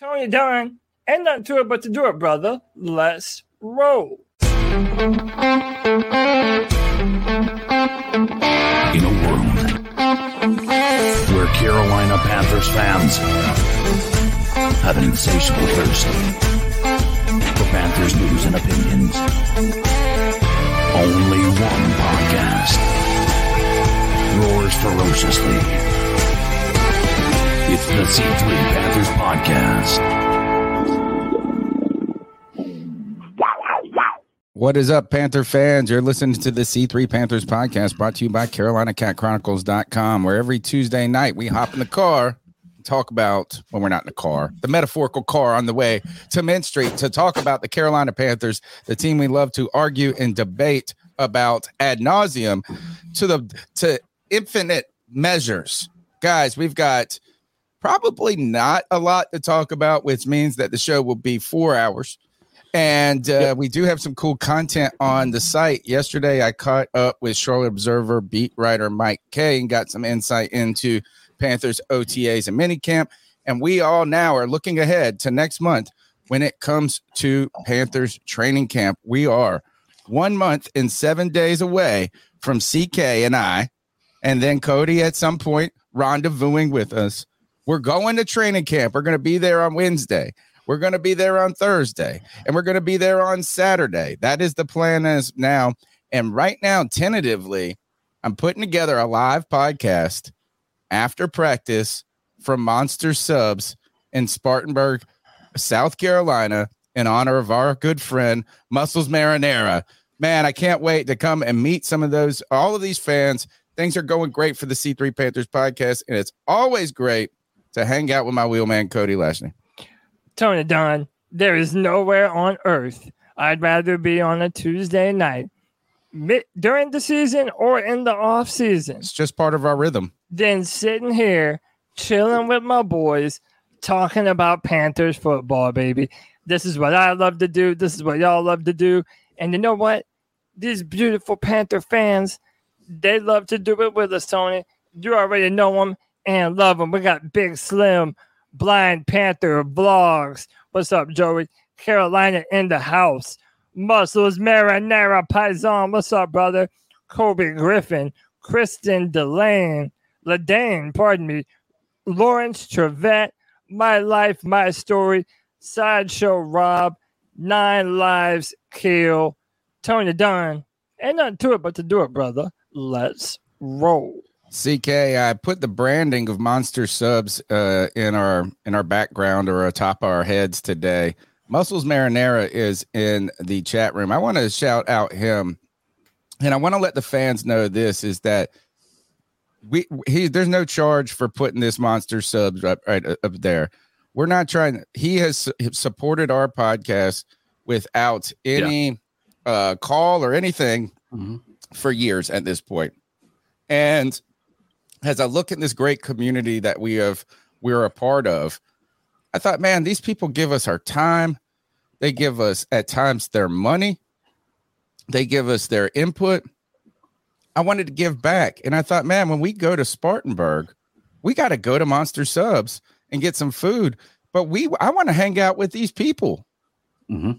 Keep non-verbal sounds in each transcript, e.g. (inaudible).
Tony Dunn, ain't nothing to it but to do it, brother. Let's roll. In a world where Carolina Panthers fans have an insatiable thirst for Panthers news and opinions, only one podcast roars ferociously. It's the C3 Panthers Podcast. What is up, Panther fans? You're listening to the C3 Panthers podcast brought to you by CarolinaCatChronicles.com, where every Tuesday night we hop in the car, talk about, when we're not in the car, the metaphorical car on the way to Mint Street to talk about the Carolina Panthers, the team we love to argue and debate about ad nauseum to the to infinite measures. Guys, we've got probably not a lot to talk about, which means that the show will be four hours. And uh, yep. we do have some cool content on the site. Yesterday, I caught up with Charlotte Observer beat writer Mike Kaye and got some insight into Panthers OTAs and minicamp. And we all now are looking ahead to next month when it comes to Panthers training camp. We are one month and seven days away from CK and I, and then Cody at some point rendezvousing with us. We're going to training camp. We're going to be there on Wednesday. We're going to be there on Thursday and we're going to be there on Saturday. That is the plan as now. And right now, tentatively, I'm putting together a live podcast after practice from Monster Subs in Spartanburg, South Carolina, in honor of our good friend Muscles Marinara. Man, I can't wait to come and meet some of those, all of these fans. Things are going great for the C3 Panthers podcast, and it's always great to hang out with my wheelman, Cody Lashney. Tony Dunn, there is nowhere on earth I'd rather be on a Tuesday night during the season or in the off season. It's just part of our rhythm. Than sitting here chilling with my boys, talking about Panthers football, baby. This is what I love to do. This is what y'all love to do. And you know what? These beautiful Panther fans, they love to do it with us, Tony. You already know them and love them. We got Big Slim Blind Panther Vlogs. What's up, Joey? Carolina in the house. Muscles Marinara Paisan. What's up, brother? Kobe Griffin, Kristen Delane, Ladane, pardon me, Lawrence Trevette, My Life, My Story, Sideshow Rob, Nine Lives Kill, Tony Dunn. Ain't nothing to it but to do it, brother. Let's roll. CK, I put the branding of Monster Subs uh, in our in our background or atop our heads today. Muscles Marinara is in the chat room. I want to shout out him, and I want to let the fans know this is that we he there's no charge for putting this Monster Subs up right up there. We're not trying. He has supported our podcast without any yeah. uh, call or anything mm-hmm. for years at this point, and as I look at this great community that we have, we're a part of, I thought, man, these people give us our time. They give us at times their money. They give us their input. I wanted to give back. And I thought, man, when we go to Spartanburg, we got to go to Monster Subs and get some food. But we, I want to hang out with these people. Mm-hmm.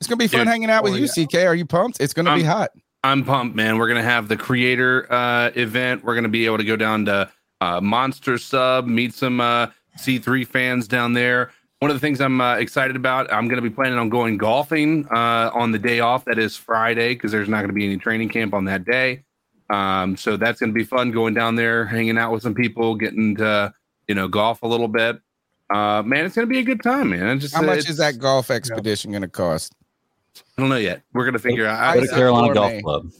It's gonna be fun hanging out with you, CK. Are you pumped? It's gonna be hot. I'm pumped, man. We're gonna have the creator uh, event. We're gonna be able to go down to uh, Monster Sub, meet some uh, C3 fans down there. One of the things I'm uh, excited about, I'm gonna be planning on going golfing uh, on the day off. That is Friday, because there's not gonna be any training camp on that day. Um, so that's gonna be fun going down there, hanging out with some people, getting to you know golf a little bit. Uh, man, it's gonna be a good time, man. Just, How much is that golf expedition yeah. gonna cost? I don't know yet. We're gonna figure out. Go to Carolina Golf May. Club.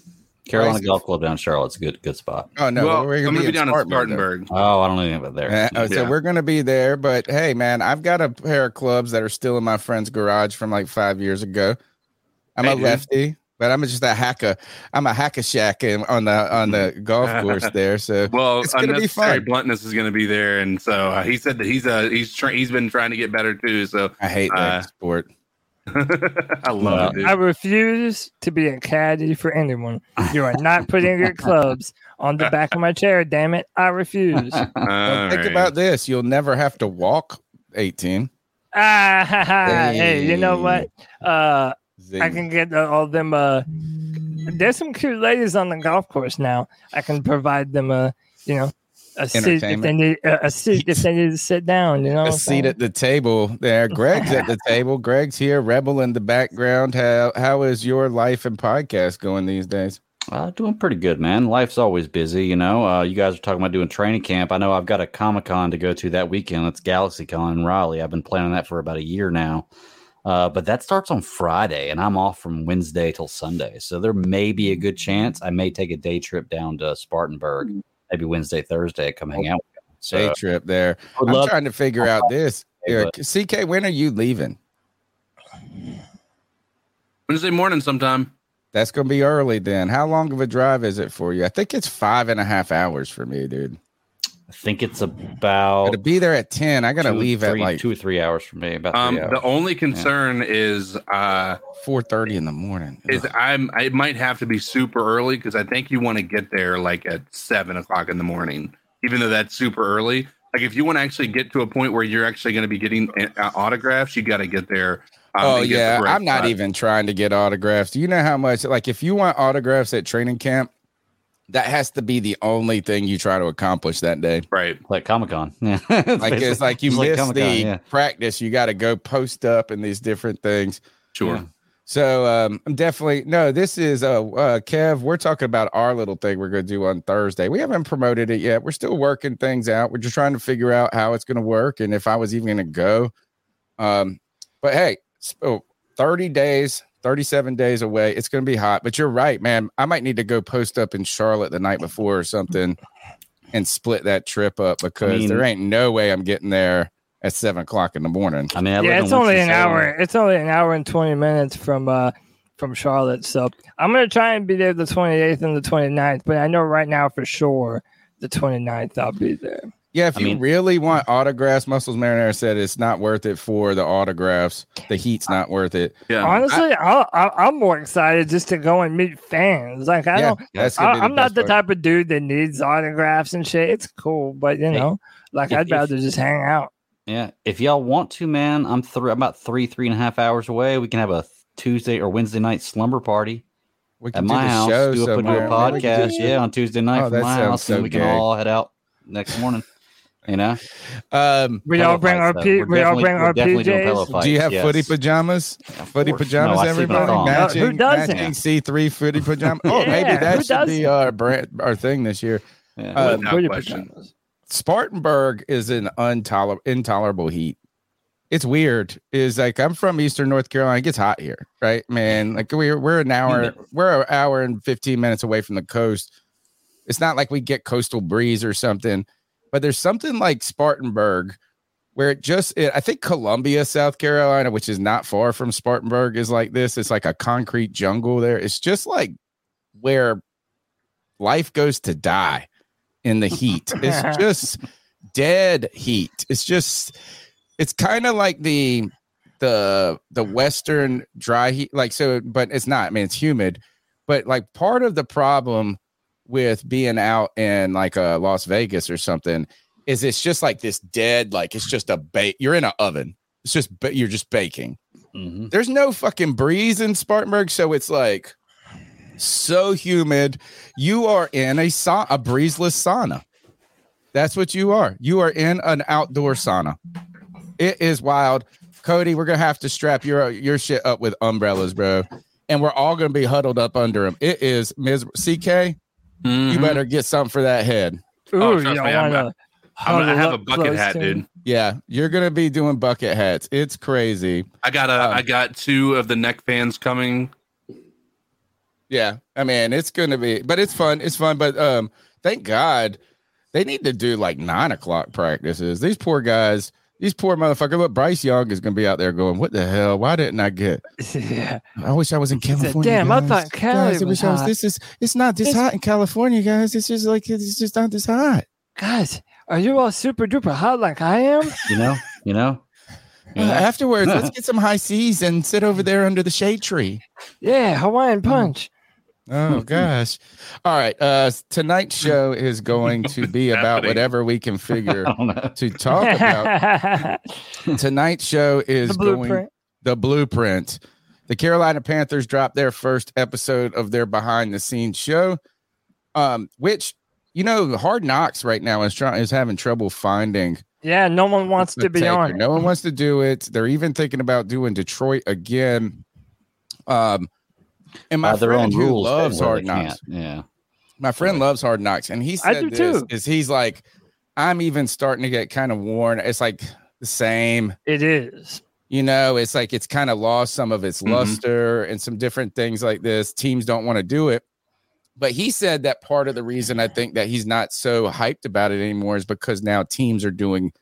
Carolina Golf Club down Charlotte's a good good spot. Oh no, well, we're gonna, be, be down in Spartanburg. Oh, I don't know anything about there. Uh, so yeah. we're gonna be there, but hey, man, I've got a pair of clubs that are still in my friend's garage from like five years ago. I'm hey, a lefty, but I'm just a hacker. I'm a hacker shack in, on the on the golf course (laughs) there. So well, it's gonna be fun. Bluntness is gonna be there, and so uh, he said that he's uh he's tra- he's been trying to get better too. So I hate that uh, sport. (laughs) I love it. I refuse to be a caddy for anyone. You are not putting your (laughs) clubs on the back of my chair. Damn it! I refuse. (laughs) well, think right. about this: you'll never have to walk 18. Ah, ha, ha. hey, you know what? Uh, Zing. I can get uh, all them. Uh, there's some cute ladies on the golf course now. I can provide them a, you know, a seat if they need a, a seat if they need to sit down. You know, what a I'm seat at the table there. Greg's at the (laughs) table. Greg's here. Rebel in the background. How how is your life and podcast going these days? Uh, doing pretty good, man. Life's always busy, you know. Uh, you guys are talking about doing training camp. I know I've got a Comic Con to go to that weekend. It's Galaxy Con in Raleigh. I've been planning that for about a year now. Uh, but that starts on Friday, and I'm off from Wednesday till Sunday. So there may be a good chance I may take a day trip down to Spartanburg, maybe Wednesday, Thursday, come hang out. With them. So Day trip there. I would I'm love- trying to figure out this. Okay, Here, CK, when are you leaving? Wednesday morning sometime. That's gonna be early then. How long of a drive is it for you? I think it's five and a half hours for me, dude. I think it's about to be there at 10, I gotta two or leave at like two or three hours for me. About Um, the only concern is uh, 4:30 in the morning. is I'm I might have to be super early because I think you want to get there like at seven o'clock in the morning, even though that's super early. Like if you want to actually get to a point where you're actually going to be getting uh, autographs, you got to get there. um, Oh and get the yeah, I'm not spot. even trying to get autographs. Do you know how much? Like, if you want autographs at training camp, that has to be the only thing you try to accomplish that day. right. like Comic Con. Yeah, (laughs) Like it's like you miss Comic-Con, the yeah. practice. You got to go post up and these different things. Sure. Yeah. So um, I'm definitely no. This is uh, uh Kev. We're talking about our little thing we're going to do on Thursday. We haven't promoted it yet. We're still working things out. We're just trying to figure out how it's going to work and if I was even going to go. Um, but hey, so 30 days, 37 days away. It's going to be hot. But you're right, man. I might need to go post up in Charlotte the night before or something and split that trip up because mean- there ain't no way I'm getting there at seven o'clock in the morning. I mean, I yeah, it's only an Winston-Salem. hour. It's only an hour and twenty minutes from uh from Charlotte. So I'm gonna try and be there the 28th and the 29th, but I know right now for sure the 29th I'll be there. Yeah, if I you mean- really want autographs, Muscles Marinara said it's not worth it for the autographs. The heat's not worth it. Yeah. Honestly, I, I, I'm more excited just to go and meet fans. Like I yeah, don't, that's I, I'm not the part. type of dude that needs autographs and shit. It's cool, but you Hey, know, like if- I'd if- rather just hang out. Yeah, if y'all want to, man, I'm three about three three and a half hours away. We can have a Tuesday or Wednesday night slumber party We at can do my the house. show Do a, oh, do a somewhere. Maybe we can podcast, yeah, on Tuesday night Oh, from my house, so and we can all head out next morning. You know, Um, We all bring our. P, We're all bring our definitely PJs. do you have yes. footy pajamas? Of Footy pajamas, No, I sleep in a everybody. thong. No, who doesn't? matching C3 footy (laughs) pajamas. Oh, maybe Yeah, that who should be doesn't? our brand, our thing this year. Yeah. Uh, Without Footy question. pajamas. Spartanburg is an intolerable intolerable heat. It's weird. Is like I'm from Eastern North Carolina. It gets hot here, right, man? (laughs) Like we're we're an hour we're an hour and 15 minutes away from the coast. It's not like we get coastal breeze or something, but there's something like Spartanburg where it just it, I think Columbia, South Carolina, which is not far from Spartanburg, is like this. It's like a concrete jungle there. It's just like where life goes to die in the heat. It's (laughs) just dead heat. It's just it's kind of like the the the western dry heat like so but it's not. I mean it's humid, but like part of the problem with being out in like a Las Vegas or something is it's just like this dead like it's just a bake you're in an oven. It's just ba- you're just baking Mhm. there's no fucking breeze in Spartanburg, so it's like so humid. You are in a sa- a breezeless sauna. That's what you are. You are in an outdoor sauna. It is wild. Cody, we're gonna have to strap your your shit up with umbrellas, bro. And we're all gonna be huddled up under them. It is miserable. CK, you Mhm. better get something for that head. Ooh, Oh, trust don't me, I'm- wanna I'm gonna have a bucket hat, to dude. Yeah, you're gonna be doing bucket hats. It's crazy. I got a, Um, I got two of the neck fans coming. Yeah, I mean it's gonna be, but it's fun. It's fun, but um, thank God they need to do like nine o'clock practices. These poor guys, these poor motherfucker. Look, Bryce Young is gonna be out there going, "What the hell? Why didn't I get? (laughs) yeah. I wish I was in said, California." "Damn, I thought Cali Guys, was I was. hot." This is. It's not this It's- hot in California, guys. It's just like it's just not this hot. Guys, are you all super duper hot like I am? You know, you know. Uh, afterwards, let's (laughs) get some high seas and sit over there under the shade tree. Yeah, Hawaiian punch. Oh (laughs) gosh. All right. Uh tonight's show is going to be about happening? whatever we can (laughs) figure I don't know. to talk about. (laughs) tonight's show is the going the blueprint. The Carolina Panthers dropped their first episode of their behind the scenes show. Um, which you know, Hard Knocks right now is trying is having trouble finding Yeah, no one wants to be taker. on. No one wants to do it. They're even thinking about doing Detroit again. Um, and my By their friend own who loves Hard Knocks, can't. Yeah. my friend loves Hard Knocks, and he said this too. is he's like, I'm even starting to get kind of worn. It's like the same, It is. you know. It's like it's kind of lost some of its Mhm. luster and some different things like this. Teams don't want to do it. But he said that part of the reason I think that he's not so hyped about it anymore is because now teams are doing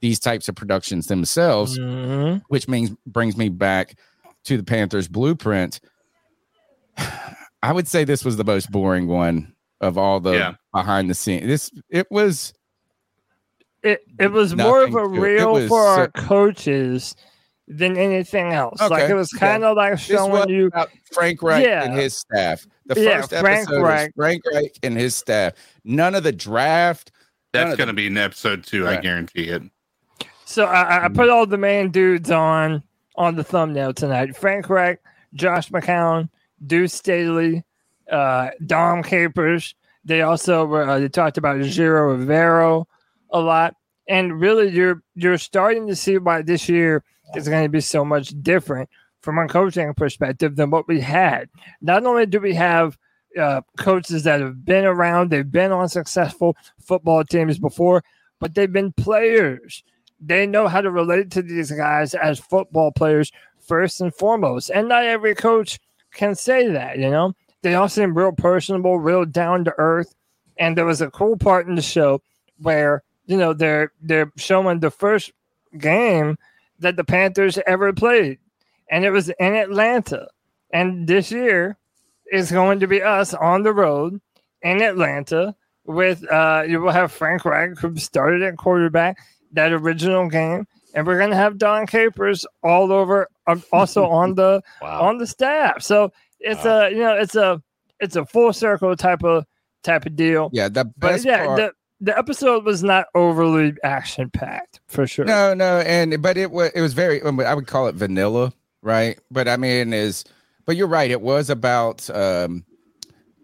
these types of productions themselves Mhm. which means brings me back to the Panthers blueprint. (sighs) I would say this was the most boring one of all the Yeah. behind the scenes. This it was It it was more of a Nothing to it. It reel was for our so- coachs than anything else. Like it was kind of like showing you. about Frank Reich Yeah. and his staff. The Yeah, first Frank episode Reich. is Frank Reich and his staff. None of the draft. That's going to be in episode two. I guarantee it. So I, I- I put hmm. all the main dudes on on the thumbnail tonight. Frank Reich, Josh McCown, Deuce Staley, uh, Dom Capers. They also were uh, they talked about Ejiro Evero a lot, and really you're you're starting to see why this year is going to be so much different from a coaching perspective than what we had. Not only do we have uh, coaches that have been around, they've been on successful football teams before, but they've been players they know how to relate to these guys as football players first and foremost. And not every coach can say that, you know. They all seem real personable, real down to earth. And there was a cool part in the show where, you know, they're they're showing the first game that the Panthers ever played. And it was in Atlanta. And this year is going to be us on the road in Atlanta with uh you will have Frank Reich who started at quarterback that original game, and we're gonna have Dom Capers all over, also on the (laughs) Wow. on the staff. So it's a you know it's a it's a full circle type of type of deal. Yeah, the but yeah, part. the the episode was not overly action packed for sure. No, no, and but it was it was very um, I would call it vanilla, right? But I mean is but you're right, it was about um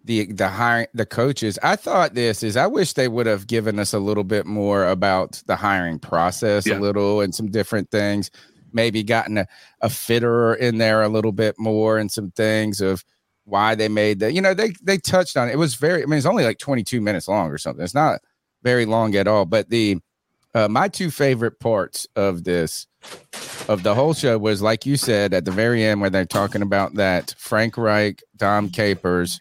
the the hiring the coaches. I thought this is I wish they would have given us a little bit more about the hiring process Yeah. a little and some different things. Maybe gotten a, a fitter in there a little bit more and some things of why they made that. You know, they they touched on it. It was very I mean it's only like 22 minutes long or something. It's not very long at all, but the uh, my two favorite parts of this of the whole show was like you said at the very end where they're talking about that Frank Reich, Dom Capers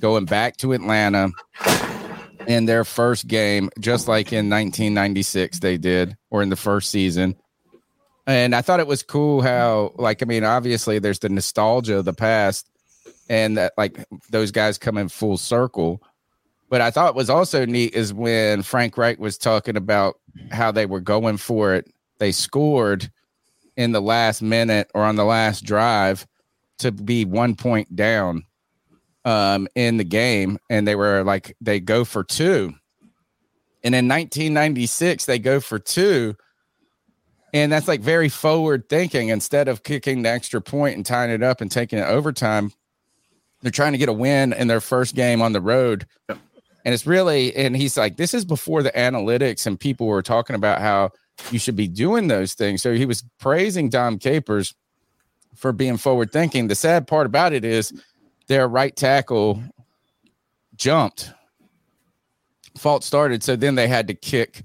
going back to Atlanta in their first game, just like in 1996 they did, or in the first season. And I thought it was cool how, like, I mean, obviously there's the nostalgia of the past, and that like those guys come in full circle. But I thought was also neat is when Frank Reich was talking about how they were going for it. They scored in the last minute or on the last drive to be one point down um, in the game, and they were like they go for two. And in 1996, they go for two, and that's like very forward thinking. Instead of kicking the extra point and tying it up and taking it overtime, they're trying to get a win in their first game on the road. And it's really, and he's like, this is before the analytics, and people were talking about how you should be doing those things. So he was praising Dom Capers for being forward thinking. The sad part about it is their right tackle jumped, fault started. So then they had to kick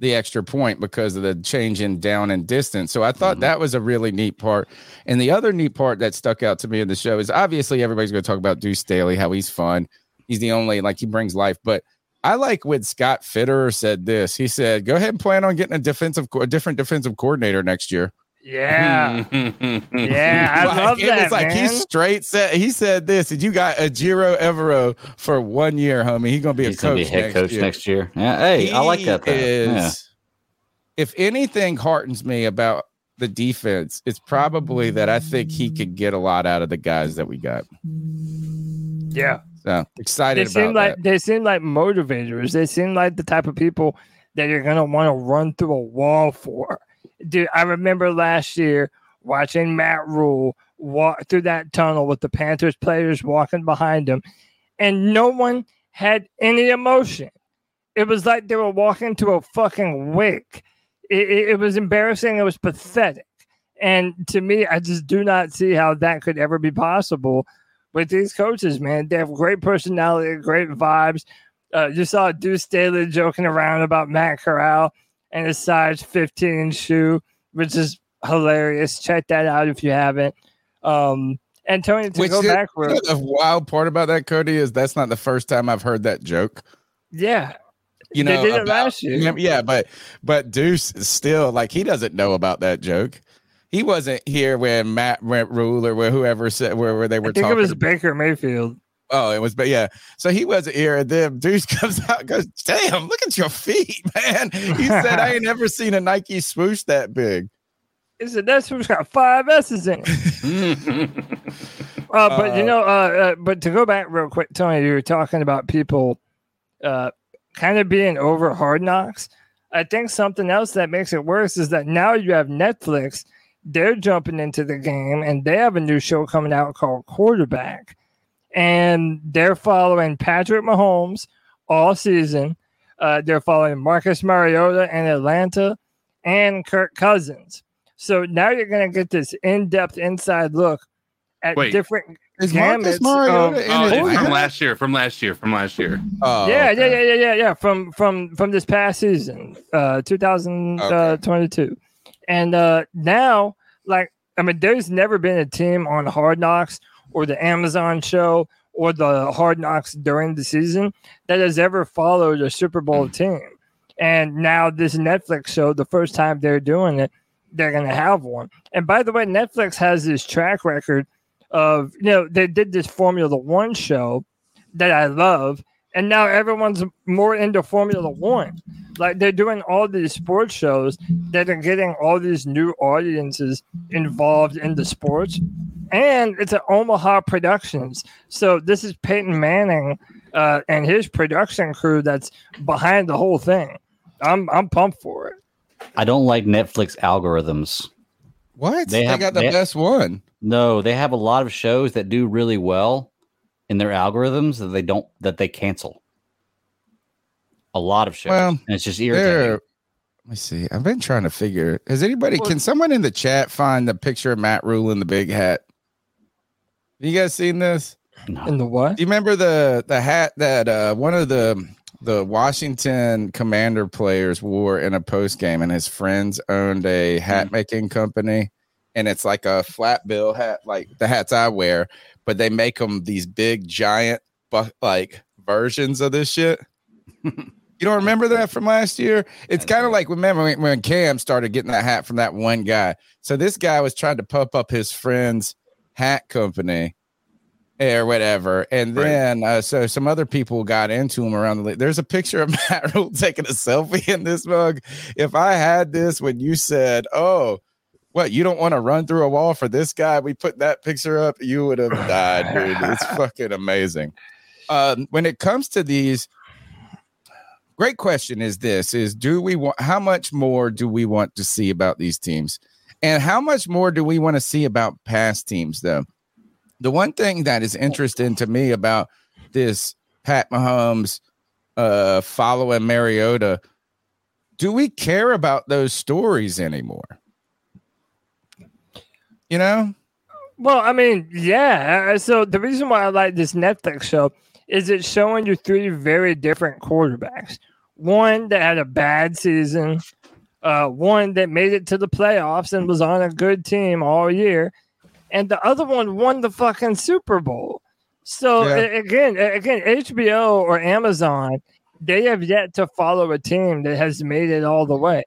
the extra point because of the change in down and distance. So I thought mm-hmm. that was a really neat part. And the other neat part that stuck out to me in the show is obviously everybody's going to talk about Deuce Staley, how he's fun. He's the only, like, he brings life. But I like when Scott Fitterer said this. He said, go ahead and plan on getting a defensive, a different defensive coordinator next year. Yeah. (laughs) Yeah, I Like, love it that, was like he straight said he said this. Did you got a Ejiro Evero for one year, homie? He's gonna be He's a gonna coach be head next coach year. next year. Yeah. Hey, I like that. Though. Is, Yeah. If anything heartens me about the defense, it's probably that I think he could get a lot out of the guys that we got. Yeah. So excited They about seem like that. they seem like motivators. They seem like the type of people that you're gonna want to run through a wall for. Dude, I remember last year watching Matt Rhule walk through that tunnel with the Panthers players walking behind him, and no one had any emotion. It was like they were walking to a fucking wake. It, it, it was embarrassing. It was pathetic. And to me, I just do not see how that could ever be possible with these coaches, man. They have great personality, great vibes. Uh, you saw Deuce Staley joking around about Matt Corral and a size 15 shoe, which is hilarious. Check that out if you haven't. Um, and Tony, to Which go back, the wild part about that, Cody, is that's not the first time I've heard that joke. yeah, You know, They did it last year. Yeah, but but Deuce is still like he doesn't know about that joke. He wasn't here when Matt Rent Rhule or where whoever said where, where they were I think talking. it was about- Baker Mayfield. Oh, it was, but yeah. So he wasn't here, and then Deuce (laughs) comes out, and goes, "Damn, look at your feet, (laughs) man." He said, "I ain't never seen a Nike swoosh that big." He said that's who's got five S's in it. (laughs) Uh, but you Uh, know, uh, uh, but to go back real quick, Tony, you were talking about people uh, kind of being over hard knocks. I think something else that makes it worse is that now you have Netflix. They're jumping into the game and they have a new show coming out called Quarterback. And they're following Patrick Mahomes all season. Uh, they're following Marcus Mariota in Atlanta and Kirk Cousins. So now you're going to get this in depth inside look at Wait. different Is Gamuts Marcus Mariota of- in Oh, it? from last year. From last year. From last year. Oh, yeah, okay. yeah, yeah, yeah, yeah, yeah. From from from this past season, uh, 2022, and uh, now, like, I mean, there's never been a team on Hard Knocks or the Amazon show or the Hard Knocks during the season that has ever followed a Super Bowl mm. team. And now this Netflix show, the first time they're doing it, they're going to have one. And by the way, Netflix has this track record of, you know, they did this Formula One show that I love. And now everyone's more into Formula One. Like they're doing all these sports shows that are getting all these new audiences involved in the sports. And it's an Omaha Productions. So this is Peyton Manning uh, and his production crew that's behind the whole thing. I'm I'm pumped for it. I don't like Netflix algorithms. What? They They, have- got the they- best one. No, they have a lot of shows that do really well in their algorithms that they don't that they cancel. A lot of shows. Well, and it's just irritating. Let me see. I've been trying to figure. Has anybody? Well- can someone in the chat find the picture of Matt Rhule in the big hat? Have you guys seen this? No. In the what? Do you remember the the hat that uh, one of the the Washington Commander players wore in a post game, and his friends owned a hat making company, and it's like a flat bill hat, like the hats I wear, but they make them these big giant bu- like versions of this shit. you don't remember (laughs) that from last year? It's kind of like remember when, when Cam started getting that hat from that one guy. So this guy was trying to pump up his friend's hat company or whatever. And Right. then uh, so some other people got into him around the league. There's a picture of (laughs) Matt Rhule taking a selfie in this mug. If I had this when you said, "Oh, what you don't want to run through a wall for this guy," we put that picture up, you would have died, dude. It's (laughs) fucking amazing. Um, when it comes to these, great question is this: is do we want how much more do we want to see about these teams, and how much more do we want to see about past teams, though? the one thing that is interesting to me about this Pat Mahomes uh following Mariota, do we care about those stories anymore? You know? Well, I mean, yeah. uh, So the reason why I like this Netflix show is it's showing you three very different quarterbacks. One that had a bad season, uh, one that made it to the playoffs and was on a good team all year, and the other one won the fucking Super Bowl. So Yeah. again, again, HBO or Amazon, they have yet to follow a team that has made it all the way,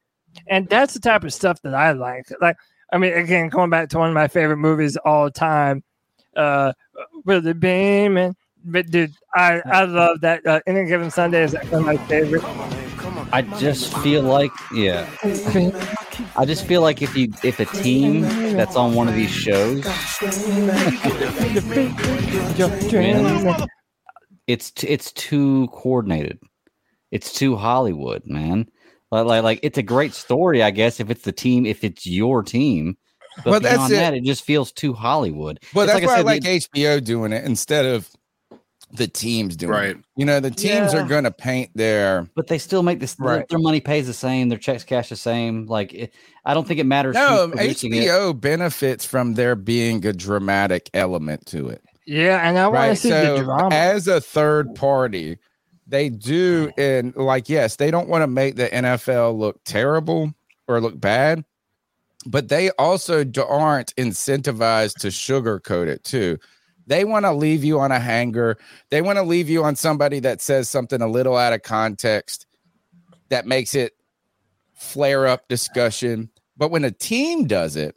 and that's the type of stuff that I like. Like, I mean, again, going back to one of my favorite movies all time, uh, with the beam and but dude, I I love that. Uh, Any given Sunday is of my favorite. I just feel like, yeah, I just feel like if you if a team that's on one of these shows, it's t- it's too coordinated. It's too Hollywood, man. Like, like like it's a great story, I guess, if it's the team, if it's your team. But Well, that's beyond it. that, it just feels too Hollywood. Well, It's that's why I said, like the- HBO doing it instead of the teams doing Right. it. You know, the teams Yeah. are going to paint their. but they still make this. their- Right. Their money pays the same. Their checks cash the same. Like it, I don't think it matters. No, who's producing it. HBO benefits from there being a dramatic element to it. Yeah, and I want to right. see So, the drama. as a third party, they do, and like, yes, they don't want to make the NFL look terrible or look bad, but they also aren't incentivized to sugarcoat it too. They want to leave you on a hanger. They want to leave you on somebody that says something a little out of context that makes it flare up discussion. But when a team does it,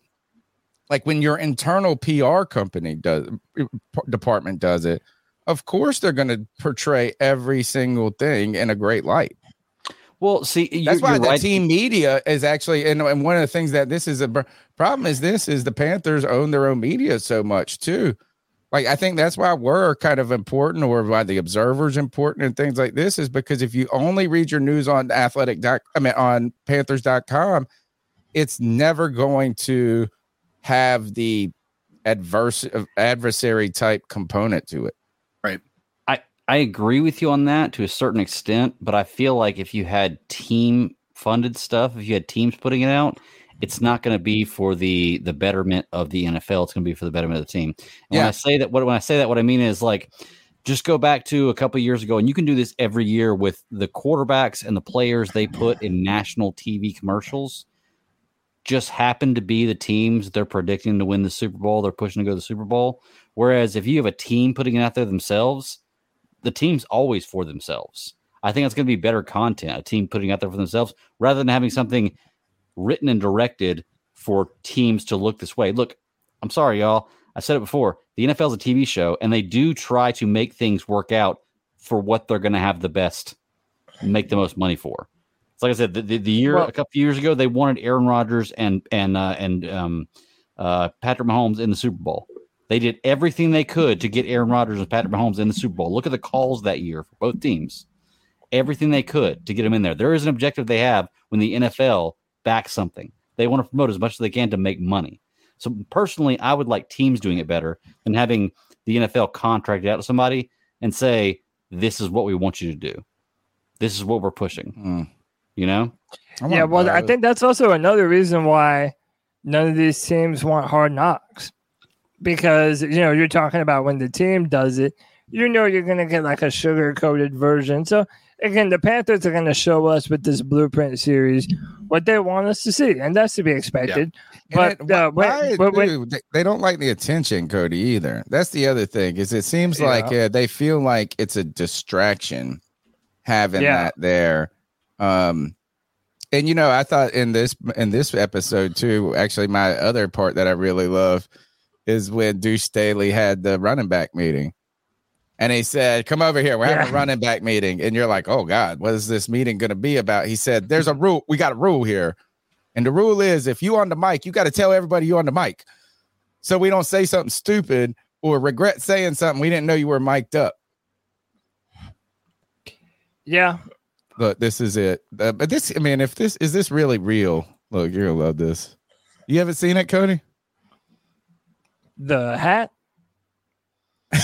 like when your internal PR company does uh, department does it, of course they're going to portray every single thing in a great light. Well, see, you're, That's why the right. team media is actually, and, and one of the things that this is a problem is this is the Panthers own their own media so much too. Like I think that's why we're kind of important, or why the observers important, and things like this is because if you only read your news on athletic doc, I mean on Panthers.com, it's never going to have the adverse adversary type component to it. I agree with you on that to a certain extent, but I feel like if you had team funded stuff, if you had teams putting it out, it's not going to be for the the betterment of the NFL. It's going to be for the betterment of the team. And when I say that, what when I say that, what I mean is like, just go back to a couple years ago, and you can do this every year with the quarterbacks and the players they put in national TV commercials. Just happen to be the teams they're predicting to win the Super Bowl. They're pushing to go to the Super Bowl. Whereas if you have a team putting it out there themselves, the team's always for themselves. I think it's going to be better content, a team putting out there for themselves rather than having something written and directed for teams to look this way. Look, I'm sorry, y'all. I said it before. The NFL is a TV show, and they do try to make things work out for what they're going to have the best, make the most money for. It's like I said, the, the, the year Well- a couple years ago, they wanted Aaron Rodgers and and uh, and um, uh, Patrick Mahomes in the Super Bowl. They did everything they could to get Aaron Rodgers and Patrick Mahomes in the Super Bowl. Look at the calls that year for both teams. Everything they could to get them in there. There is an objective they have when the NFL backs something. They want to promote as much as they can to make money. So personally, I would like teams doing it better than having the NFL contract out to somebody and say, "This is what we want you to do. This is what we're pushing." Hmm. You know? I yeah, well, I think that's also another reason why none of these teams want hard knocks. Because, you know, you're talking about when the team does it, you know, you're going to get like a sugar coated version. So, again, the Panthers are going to show us with this blueprint series what they want us to see, and that's to be expected. And But, it- uh, why but when- do- they, they don't like the attention, Cody, either. That's the other thing. Is it seems Yeah. like uh, they feel like it's a distraction having Yeah. that there. Um, and you know, I thought in this in this episode too. Actually, my other part that I really love is when Deuce Staley had the running back meeting. And he said, Come over here. We're having a running back meeting. And you're like, Oh God, what is this meeting going to be about? He said, There's a rule. We got a rule here. And the rule is if you on the mic, you got to tell everybody you're on the mic. So we don't say something stupid or regret saying something we didn't know you were mic'd up. yeah, Look, this is it. Uh, but this, I mean, if this is this really real, look, you're gonna love this. You haven't seen it, Cody? The hat. (laughs)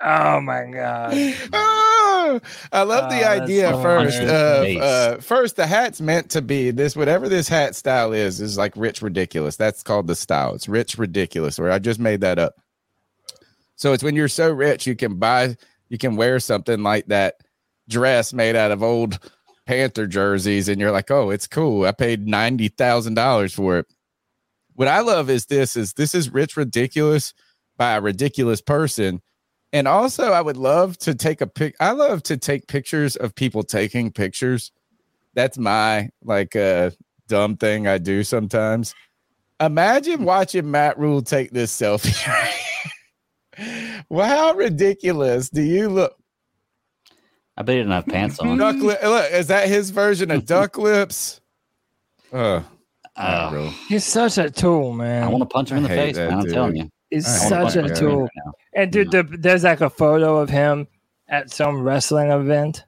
oh, my God. Oh, I love the Oh, idea so first. Of, uh, first, the hat's meant to be this, whatever this hat style is, is like rich ridiculous. That's called the style. It's rich ridiculous. Or I just made that up. So it's when you're so rich, you can buy, you can wear something like that dress made out of old Panther jerseys, and you're like, oh, it's cool. I paid ninety thousand dollars for it. What I love is this: is this is rich ridiculous by a ridiculous person. And also, I would love to take a pic. I love to take pictures of people taking pictures. That's my like uh, dumb thing I do sometimes. Imagine watching Matt Rhule take this selfie. (laughs) well, how ridiculous do you look? I bet he didn't have pants on. Duck lip. Look, is that his version of (laughs) duck lips? Uh, Uh, bro. He's such a tool, man. I want to punch him in the face, that man. I'm dude. telling you. He's such a tool. Right. And dude, the, there's like a photo of him at some wrestling event,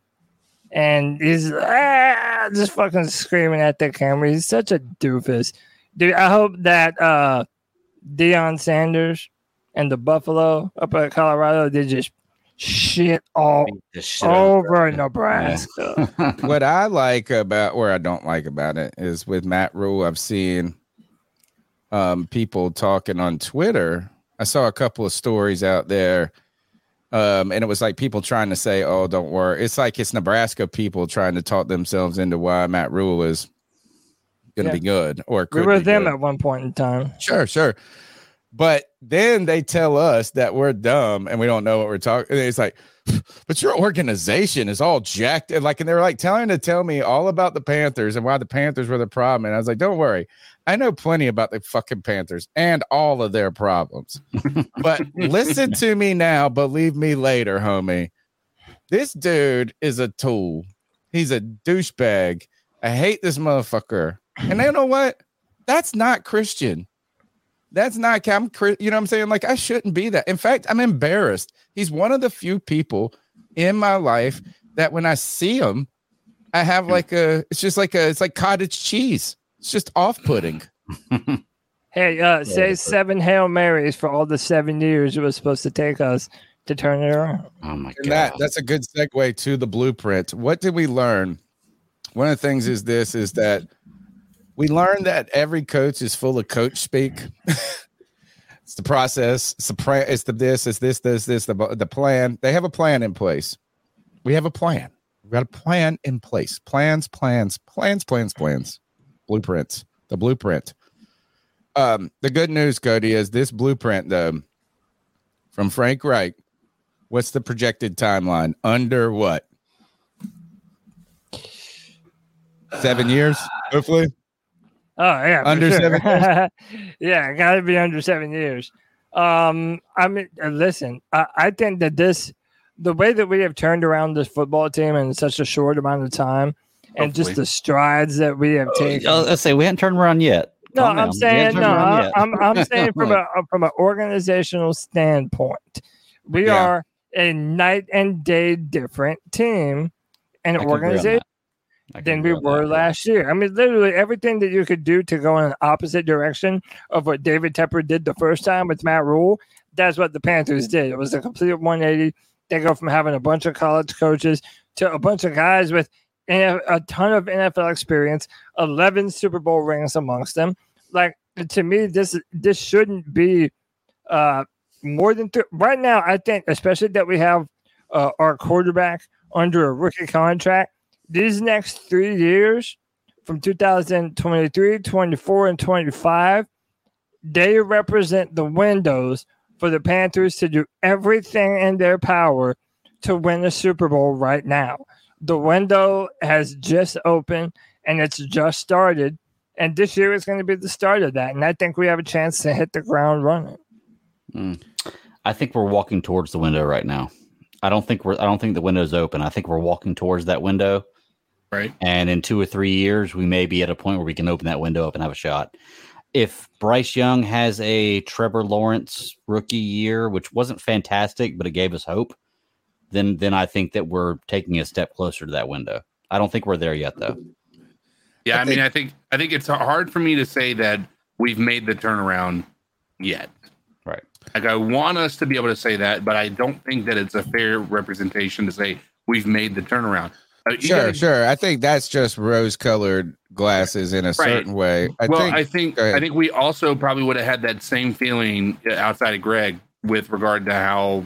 and he's ah, just fucking screaming at the camera. He's such a doofus, dude. I hope that uh, Deion Sanders and the Buffalo up at Colorado they just shit all shit over Nebraska. him. (laughs) what I like about, where I don't like about it, is with Matt Rhule. I've seen um, people talking on Twitter. I saw a couple of stories out there, um, and it was like people trying to say, "Oh, don't worry." It's like it's Nebraska people trying to talk themselves into why Matt Rhule is going to Yeah. be good, or we were them good. at one point in time. Sure, sure. But then they tell us that we're dumb and we don't know what we're talking. It's like, (sighs) but your organization is all jacked. And like, and they were like telling to tell me all about the Panthers and why the Panthers were the problem. And I was like, don't worry. I know plenty about the fucking Panthers and all of their problems. but (laughs) listen to me now, believe me later, homie. This dude is a tool. He's a douchebag. I hate this motherfucker. And you know what? That's not Christian. That's not I'm you know what I'm saying? Like I shouldn't be that. In fact, I'm embarrassed. He's one of the few people in my life that when I see him, I have like a it's just like a it's like cottage cheese. It's just off-putting. (laughs) Hey, uh, say seven Hail Marys for all the seven years it was supposed to take us to turn it around. oh my And that god. that's a good segue to the blueprint. What did we learn? One of the things is this is that we learned that every coach is full of coach speak. (laughs) it's the process. It's the pra- it's the this, it's this, this, this, the the plan. They have a plan in place. We have a plan. We've got a plan in place. Plans, plans, plans, plans, plans. Blueprints. The blueprint. Um, the good news, Cody, is this blueprint though from Frank Reich What's the projected timeline? Under what? Seven years, hopefully. Oh yeah, for Under sure. seven (laughs) yeah, got to be under seven years. Um, I mean, uh, listen, I, I think that this, the way that we have turned around this football team in such a short amount of time, and just the strides that we have taken. Uh, let's say we haven't turned around yet. No, Calm I'm down. Saying no. I, I'm, I'm (laughs) saying from a from an organizational standpoint, we Yeah. are a night and day different team and I can agree on organization that. I can than we were that. last year. I mean, literally everything that you could do to go in the opposite direction of what David Tepper did the first time with Matt Rhule, that's what the Panthers did. It was a complete 180. They go from having a bunch of college coaches to a bunch of guys with a a ton of NFL experience, 11 Super Bowl rings amongst them. Like to me, this this shouldn't be uh, more than th- right now. I think, especially that we have uh, our quarterback under a rookie contract these next three years from 2023 24 and 25 they represent the windows for the panthers to do everything in their power to win the super bowl right now the window has just opened and it's just started and this year is going to be the start of that and i think we have a chance to hit the ground running mm. I think we're walking towards the window right now. I don't think we're. I don't think the window's open. I think we're walking towards that window. Right. And in two or three years, we may be at a point where we can open that window up and have a shot. If Bryce Young has a Trevor Lawrence rookie year, which wasn't fantastic, but it gave us hope, then then I think that we're taking a step closer to that window. I don't think we're there yet, though. Yeah, I I, mean, I think I think it's hard for me to say that we've made the turnaround yet. Right. Like I want us to be able to say that, but I don't think that it's a fair representation to say we've made the turnaround. Uh, Sure, gotta- sure. I think that's just rose-colored glasses in a certain way. I well, think I think. I think we also probably would have had that same feeling uh, outside of Greg with regard to how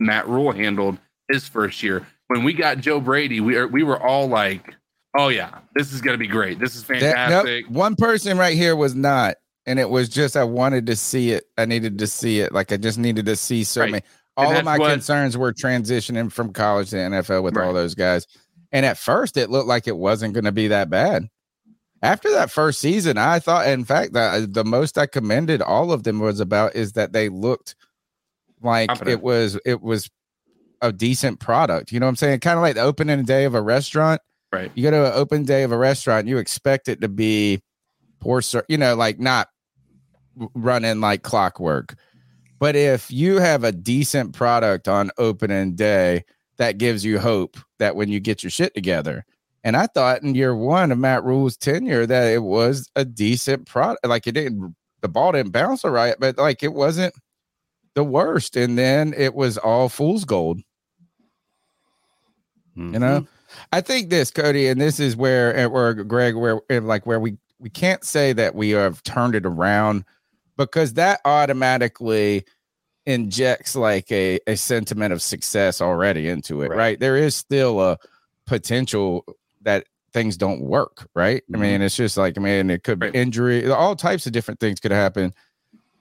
Matt Rhule handled his first year. When we got Joe Brady, we are, we were all like, "Oh yeah, this is going to be great. This is that, fantastic." nope, one person right here was not, and it was just I wanted to see it. I needed to see it. Like I just needed to see so Right. many. All of my what- concerns were transitioning from college to NFL with all those guys. And at first, it looked like it wasn't going to be that bad. After that first season, I thought, in fact, that uh, the most I commended all of them was about is that they looked like Confident. it was it was a decent product. You know what I'm saying? Kind of like the opening day of a restaurant. Right. You go to an open day of a restaurant, you expect it to be poor, ser- you know, like not running like clockwork. But if you have a decent product on opening day, that gives you hope that when you get your shit together. And I thought in year one of Matt Rhule's tenure that it was a decent product. Like it didn't, the ball didn't bounce all right, but like it wasn't the worst. And then it was all fool's gold. You know, mm-hmm. I think this, Cody, and this is where, and where Greg, where like where we we can't say that we have turned it around because that automatically injects like a a sentiment of success already into it, Right. right? There is still a potential that things don't work, right? I Mhm. mean, it's just like, I mean, it could be injury, all types of different things could happen.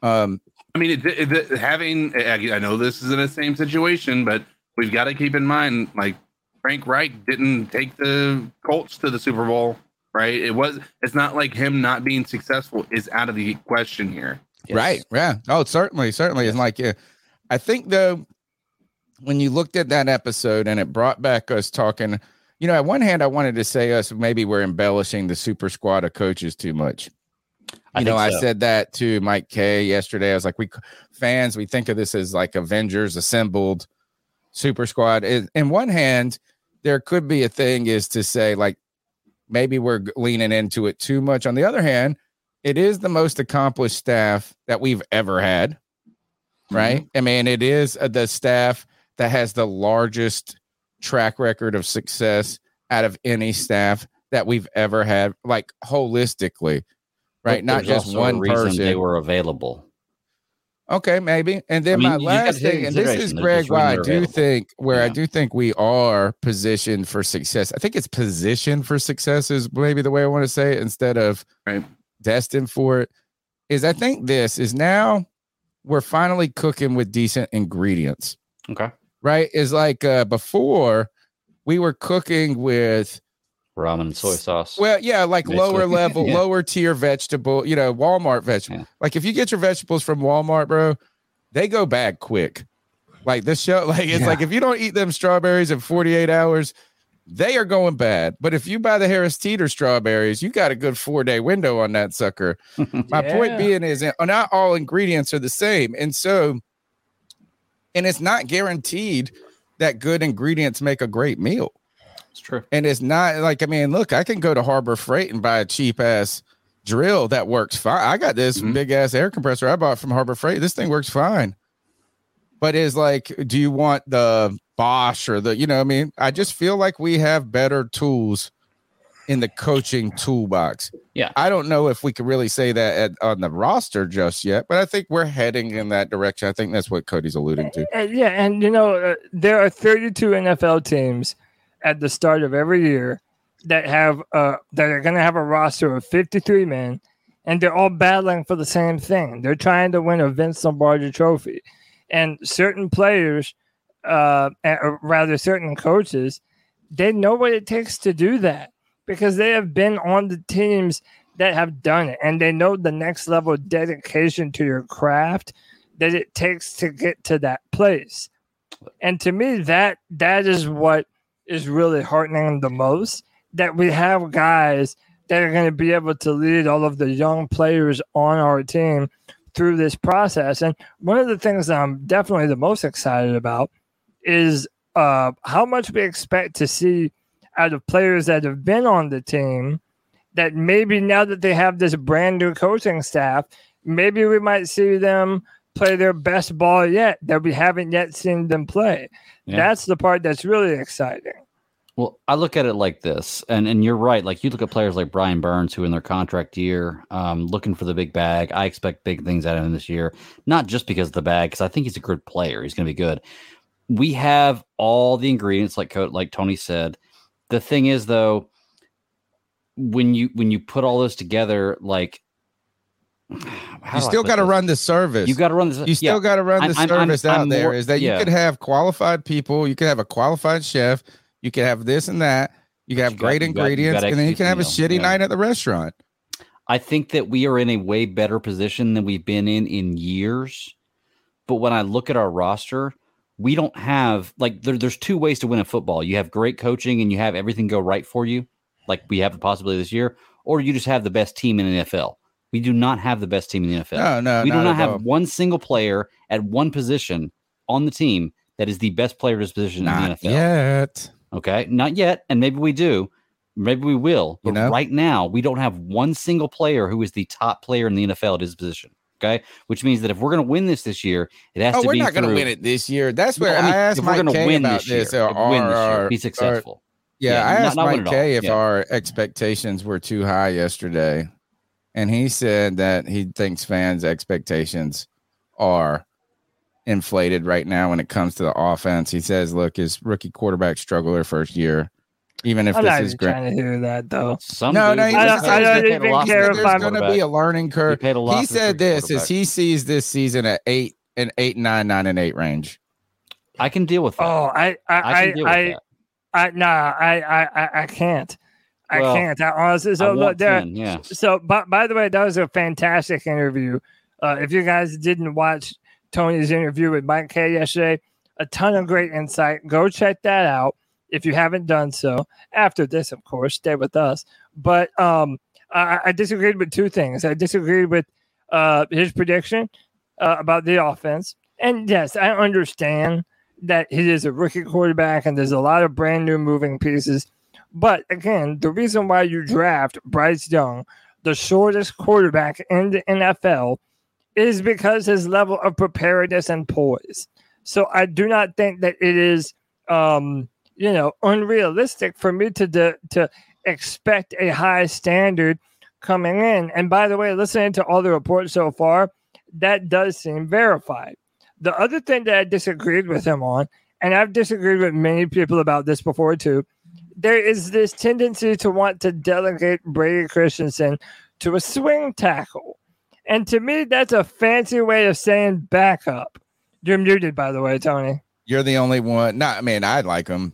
Um, I mean, it, it, having I I know this is in the same situation, but we've got to keep in mind like Frank Reich didn't take the Colts to the Super Bowl, right? It was it's not like him not being successful is out of the question here. Right. Yeah. Oh, certainly, certainly. It's like, yeah. I think though, when you looked at that episode and it brought back us talking, you know, at one hand, I wanted to say us maybe we're embellishing the super squad of coaches too much. I You know, think I said that to Mike K yesterday. I was like, we fans, we think of this as like Avengers assembled super squad. In in one hand, there could be a thing is to say like maybe we're leaning into it too much. On the other hand, it is the most accomplished staff that we've ever had, right? I mean, it is uh, the staff that has the largest track record of success out of any staff that we've ever had, like holistically, right? Not just one person. They were available. Okay, maybe. And then I mean, my you just gotta last thing, and this is Greg, why I do available. think where I do think we are positioned for success. I think it's positioned for success is maybe the way I want to say it instead of Right. Destined for it. Is I think this is now we're finally cooking with decent ingredients, Okay. right? Is like uh before we were cooking with Ramen soy sauce. well, yeah, like Basically. lower level, (laughs) Yeah. lower tier vegetable, you know, Walmart vegetable. Yeah. Like if you get your vegetables from Walmart, bro, they go bad quick. Like this show, (laughs) like it's Yeah. like if you don't eat them strawberries in 48 hours, they are going bad. But if you buy the Harris Teeter strawberries, you got a good four day window on that sucker. (laughs) My point being is not all ingredients are the same. And so, and it's not guaranteed that good ingredients make a great meal. it's true. And it's not like, I mean, look, I can go to Harbor Freight and buy a cheap ass drill that works fine. I got this Mhm. big ass air compressor I bought from Harbor Freight. This thing works fine. But it's like, do you want the Bosch or the, you know, what I mean, I just feel like we have better tools in the coaching toolbox. Yeah. I don't know if we could really say that at, on the roster just yet, but I think we're heading in that direction. I think that's what Cody's alluding to. Uh, yeah, and you know uh, there are 32 NFL teams at the start of every year that have uh that are going to have a roster of 53 men, and they're all battling for the same thing. They're trying to win a Vince Lombardi Trophy, and certain players, uh, or rather certain coaches, they know what it takes to do that because they have been on the teams that have done it, and they know the next level dedication to your craft that it takes to get to that place. And to me, that that is what is really heartening the most. That we have guys that are going to be able to lead all of the young players on our team through this process. And one of the things I'm definitely the most excited about is uh, how much we expect to see out of players that have been on the team. That maybe now that they have this brand new coaching staff, maybe we might see them play their best ball yet that we haven't yet seen them play. Yeah. That's the part that's really exciting. Well, I look at it like this, and and you're right. Like you look at players like Brian Burns, who in their contract year, um, looking for the big bag. I expect big things out of him this year, not just because of the bag, because I think he's a good player. He's going to be good. We have all the ingredients, like like Tony said. The thing is, though, when you when you put all this together, like (sighs) You still got to run the service. You got to run this. you still yeah. got to run the I'm- I'm- I'm- service out I'm there. more- Is that yeah. you could have qualified people, you could have a qualified chef, you could have this and that, you could have you got- great got- ingredients, gotta and then you can have a shitty. Yeah. night at the restaurant. I think that we are in a way better position than we've been in in years. But when I look at our roster, we don't have like there, there's two ways to win in football. You have great coaching and you have everything go right for you, like we have the possibility this year, or you just have the best team in the NFL. We do not have the best team in the NFL. No, no, we do not not have all. one single player at one position on the team that is the best player at his position in the NFL. yet. Okay, not yet, and maybe we do. Maybe we will. You But know? right now, we don't have one single player who is the top player in the NFL at his position. Okay, which means that if we're going to win this this year, it has to be. Oh, to we're be not going to win it this year. That's where I mean, I asked if we're Mike K win about this year, or- win this year, or- be or- successful. Yeah, Yeah, I asked not win Mike. K if Yeah. our expectations were too high yesterday, and he said that he thinks fans' expectations are inflated right now when it comes to the offense. He says, "Look, his rookie quarterback struggled their first year, even if I'm this not is even great." trying to hear that though. Some No, dudes- no, he I just don't- I don't that even paid care if there's I'm- going to be a learning He curve. paid a He said this: is he sees this season at eight and eight, nine, nine, and eight range. I can deal with that. Oh, I I I I with I. I nah, I I I, I can't. I Well, can't. I honestly. So I look there. 10, yeah. So, by, by the way, that was a fantastic interview. Uh, if you guys didn't watch Tony's interview with Mike K yesterday, a ton of great insight. Go check that out if you haven't done so. After this, of course, stay with us. But um, I, I disagreed with two things. I disagreed with uh, his prediction uh, about the offense. And yes, I understand that he is a rookie quarterback and there's a lot of brand new moving pieces. But again, the reason why you draft Bryce Young, the shortest quarterback in the NFL, is because his level of preparedness and poise. So I do not think that it is, um, you know, unrealistic for me to de- to expect a high standard coming in. And by the way, listening to all the reports so far, that does seem verified. The other thing that I disagreed with him on, and I've disagreed with many people about this before too, there is this tendency to want to delegate Brady Christensen to a swing tackle. And to me, that's a fancy way of saying backup. You're muted, by the way, Tony. You're the only one. Not, I mean, I like him.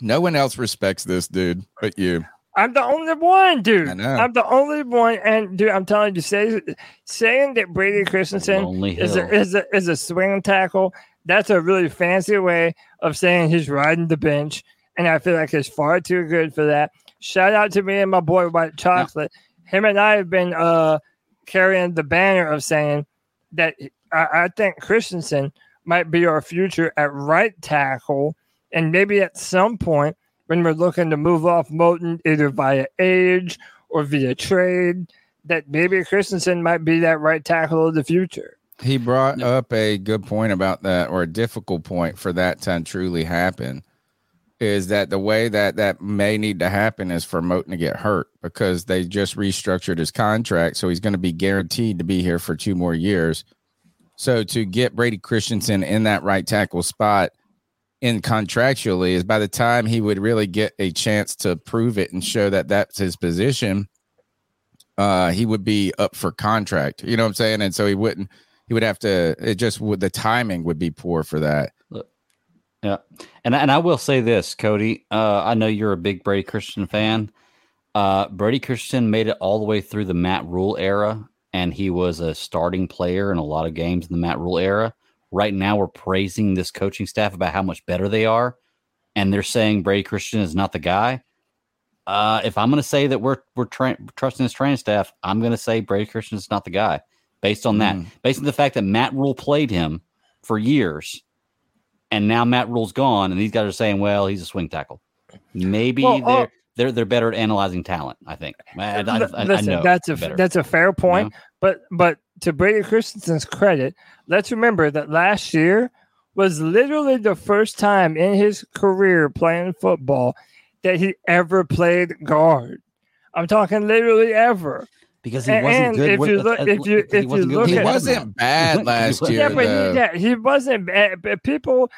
No one else respects this dude but you. I'm the only one, dude. I know. I'm the only one, and dude, I'm telling you, say, saying that Brady Christensen is a, is a is a swing tackle. That's a really fancy way of saying he's riding the bench, and I feel like he's far too good for that. Shout out to me and my boy White Chocolate. Him and I have been uh carrying the banner of saying that I, I think Christensen might be our future at right tackle, and maybe at some point when we're looking to move off Moton either via age or via trade, that maybe Christensen might be that right tackle of the future. He brought up a good point about that, or a difficult point for that to truly happen. Is that the way that that may need to happen is for Moton to get hurt because they just restructured his contract, so he's going to be guaranteed to be here for two more years. So to get Brady Christensen in that right tackle spot in contractually is by the time he would really get a chance to prove it and show that that's his position, uh, he would be up for contract. You know what I'm saying? And so he wouldn't. He would have to. It just would. The timing would be poor for that. Yeah, and and I will say this, Cody. Uh, I know you're a big Brady Christian fan. Uh, Brady Christian made it all the way through the Matt Rhule era, and he was a starting player in a lot of games in the Matt Rhule era. Right now, we're praising this coaching staff about how much better they are, and they're saying Brady Christian is not the guy. Uh, if I'm going to say that we're we're tra- trusting this training staff, I'm going to say Brady Christian is not the guy, based on that, Mm. based on the fact that Matt Rhule played him for years and now Matt Rhule's gone, and these guys are saying, "Well, he's a swing tackle." Maybe Well, they're uh, they're they're better at analyzing talent. I think. I, I, I, Listen, know that's a better. that's a fair point. But but to Brady Christensen's credit, let's remember that last year was literally the first time in his career playing football that he ever played guard. I'm talking literally ever. because he and- wasn't and good. if with, you look- uh, if you- if you look He at- the wasn't man. bad (laughs) last year. Yeah, but though. he, yeah, he wasn't bad. But people,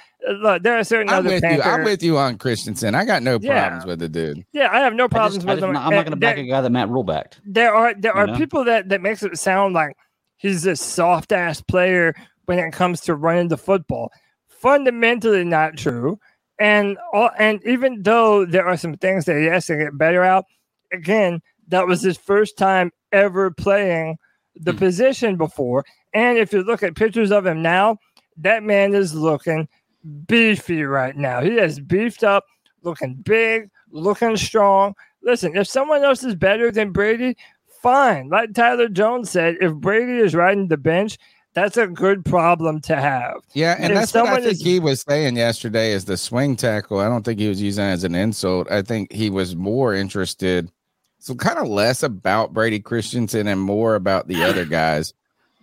look, there are certain I'm other with you. I'm with you on Christensen. I got no Yeah. problems with the dude. yeah, I have no problems just, with just, him. I'm not going to back a guy that Matt Rhule backed. there are there You are know? people that that makes it sound like he's a soft ass player when it comes to running the football. Fundamentally not true. And all, and even though there are some things that he has to get better out, again, that was his first time ever playing the Hmm. position before. And if you look at pictures of him now, that man is looking beefy right now. He has beefed up, looking big, looking strong, listen, if someone else is better than Brady, fine. Like Tyler Jones said, if Brady is riding the bench, that's a good problem to have. Yeah, and If that's what I think is- he was saying yesterday is the swing tackle. I don't think he was using it as an insult. I think he was more interested, so kind of less about Brady Christensen and more about the other (sighs) guys,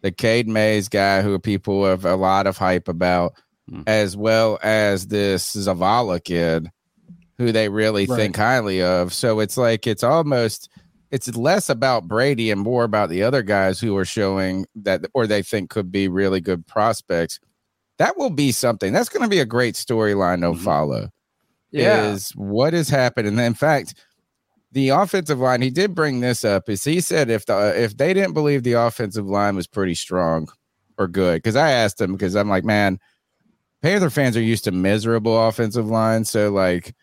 the Cade Mays guy who people have a lot of hype about, Hmm. as well as this Zavala kid who they really Right. think highly of. So it's like it's almost it's less about Brady and more about the other guys who are showing that or they think could be really good prospects. That will be something. That's going to be a great storyline to Mhm. follow. Yeah. Is what has happened. And in fact, the offensive line, he did bring this up, is he said if the if they didn't believe the offensive line was pretty strong or good, because I asked him because I'm like, man, Panther fans are used to miserable offensive lines. So like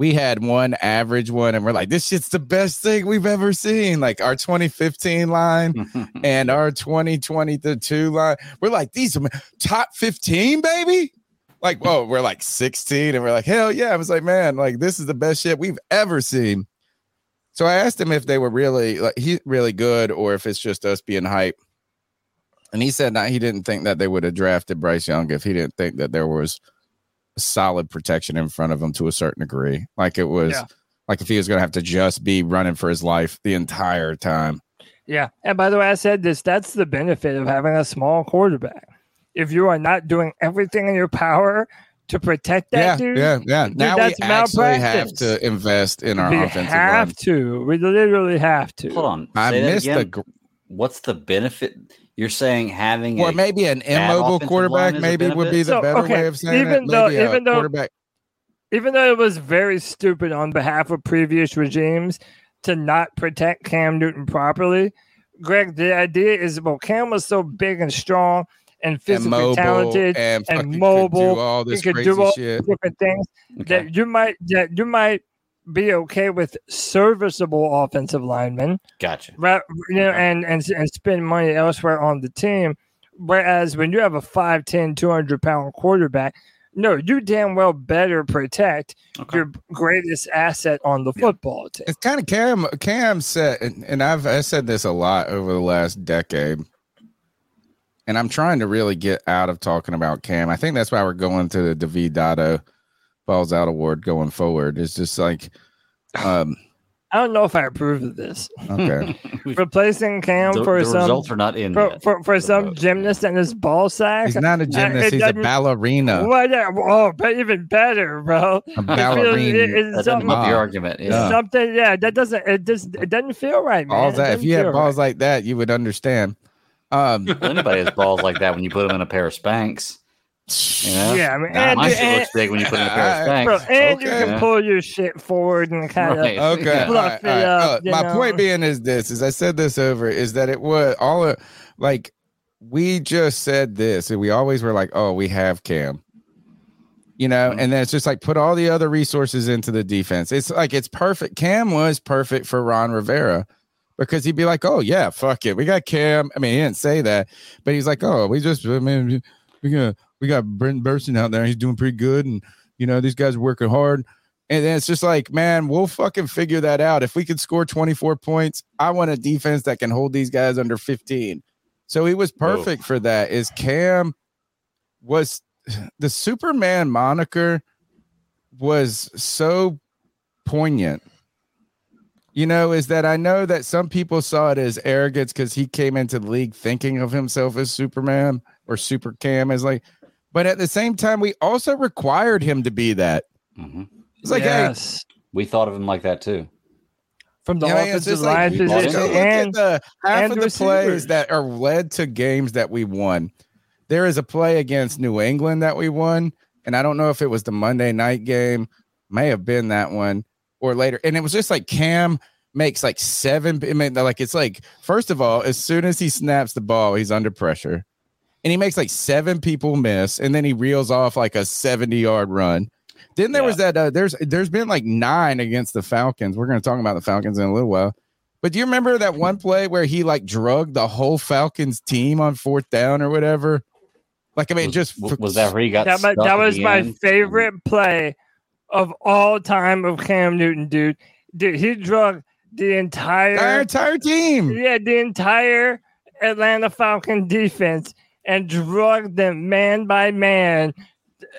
we had one average one, and we're like, this shit's the best thing we've ever seen. Like our 2015 line (laughs) and our 2022 line. We're like, these are top 15, baby. Like, whoa, we're like 16, and we're like, hell yeah. I was like, man, like this is the best shit we've ever seen. So I asked him if they were really like he really good or if it's just us being hype. And he said that he didn't think that they would have drafted Bryce Young if he didn't think that there was solid protection in front of him to a certain degree. Like it was Yeah. like if he was gonna have to just be running for his life the entire time. Yeah. And by the way, I said this that's the benefit of having a small quarterback. If you are not doing everything in your power to protect that yeah, dude, yeah, yeah. Now we actually have to invest in our we offensive have line. to. We literally have to. Hold on. I say that missed again. the gr- What's the benefit? You're saying having or a maybe an bad immobile quarterback line is a maybe would be the So, better okay, way of saying even it. though- Maybe a even though- quarterback. even though it was very stupid on behalf of previous regimes to not protect Cam Newton properly, Greg, the idea is well, Cam was so big and strong and and physically mobile talented, and, and fucking could mobile. do all he this could crazy do all shit. different things Okay. that you might that you might be okay with serviceable offensive linemen, Gotcha. right? You know, and and and spend money elsewhere on the team. Whereas when you have a 5'10", 200 pound quarterback, no, you damn well better protect Okay. your greatest asset on the football team. It's kind of Cam. Cam said, and, and I've I said this a lot over the last decade, and I'm trying to really get out of talking about Cam. I think that's why we're going to the David Dotto Balls Out Award going forward. It's just like, um, (sighs) I don't know if I approve of this. okay, (laughs) Replacing Cam the, for the some results are not in for, for, for some Proposed. gymnast and his ball sack. he's not a gymnast. it He's a ballerina. What? Oh, but even better, bro. A It feels- ballerina. it- it's That doesn't something, help your Ah. argument. Yeah. something. Yeah, that doesn't. It just. It doesn't feel right, man. balls that if you had balls right. like that, you would understand. Um, anybody has balls like that when you put them in a pair of Spanx. You know? Yeah, I mean, Nah, and, My you- shit and, looks big when you put it in a pair of Alright, bro, Spanx. and you Okay. can pull your shit forward and kind of. Right. (laughs) Okay. Yeah. all right, Fluff it all right. up, Uh, my know. point being is this: is I said this over is that it was all of, like we just said this, and we always were like, "Oh, we have Cam," you know, Mhm. and then it's just like put all the other resources into the defense. It's like it's perfect. Cam was perfect for Ron Rivera because he'd be like, "Oh yeah, fuck it, we got Cam." I mean, he didn't say that, but he's like, "Oh, we just, I mean, we got we got Brenton Bersin out there. He's doing pretty good, and you know these guys are working hard." And then it's just like, man, we'll fucking figure that out. If we could score 24 points, I want a defense that can hold these guys under 15. So he was Whoa. perfect for that. Is Cam was the Superman moniker was so poignant. You know, is that I know that some people saw it as arrogance because he came into the league thinking of himself as Superman or Super Cam as like, but at the same time, we also required him to be that. Mhm. It's like, hey, yes. We thought of him like that too. from the Yeah, yeah, offensive just like- line We bought Just position look into at and the half and of the plays that are led to games that we won. There is a play against New England that we won, and I don't know if it was the Monday night game, may have been that one or later. And it was just like Cam makes like seven. I mean, like it's like first of all, as soon as he snaps the ball, he's under pressure, and he makes like seven people miss, and then he reels off like a seventy-yard run. Then there Yeah. was that. Uh, there's there's been like nine against the Falcons. We're going to talk about the Falcons in a little while. But do you remember that one (laughs) play where he like drugged the whole Falcons team on fourth down or whatever? Like I mean, was, just w- was that where he got that, stuck that was my end? favorite play of all time of Cam Newton, dude. dude, he drug the entire, Our entire team. yeah, the entire Atlanta Falcon defense and drug them man by man,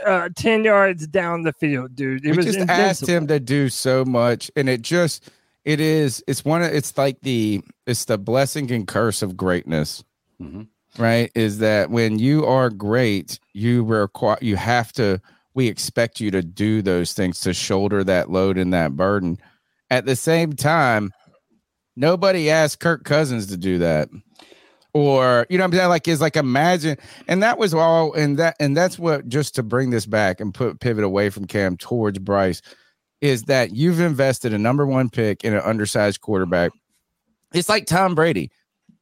uh, ten yards down the field, dude. It we was just asked him to do so much, and it just it is it's one of it's like the it's the blessing and curse of greatness, Mhm. right? Is that when you are great, you require you have to we expect you to do those things to shoulder that load and that burden. At the same time, nobody asked Kirk Cousins to do that. Or you know I'm saying? Like is like imagine and that was all and that and that's what just to bring this back and put pivot away from Cam towards Bryce is that you've invested a number one pick in an undersized quarterback. It's like Tom Brady.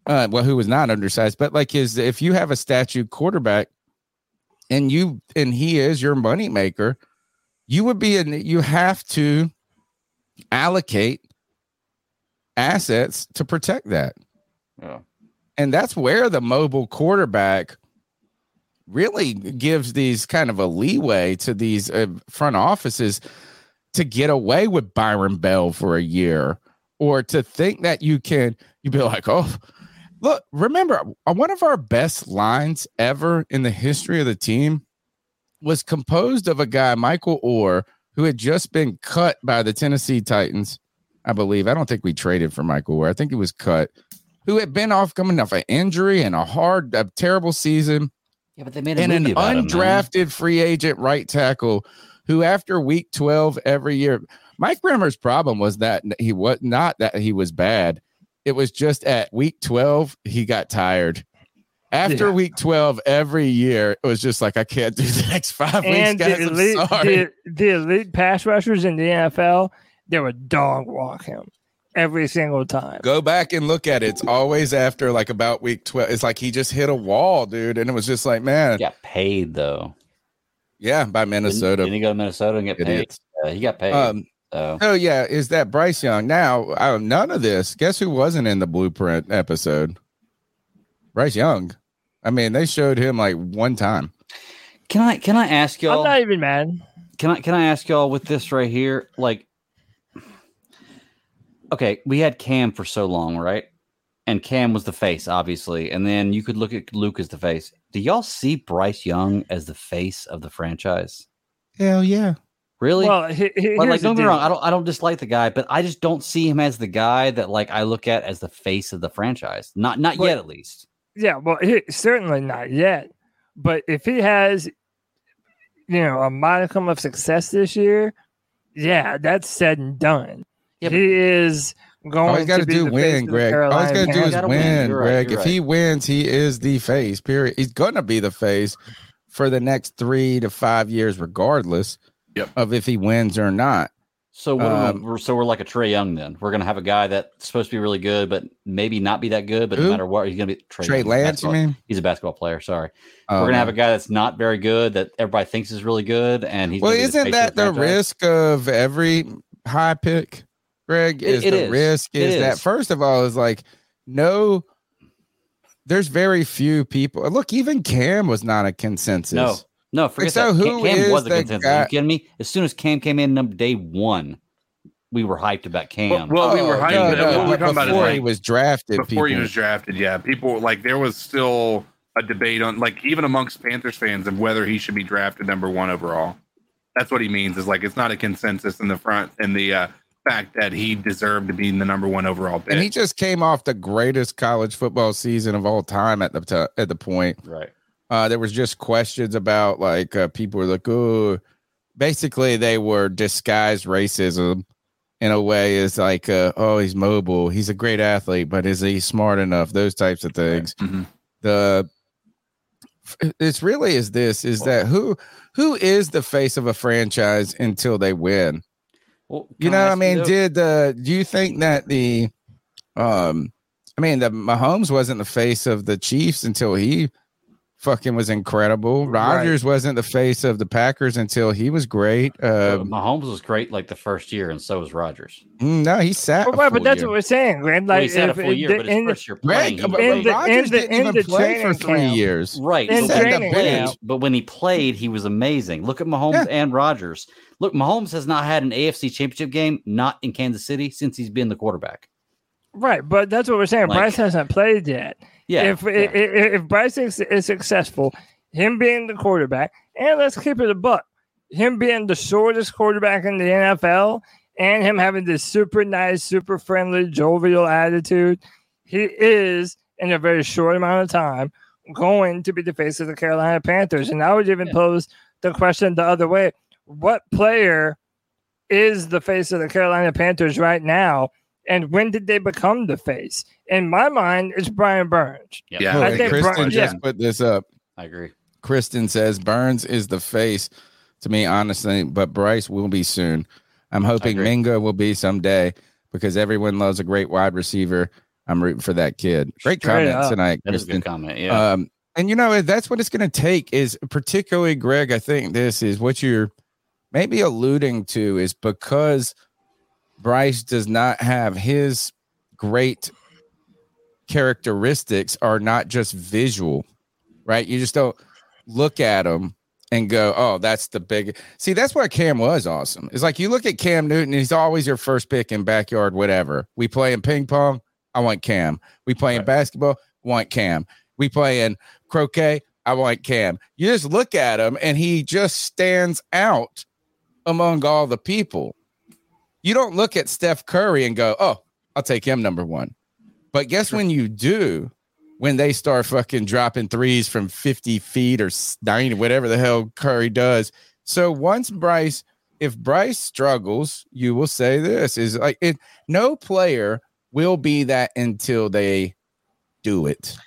Uh well who was not undersized, but like his if you have a statue quarterback and you and he is your money maker, you would be in you have to allocate assets to protect that. Yeah. And that's where the mobile quarterback really gives these kind of a leeway to these uh, front offices to get away with Byron Bell for a year or to think that you can, you'd be like, oh, look, remember, uh, one of our best lines ever in the history of the team was composed of a guy, Michael Oher, who had just been cut by the Tennessee Titans. I believe. I don't think we traded for Michael Oher. I think he was cut. Who had been off coming off an injury and a hard, a terrible season, Yeah, but they made a and an about him, undrafted free agent right tackle who, after week 12 every year, Mike Remmers' problem was that he was not that he was bad. It was just at week 12, he got tired. After Yeah. week 12 every year, it was just like, I can't do (laughs) the next five and weeks, guys. the elite, the, the elite pass rushers in the NFL, they would dog walk him every single time. Go back and look at it. It's always after like about week 12. It's like he just hit a wall, dude. And it was just like, man, He got paid though. yeah, by Didn't- Minnesota. Didn't, he go to Minnesota and get paid? Idiots. Yeah, he got paid. Um, so Oh yeah, is that Bryce Young? Now, uh, none of this. Guess who wasn't in the blueprint episode? Bryce Young. I mean, they showed him like one time. can I can I ask y'all? I'm not even mad. Can I can I ask y'all with this right here? Like, okay, we had Cam for so long, right? And Cam was the face, obviously, and then you could look at Luke as the face. Do y'all see Bryce Young as the face of the franchise? Hell yeah. Really? Well, he, he, But, like, don't get me wrong. I don't. I don't dislike the guy, but I just don't see him as the guy that like I look at as the face of the franchise. Not not But- yet, at least. Yeah, well, he, certainly not yet. But if he has, you know, a modicum of success this year, yeah, that's said and done. Yeah, but- he is going All he's got to to be do the face win, of the Greg. All he's Carolina got to do Panthers. is win. win, You're right, Greg. you're If he wins, he is the face. Period. He's gonna be the face for the next three to five years, regardless Yep. of if he wins or not. So what Um, we, we're, so we're like a Trae Young then. We're gonna have a guy that's supposed to be really good, but maybe not be that good. But Who? no matter what, he's gonna be Trey, Trae Young. He's a Lance, you basketball- mean? He's a basketball player. Sorry, Oh, we're gonna have a guy that's not very good that everybody thinks is really good, and he's Well, gonna be isn't face that of the franchise. risk of every high pick, Greg? It- Is it the is. risk is that first of all is like no. There's very few people. Look, even Cam was not a consensus. No, no, forget so that. who Cam, Cam was the the consensus. guy- Are you kidding me? As soon as Cam came in, number day one, we were hyped about Cam. Well, well, we were Oh, hyped. no, but no, what we're but talking about is before like, he was drafted. before he was drafted. Yeah, people like there was still a debate on like even amongst Panthers fans of whether he should be drafted number one overall. That's what he means. Is like it's not a consensus in the front and the uh, fact that he deserved to be in the number one overall pick. and he just came off the greatest college football season of all time at the t- at the point. right. Uh, there was just questions about like uh, people were like, oh, basically they were disguised racism in a way. Is like, uh, oh, he's mobile, he's a great athlete, but is he smart enough? Those types of things. Mhm. The it's really is this is that who who is the face of a franchise until they win? Well, You can know, I ask mean, did the do you think that the um I mean the Mahomes wasn't the face of the Chiefs until he fucking was incredible. Rodgers wasn't the face of the Packers until he was great. Uh, Mahomes was great like the first year, and so was Rodgers. mm, no, he sat. But, a right, but that's year. what we're saying, Greg. Well, Like, he sat a full year, the- but his in first year Greg, playing, he but was in great. the- Rodgers the- didn't in even play for three camp. years. Right. In but Sat when, the he training played, but when he played, he was amazing. Look at Mahomes Yeah. and Rodgers. Look, Mahomes has not had an AFC championship game, not in Kansas City, since he's been the quarterback. right, but that's what we're saying. Like- Bryce hasn't played yet. Yeah. if, yeah. if if Bryce is, is successful, him being the quarterback, and let's keep it a buck, him being the shortest quarterback in the NFL, and him having this super nice, super friendly, jovial attitude, he is in a very short amount of time going to be the face of the Carolina Panthers. And I would even Yeah. pose the question the other way: What player is the face of the Carolina Panthers right now? And when did they become the face? In my mind, it's Brian Burns. Yep. Yeah. I think Kristen Brian- just yeah. put this up. I agree. Kristen says Burns is the face to me, honestly, but Bryce will be soon. I'm hoping agree. Mingo will be someday because everyone loves a great wide receiver. I'm rooting for that kid. Great Straight comment up. tonight, That is a Kristen. good comment. Yeah. Um, and you know that's what it's going to take is particularly Greg. I think this is what you're maybe alluding to is because Bryce does not have his great characteristics are not just visual, right? You just don't look at him and go, "Oh, that's the big." See, that's why Cam was awesome. It's like you look at Cam Newton; he's always your first pick in backyard, whatever. We play in ping pong, I want Cam. We play in Right. basketball, want Cam. We play in croquet, I want Cam. You just look at him, and he just stands out among all the people. You don't look at Steph Curry and go, "Oh, I'll take him number one." But guess when you do, when they start fucking dropping threes from 50 feet or 90, whatever the hell Curry does. So once Bryce, if Bryce struggles, you will say this is like it, no player will be that until they do it.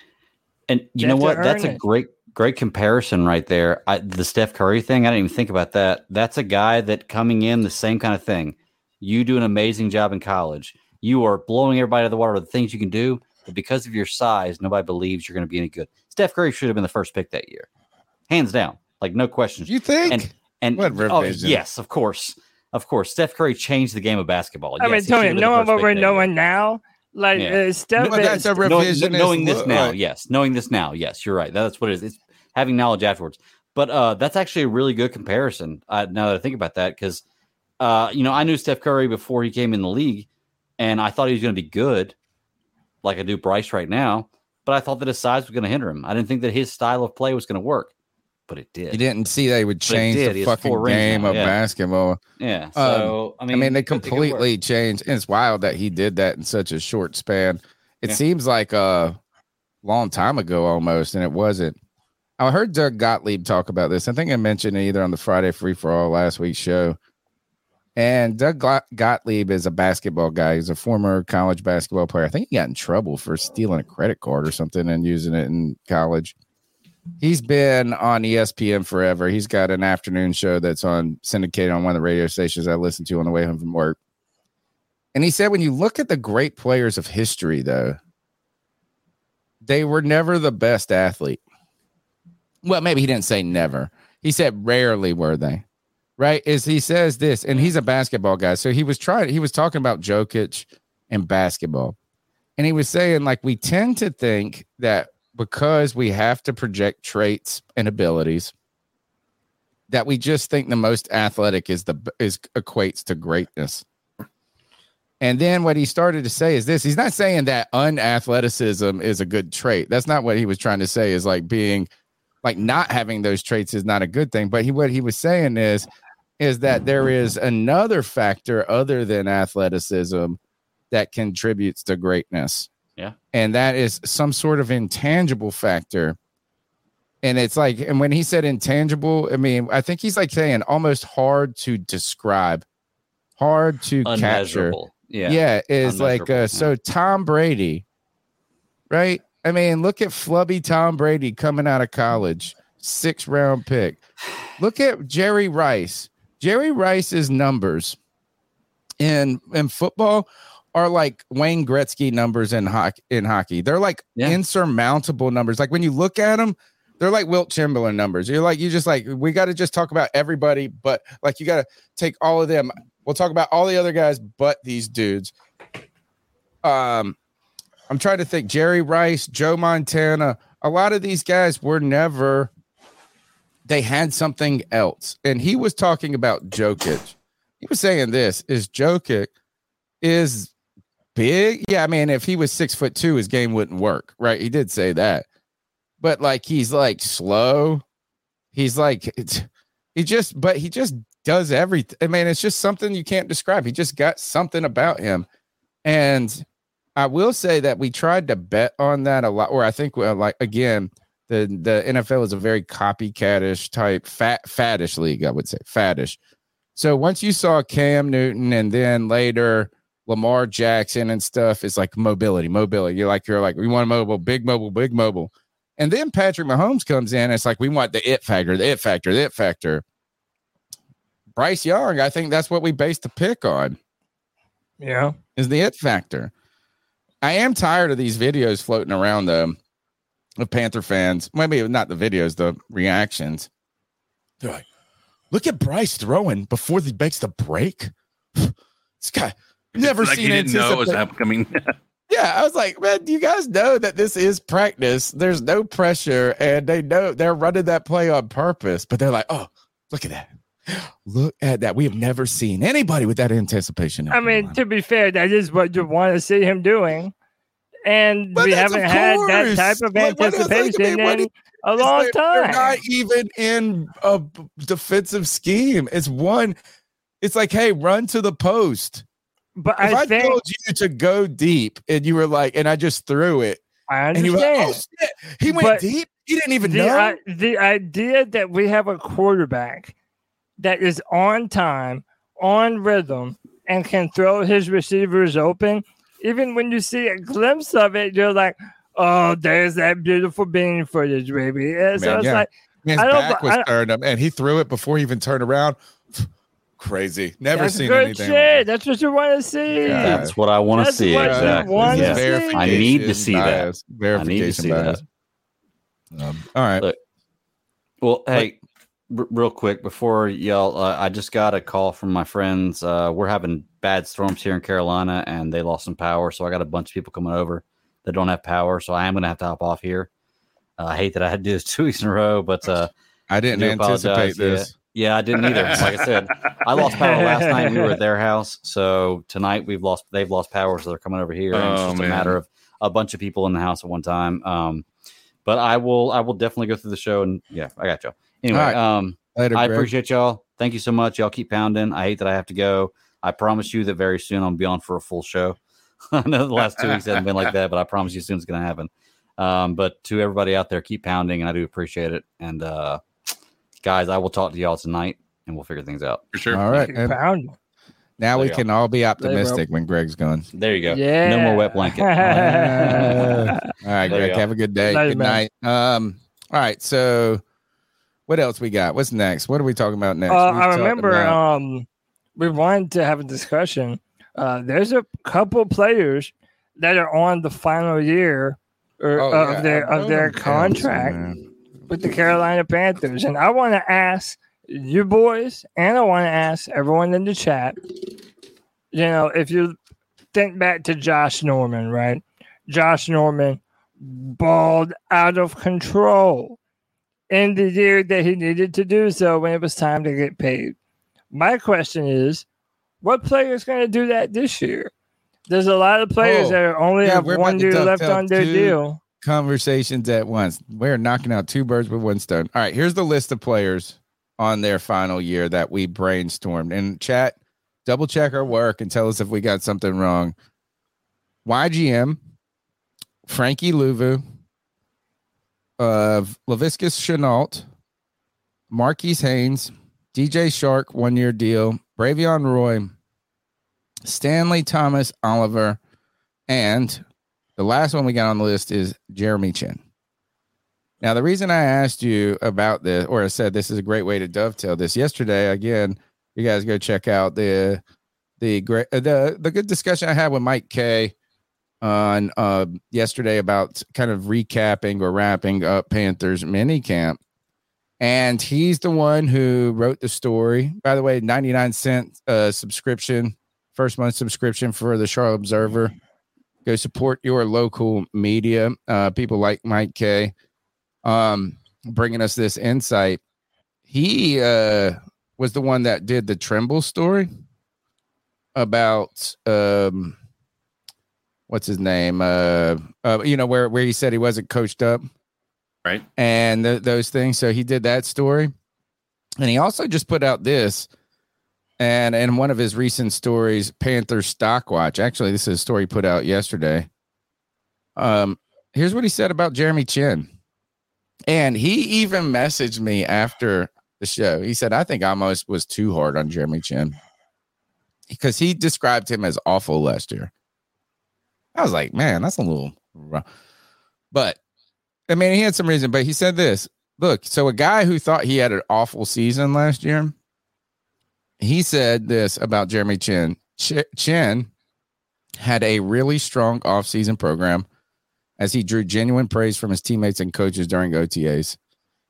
And you They know what? That's a it. great, great comparison right there. I, the Steph Curry thing, I didn't even think about that. That's a guy that coming in the same kind of thing. You do an amazing job in college. You are blowing everybody out of the water with the things you can do, but because of your size, nobody believes you're going to be any good. Steph Curry should have been the first pick that year, hands down, like no questions. You think? And and What oh, yes, of course, of course. Steph Curry changed the game of basketball. I Yes, mean, he Tony, should have been the knowing first what pick we're that year. now, like Yeah. uh, Steph, Well, that's a knowing, revisionist knowing this look. now, yes, knowing this now, yes, you're right. That's what it is. It's having knowledge afterwards. But uh, that's actually a really good comparison. Uh, now that I think about that, because uh, you know, I knew Steph Curry before he came in the league, and I thought he was going to be good, like I do Bryce right now. But I thought that his size was going to hinder him. I didn't think that his style of play was going to work, but it did. you didn't see they would change did. The fucking game now, of yeah. basketball. Yeah. Um, so I mean, I mean, they completely changed. And it's wild that he did that in such a short span. It Yeah. seems like a long time ago almost, and it wasn't. I heard Doug Gottlieb talk about this. I think I mentioned it either on the Friday Free for All last week's show. And Doug Gottlieb is a basketball guy. He's a former college basketball player. I think he got in trouble for stealing a credit card or something and using it in college. He's been on ESPN forever. He's got an afternoon show that's on syndicated on one of the radio stations I listen to on the way home from work. And he said, when you look at the great players of history, though, they were never the best athlete. Well, maybe he didn't say never. He said rarely were they. Right? Is he says this, and he's a basketball guy. So he was trying, he was talking about Jokic and basketball. And he was saying, like, we tend to think that because we have to project traits and abilities, that we just think the most athletic is the is equates to greatness. And then what he started to say is this: he's not saying that unathleticism is a good trait. That's not what he was trying to say. Is like being like not having those traits is not a good thing. But he what he was saying is is that there is another factor other than athleticism that contributes to greatness. Yeah. And that is some sort of intangible factor. And it's like, and when he said intangible, I mean, I think he's like saying almost hard to describe, hard to capture. Yeah. Yeah, is like uh, yeah. so Tom Brady, right? I mean, look at flubby Tom Brady coming out of college, six round pick. Look at Jerry Rice. Jerry Rice's numbers in in football are like Wayne Gretzky numbers in hockey. In hockey, they're like Yeah. insurmountable numbers. Like when you look at them, they're like Wilt Chamberlain numbers. You're like you just like we got to just talk about everybody, but like you got to take all of them. We'll talk about all the other guys, but these dudes. Um, I'm trying to think. Jerry Rice, Joe Montana. A lot of these guys were never. They had something else, and he was talking about Jokic. He was saying this is Jokic is big. Yeah, I mean, if he was six foot two, his game wouldn't work, right? He did say that, but like he's like slow. He's like (laughs) he just, but he just does everything. I mean, it's just something you can't describe. He just got something about him, and I will say that we tried to bet on that a lot. Or I think, like again, the the NFL is a very copycatish type, fat faddish league. I would say faddish. So once you saw Cam Newton, and then later Lamar Jackson and stuff, is like mobility, mobility. You're like you're like we want mobile, big mobile, big mobile. And then Patrick Mahomes comes in. It's like we want the it factor, the it factor, the it factor. Bryce Young, I think that's what we based the pick on Yeah. is the it factor. I am tired of these videos floating around though of Panther fans. Maybe not the videos, the reactions. They're like, look at Bryce throwing before he makes the break. (sighs) this guy never like seen he didn't know it was upcoming. (laughs) yeah, I was like, man, do you guys know that this is practice. There's no pressure, and they know they're running that play on purpose. But they're like, oh, look at that. Look at that. We have never seen anybody with that anticipation. I mean, Carolina. to be fair, that is what you want to see him doing. And But we haven't had that type of Like, like, anticipation in a long they're- They're time. not even in a defensive scheme. It's one. It's like, hey, run to the post. But If I, I think told you to go deep, and you were like, and I just threw it, I and you were like, oh, understand. oh he went But deep. He didn't even the, know. I, the idea that we have a quarterback that is on time, on rhythm, and can throw his receivers open, even when you see a glimpse of it, you're like, oh, there's that beautiful bean footage, baby. And so Man, it's yeah. like, His I don't- back was I turned up, and he threw it before he even turned around. Crazy. Never that's seen good anything. shit. That's what you want to see. Yeah. That's what I want to That's see. what you Exactly. wanna Yeah. see. I need to see that. bias. Verification see bias. Um, all right. Look, Well, hey, r- real quick before y'all, uh, I just got a call from my friends. Uh, we're having bad storms here in Carolina, and they lost some power. So I got a bunch of people coming over that don't have power. So I am going to have to hop off here. Uh, I hate that I had to do this (laughs) two weeks in a row, but uh, I didn't do anticipate apologize, this. yeah, I didn't either. Like I said, I lost power last night. We were at their house, so tonight we've lost. They've lost power, so they're coming over here. and it's Oh, just man. a matter of a bunch of people in the house at one time. Um, but I will. I will definitely go through the show, and yeah, I got y'all. Anyway, All right. um, Later, I Greg. appreciate y'all. Thank you so much. Y'all keep pounding. I hate that I have to go. I promise you that very soon I'll be on for a full show. (laughs) I know the last two weeks haven't been like that, but I promise you soon it's going to happen. Um, but to everybody out there, keep pounding, and I do appreciate it. And uh, guys, I will talk to y'all tonight, and we'll figure things out. For sure. All right. and Pound. now we There you can all be optimistic when Greg's gone. There you go. Yeah. No more wet blanket. Uh, (laughs) all right, There Greg. Have a good day. Night, good night. Um. All right. So, what else we got? What's next? What are we talking about next? Uh, I remember about- um, we wanted to have a discussion. Uh, there's a couple players that are on the final year or, Oh, of yeah, their of their contract somewhere. With the Carolina Panthers, and I want to ask you boys, and I want to ask everyone in the chat. You know, if you think back to Josh Norman, right? Josh Norman balled out of control in the year that he needed to do so when it was time to get paid. My question is, what player is going to do that this year? There's a lot of players Oh, that are only yeah, have one year left on their two- deal. Conversations at once. We're knocking out two birds with one stone. All right, here's the list of players on their final year that we brainstormed. And chat, double check our work and tell us if we got something wrong. YGM, Frankie Luvu, uh, Laviska Shenault, Marquis Haynes, DJ Chark, one year deal, Bravvion Roy, Stantley Thomas Oliver, and the last one we got on the list is Jeremy Chinn. Now, the reason I asked you about this, or I said this is a great way to dovetail this yesterday, again, you guys go check out the the great uh, the the good discussion I had with Mike K on uh, yesterday about kind of recapping or wrapping up Panthers mini camp. And he's the one who wrote the story. By the way, 99 cent uh, subscription, first month subscription for the Charlotte Observer. Go support your local media. Uh, people like Mike K um, bringing us this insight. He uh, was the one that did the Tremble story about um, what's his name? Uh, uh, you know where where he said he wasn't coached up, Right. And th- those things. So he did that story, and he also just put out this. And in one of his recent stories, Panthers Stock Watch. Actually, this is a story put out yesterday. Um, here's what he said about Jeremy Chinn. And he even messaged me after the show. He said, I think I almost was too hard on Jeremy Chinn because he described him as awful last year. I was like, man, that's a little rough. But I mean, he had some reason, but he said this look, so a guy who thought he had an awful season last year, he said this about Jeremy Chinn. Ch- Chinn had a really strong offseason program as he drew genuine praise from his teammates and coaches during OTAs.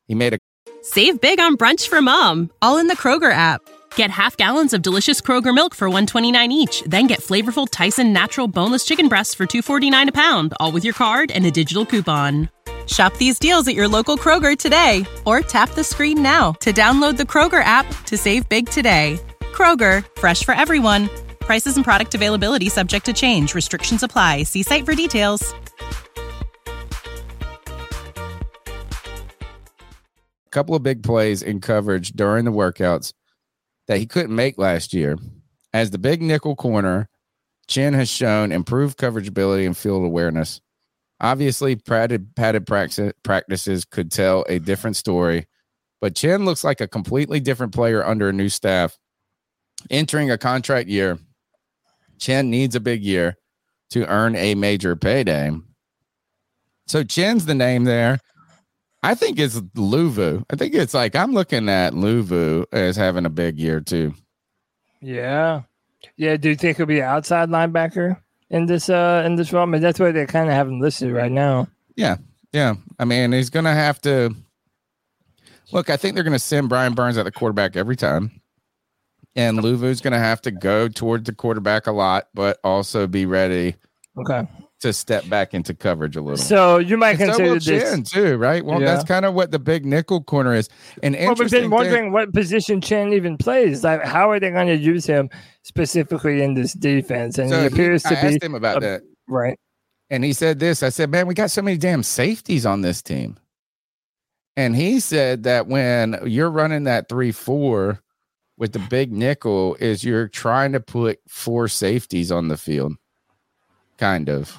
He made a Save big on brunch for mom, all in the Kroger app. Get half gallons of delicious Kroger milk for 129 each, then get flavorful Tyson natural boneless chicken breasts for 249 a pound, all with your card and a digital coupon. Shop these deals at your local Kroger today or tap the screen now to download the Kroger app to save big today. Kroger, fresh for everyone. Prices and product availability subject to change. Restrictions apply. See site for details. A couple of big plays in coverage during the workouts that he couldn't make last year. As the big nickel corner, Chinn has shown improved coverage ability and field awareness. Obviously, padded, padded praxi- practices could tell a different story, but Chinn looks like a completely different player under a new staff. Entering a contract year, Chinn needs a big year to earn a major payday. So Chinn's the name there. I think it's Luvu. I think it's like I'm looking at Luvu as having a big year too. Yeah. Yeah. Do you think he'll be an outside linebacker in this uh in this? I mean, that's why they kind of have him listed right now. Yeah. Yeah. I mean, he's gonna have to look, I think they're gonna send Brian Burns at the quarterback every time. And Luvu's gonna have to go towards the quarterback a lot, but also be ready Okay. To step back into coverage a little. So you might And consider this. Chinn too, right? Well, that's kind of what the big nickel corner is. And Well, we've been thing- wondering what position Chinn even plays. Like, how are they going to use him specifically in this defense? And so he he- appears I to be asked him about a- that. right. And he said this. I said, Man, we got so many damn safeties on this team. And he said that when you're running that 3 4 with the big nickel, is you're trying to put four safeties on the field, kind of.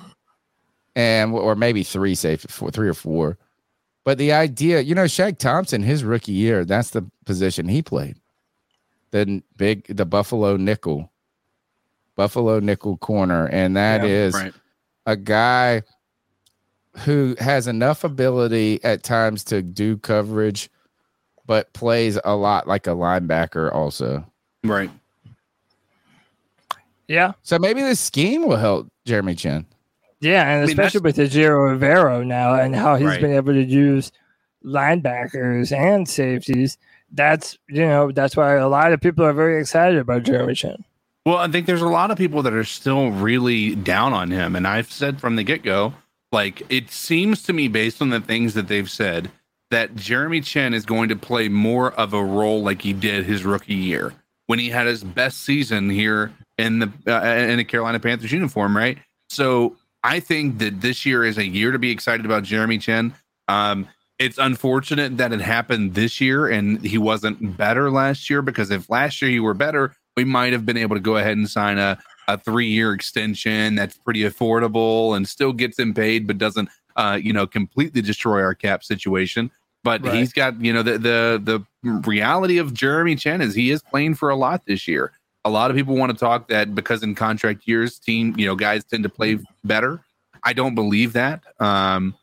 And or maybe three safety, four, three or four. But the idea, you know, Shaq Thompson, his rookie year, that's the position he played. The big, the Buffalo nickel, Buffalo nickel corner, and that is Right. a guy who has enough ability at times to do coverage, but plays a lot like a linebacker also. Right. Yeah. So maybe this scheme will help Jeremy Chinn. Yeah. And I mean, especially with the Ejiro Evero now and how he's Right. been able to use linebackers and safeties. That's, you know, that's why a lot of people are very excited about Jeremy Chinn. Well, I think there's a lot of people that are still really down on him. And I've said from the get go, like, it seems to me, based on the things that they've said, that Jeremy Chinn is going to play more of a role like he did his rookie year when he had his best season here in the uh, in a Carolina Panthers uniform, right? So I think that this year is a year to be excited about Jeremy Chinn. Um, it's unfortunate that it happened this year and he wasn't better last year because if last year you were better, we might have been able to go ahead and sign a, a three year extension that's pretty affordable and still gets him paid, but doesn't, uh, you know, completely destroy our cap situation. But Right. he's got, you know, the, the the reality of Jeremy Chinn is he is playing for a lot this year. A lot of people want to talk that because in contract years, team, you know, guys tend to play better. I don't believe that. Um,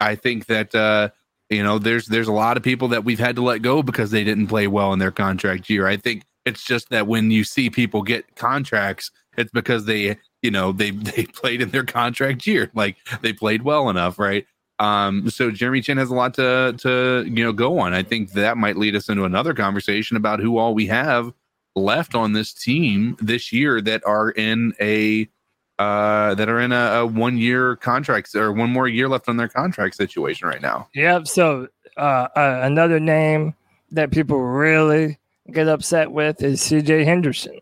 I think that uh, you know, there's there's a lot of people that we've had to let go because they didn't play well in their contract year. I think it's just that when you see people get contracts, it's because they you know they (laughs) they played in their contract year, like they played well enough, right? Um, so Jeremy Chinn has a lot to to you know go on. I think that might lead us into another conversation about who all we have left on this team this year that are in a uh, that are in a, a one year contracts or one more year left on their contract situation right now. Yep. So uh, uh, another name that people really get upset with is CJ Henderson.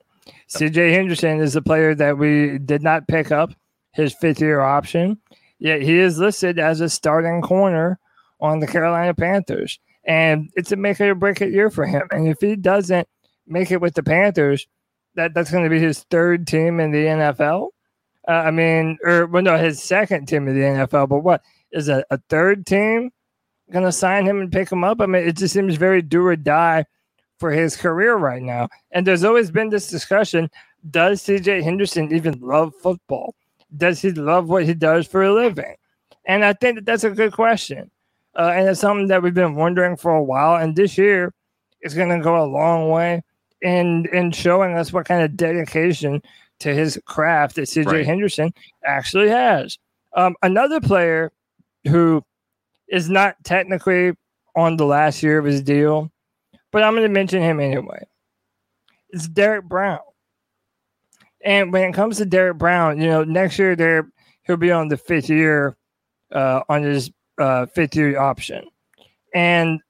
CJ Henderson is a player that we did not pick up his fifth year option, yet he is listed as a starting corner on the Carolina Panthers. And it's a make or break it year for him. And if he doesn't make it with the Panthers, that, that's going to be his third team in the NFL. Uh, I mean, or well, no, his second team in the NFL. But what is a, a third team going to sign him and pick him up? I mean, it just seems very do or die for his career right now. And there's always been this discussion: Does CJ Henderson even love football? Does he love what he does for a living? And I think that that's a good question, uh, and it's something that we've been wondering for a while. And this year, is going to go a long way in in showing us what kind of dedication to his craft that CJ Right. Henderson actually has. Um, another player who is not technically on the last year of his deal, but I'm going to mention him anyway. It's Derrick Brown. And when it comes to Derrick Brown, you know, next year there he'll be on the fifth year uh, on his uh, fifth year option, and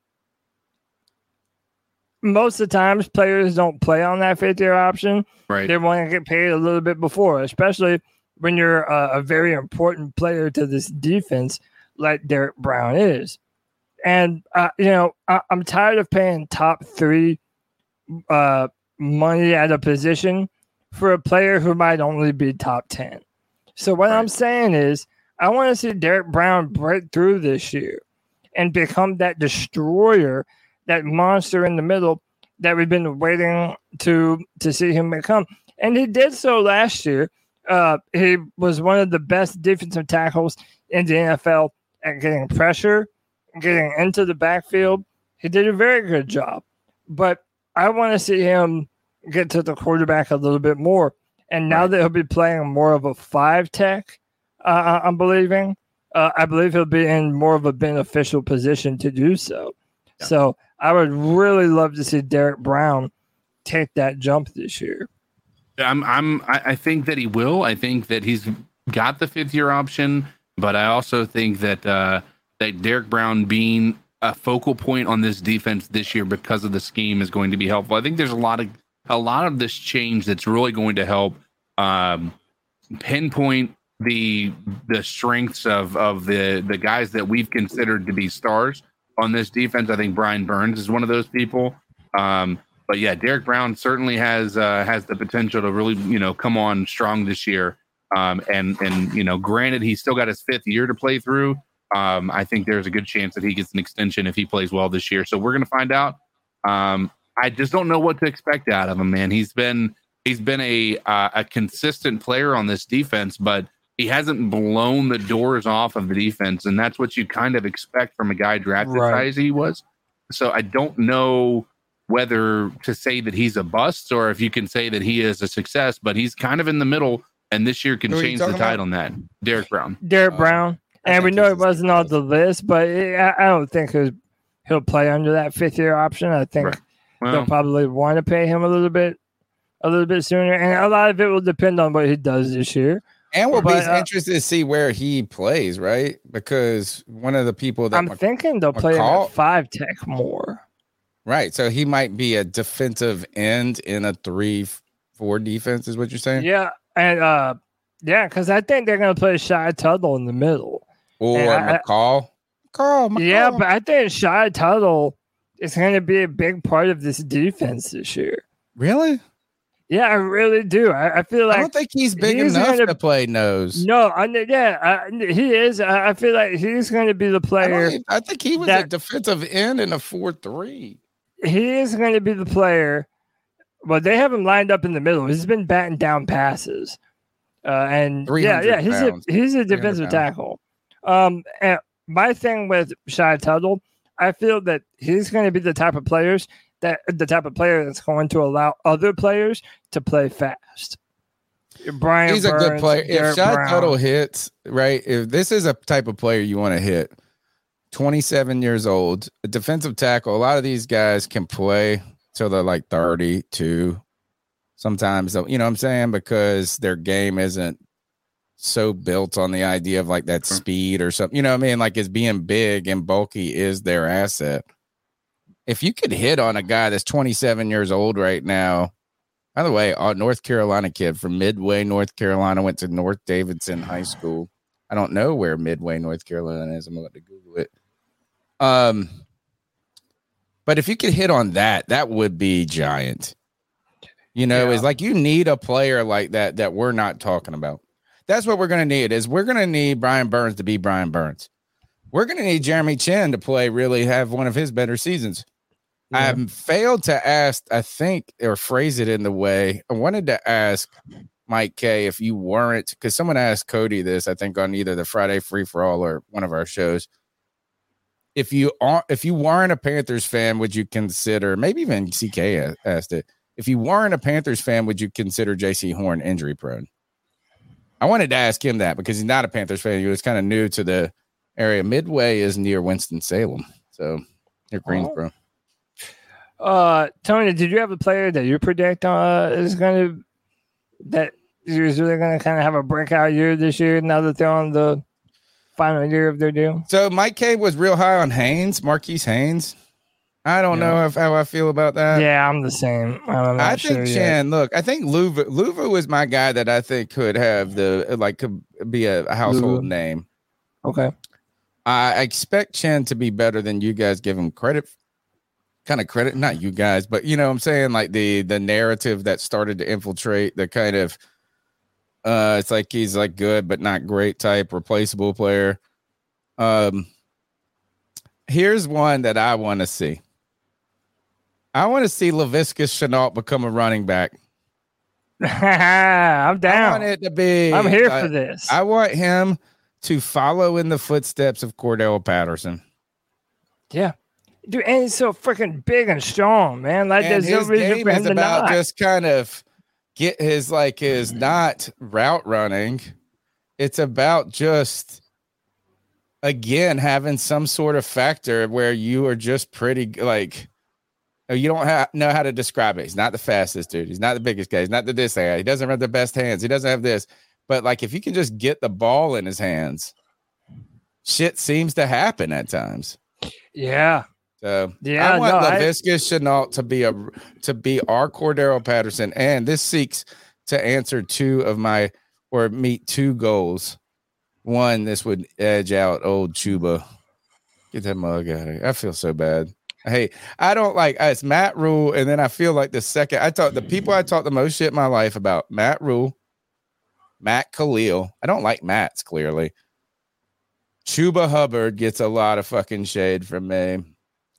most of the times players don't play on that fifth year option Right. they want to get paid a little bit before, especially when you're a, a very important player to this defense like Derrick Brown is. And uh, you know, I, I'm tired of paying top three uh, money at a position for a player who might only be top ten. So what I'm saying is, I want to see Derrick Brown break through this year and become that destroyer, that monster in the middle that we've been waiting to to see him become. And he did so last year. Uh, he was one of the best defensive tackles in the NFL at getting pressure, getting into the backfield. He did a very good job. But I want to see him get to the quarterback a little bit more. And now Right. that he'll be playing more of a five tech, uh, I'm believing, uh, I believe he'll be in more of a beneficial position to do so. Yeah. So I would really love to see Derrick Brown take that jump this year. I'm I'm I think that he will. I think that he's got the fifth year option, but I also think that uh that Derrick Brown being a focal point on this defense this year because of the scheme is going to be helpful. I think there's a lot of a lot of this change that's really going to help um pinpoint the the strengths of of the the guys that we've considered to be stars on this defense. I think Brian Burns is one of those people. Um, but yeah, Derrick Brown certainly has uh, has the potential to really you know come on strong this year. Um, and and you know, granted, he's still got his fifth year to play through. Um, I think there's a good chance that he gets an extension if he plays well this year. So we're gonna find out. Um, I just don't know what to expect out of him, man. He's been he's been a uh, a consistent player on this defense, but he hasn't blown the doors off of the defense, and that's what you kind of expect from a guy drafted Right. as he was. So I don't know whether to say that he's a bust or if you can say that he is a success, but he's kind of in the middle, and this year can Who change the talking tide about? on that. Derrick Brown. Derrick Brown, I and we know it wasn't on the list, but it, I, I don't think he'll, he'll play under that fifth year option. I think Right. they'll probably want to pay him a little bit, a little bit sooner, and a lot of it will depend on what he does this year. And we'll be uh, interested to see where he plays, right? Because one of the people that I'm thinking they'll play McCall- at five tech more. right, so he might be a defensive end in a three four defense, is what you're saying? Yeah, and uh, yeah, because I think they're gonna play Shy Tuttle in the middle. Or And I- McCall. McCall, McCall. Yeah, but I think Shy Tuttle is gonna be a big part of this defense this year. really? Yeah, I really do. I, I feel like I don't think he's big he's enough gonna- to play nose. no, I, yeah, I, he is. I, I feel like he's going to be the player. even- I think he was a defensive end in a four three. He is going to be the player. Well, they have him lined up in the middle. He's been batting down passes, uh, and yeah, yeah, he's pounds. a he's a defensive tackle. Um, and my thing with Shy Tuttle, I feel that he's going to be the type of players that the type of player that's going to allow other players to play fast. Brian. He's a good Burns, player. If Garrett Shot Brown. Tuttle hits, right? If this is a type of player you want to hit, 27 years old, a defensive tackle, a lot of these guys can play till they're like 32. Sometimes, you know what I'm saying? Because their game isn't so built on the idea of like that speed or something. You know what I mean? Like it's being big and bulky is their asset. If you could hit on a guy that's 27 years old right now, by the way, a North Carolina kid from Midway, North Carolina, went to North Davidson High School. I don't know where Midway, North Carolina is. I'm about to Google it. Um, but if you could hit on that, that would be giant. You know, Yeah. it's like you need a player like that that we're not talking about. That's what we're gonna need. Is we're gonna need Brian Burns to be Brian Burns. We're gonna need Jeremy Chinn to play really have one of his better seasons. I have failed to ask, I think, or phrase it in the way I wanted to ask Mike K if you weren't because someone asked Cody this, I think, on either the Friday free for all or one of our shows. If you aren't, if you weren't a Panthers fan, would you consider maybe even CK asked it? If you weren't a Panthers fan, would you consider Jaycee Horn injury prone? I wanted to ask him that because he's not a Panthers fan. He was kind of new to the area. Midway is near Winston Salem, so near Greensboro. Uh, Tony, did you have a player that you predict uh, is going to that is really going to kind of have a breakout year this year? Now that they're on the final year of their deal. So Mike K was real high on Haynes, Marquis Haynes. I don't know if how I feel about that. yeah, I'm the same. I'm not I sure think yet. Chan. Look, I think Luvu Luvu was my guy that I think could have the like could be a household Luvu. name. Okay. I expect Chinn to be better than you guys give him credit. Kind of credit, not you guys, but you know what I'm saying like the the narrative that started to infiltrate the kind of uh it's like he's like good but not great type replaceable player. Um here's one that I want to see. I want to see Laviska Shenault become a running back. (laughs) I'm down I want it to be I'm here I- for this. I want him to follow in the footsteps of Cordarrelle Patterson. yeah. Dude, and he's so freaking big and strong, man. Like and there's no his reason game for him is to about not. just kind of get his like his mm-hmm. not route running. It's about just again having some sort of factor where you are just pretty like uh, you don't ha- know how to describe it. He's not the fastest dude. He's not the biggest guy. He's not the this guy. He doesn't have the best hands. He doesn't have this. But like if you can just get the ball in his hands, shit seems to happen at times. yeah. So Yeah, I want no, I- Laviska Shenault to be a to be our Cordarrelle Patterson, and this seeks to answer two of my or meet two goals. One, this would edge out old Chuba. Get that mug out of here. I feel so bad. Hey, I don't like uh, it's Matt Rhule, and then I feel like the second I talk the people I talk the most shit in my life about Matt Rhule, Matt Kalil. I don't like Matt's clearly. Chuba Hubbard gets a lot of fucking shade from me.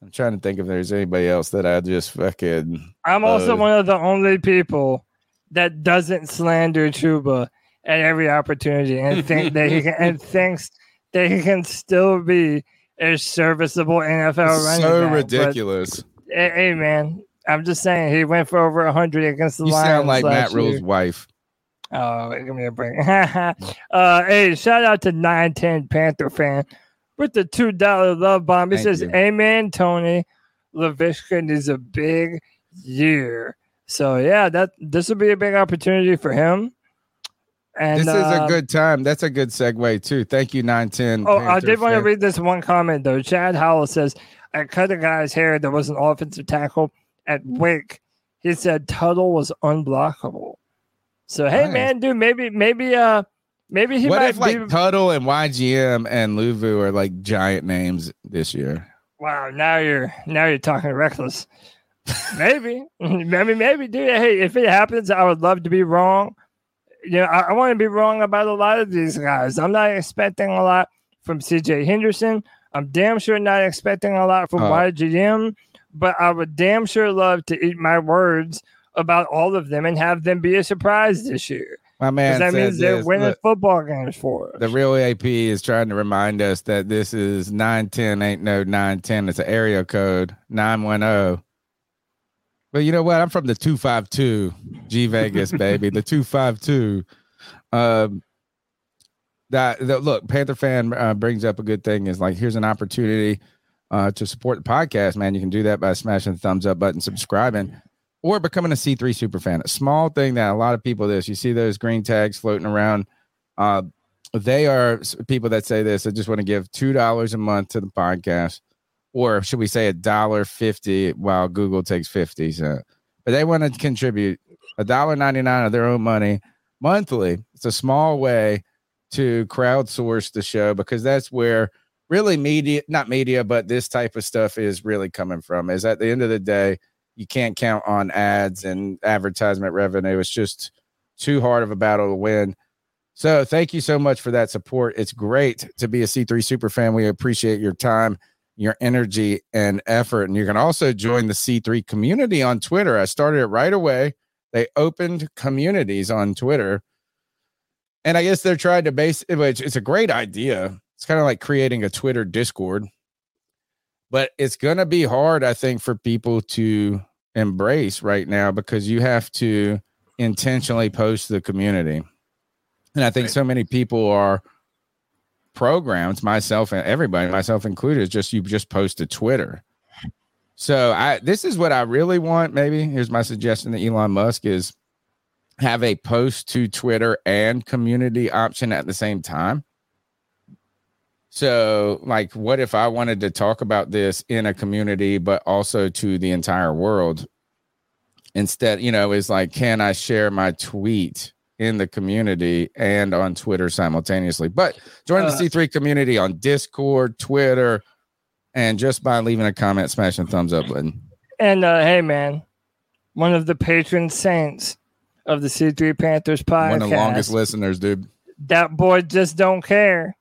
I'm trying to think if there's anybody else that I just fucking. I'm also Uh, one of the only people that doesn't slander Chuba at every opportunity and think that he can and (laughs) thinks that he can still be a serviceable NFL running so back. Ridiculous. hey, hey, man, I'm just saying he went for over 100 against the You Lions sound like Matt year. Rhule's wife. Oh, give me a break. (laughs) uh, hey, shout out to 910 Panther fan with the $2 love bomb. He Thank says, you. Amen, Tony. Laviska is a big year. So, yeah, that this will be a big opportunity for him. And this is a uh, good time. That's a good segue too. Thank you, nine ten. Oh, I did want to read this one comment though. Chad Howell says, I cut a guy's hair There was an offensive tackle at Wake. He said Tuttle was unblockable. So hey Nice. man, dude, maybe maybe uh maybe he What might if like be Tuttle and YGM and Luvu are like giant names this year? wow, now you're now you're talking reckless. maybe. (laughs) Mean maybe dude. Hey, if it happens, I would love to be wrong. You know, I, I want to be wrong about a lot of these guys. I'm not expecting a lot from CJ Henderson. I'm damn sure not expecting a lot from uh, Oh. YGM, but I would damn sure love to eat my words about all of them and have them be a surprise this year. My man that means they're this. winning Look, football games for us. the real AP is trying to remind us that this is nine ten ain't no nine ten. It's an area code nine one zero. But you know what? I'm from the 252 G Vegas, (laughs) baby. The 252. Um, that, that look, Panther fan uh, brings up a good thing is like, here's an opportunity uh, to support the podcast, man. You can do that by smashing the thumbs up button, subscribing, or becoming a C3 super fan. A small thing that a lot of people this, you see those green tags floating around. Uh, they are people that say this. I just want to give $2 a month to the podcast or should we say a dollar fifty while Google takes fifty cent. But they want to contribute a dollar ninety nine of their own money monthly. It's a small way to crowdsource the show because that's where really media, not media, but this type of stuff is really coming from. Is at the end of the day, you can't count on ads and advertisement revenue. It's just too hard of a battle to win. So thank you so much for that support. It's great to be a C3 super fan. We appreciate your time your energy and effort. And you can also join the C3 community on Twitter. I started it right away. They opened communities on Twitter. And I guess they're trying to base which it's a great idea. It's kind of like creating a Twitter Discord. But it's to be hard, I think, for people to embrace right now because you have to intentionally post the community. And I think Right. so many people are programs, myself and everybody, myself included, is just you just post to Twitter. So I this is what I really want. Maybe here's my suggestion to Elon Musk is have a post to Twitter and community option at the same time. So, like, what if I wanted to talk about this in a community, but also to the entire world? Instead, you know, is like, can I share my tweet in the community and on Twitter simultaneously? But join the Uh, C3 community on Discord, Twitter, and just by leaving a comment, smashing thumbs up button. And uh, hey, man, one of the patron saints of the C3 Panthers podcast. One of the longest listeners, dude. that boy just don't care.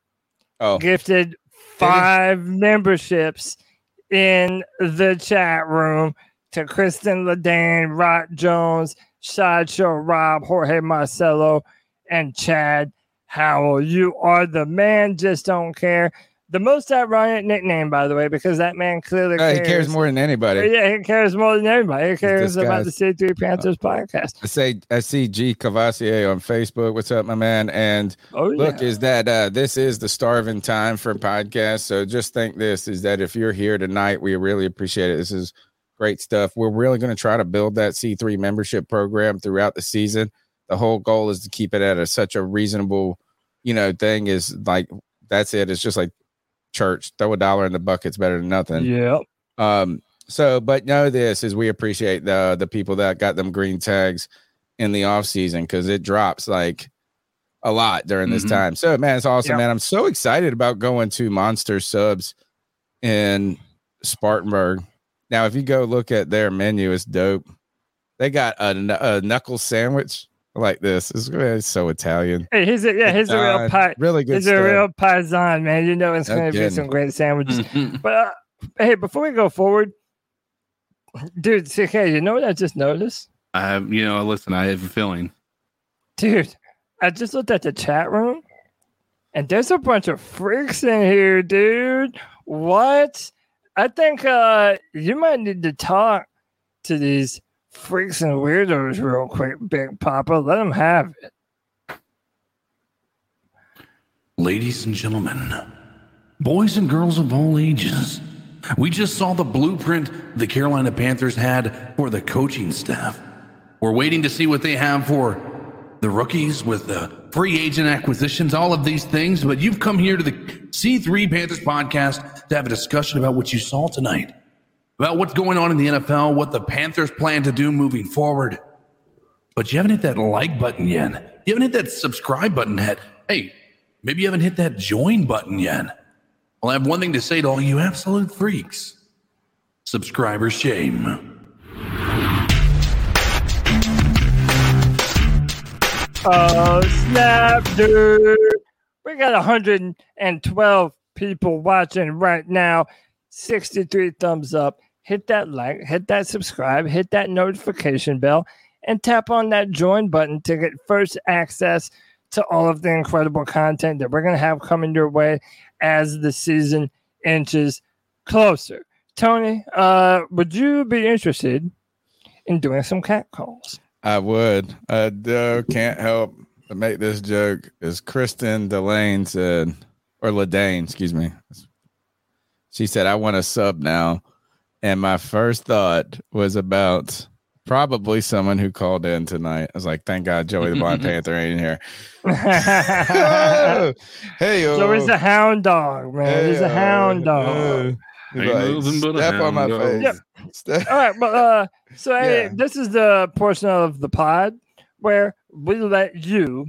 Oh, Gifted five memberships in the chat room to Kristen Ladane, Rot Jones, Sideshow Rob, Jorge Marcelo, and Chad Howell. You are the man, just don't care. The most ironic nickname, by the way, because that man clearly uh, he cares. cares more than anybody. Yeah, he cares more than anybody. He cares about the disguised. C3 Panthers podcast. I say I see G Cavassier on Facebook. What's up, my man? And Oh, look, yeah. is that uh this is the starving time for podcasts. So just think this is that if you're here tonight, we really appreciate it. This is great stuff. We're really going to try to build that C3 membership program throughout the season. The whole goal is to keep it at a, such a reasonable, you know, thing is like that's it. It's just like church. Throw a dollar in the bucket's better than nothing. Yeah. Um, so but know this is we appreciate the the people that got them green tags in the off season because it drops like a lot during this Mhm. time. So man, it's awesome, Yep. man. I'm so excited about going to Monster Subs in Spartanburg. Now, if you go look at their menu, it's dope. They got a, a knuckle sandwich like this. It's, it's so Italian. Hey, he's a yeah, he's a real Uh, pi- really good he's stuff. a real paisan, man. You know it's gonna be some great sandwiches. (laughs) But uh, hey, before we go forward, dude, CK, you know what I just noticed? I have, you know, listen, I have a feeling. Dude, I just looked at the chat room and there's a bunch of freaks in here, dude. What? I think uh you might need to talk to these freaks and weirdos real quick, Big Papa. Let them have it. Ladies and gentlemen, boys and girls of all ages, we just saw the blueprint the Carolina Panthers had for the coaching staff. We're waiting to see what they have for the rookies with the free agent acquisitions, all of these things. But you've come here to the C3 Panthers podcast to have a discussion about what you saw tonight, about what's going on in the NFL, what the Panthers plan to do moving forward. But you haven't hit that like button yet. You haven't hit that subscribe button yet. Hey, maybe you haven't hit that join button yet. Well, I have one thing to say to all you absolute freaks subscriber shame. Oh snap, dude! We got 112 people watching right now. 63 thumbs up. Hit that like, hit that subscribe, hit that notification bell, and tap on that join button to get first access to all of the incredible content that we're gonna have coming your way as the season inches closer. Tony, uh, would you be interested in doing some cat calls. I would. I uh, can't help but make this joke. As Kristen Delane said, or Ladane, excuse me. She said, I want a sub now. And my first thought was about probably someone who called in tonight. I was like, thank God Joey the Blind (laughs) Panther ain't here. (laughs) (laughs) hey, yo. So it's a hound dog, man. It's a hound dog. He's like, a step on my hound dog. face. Yep. All right, but uh, so hey, Yeah. this is the portion of the pod where we let you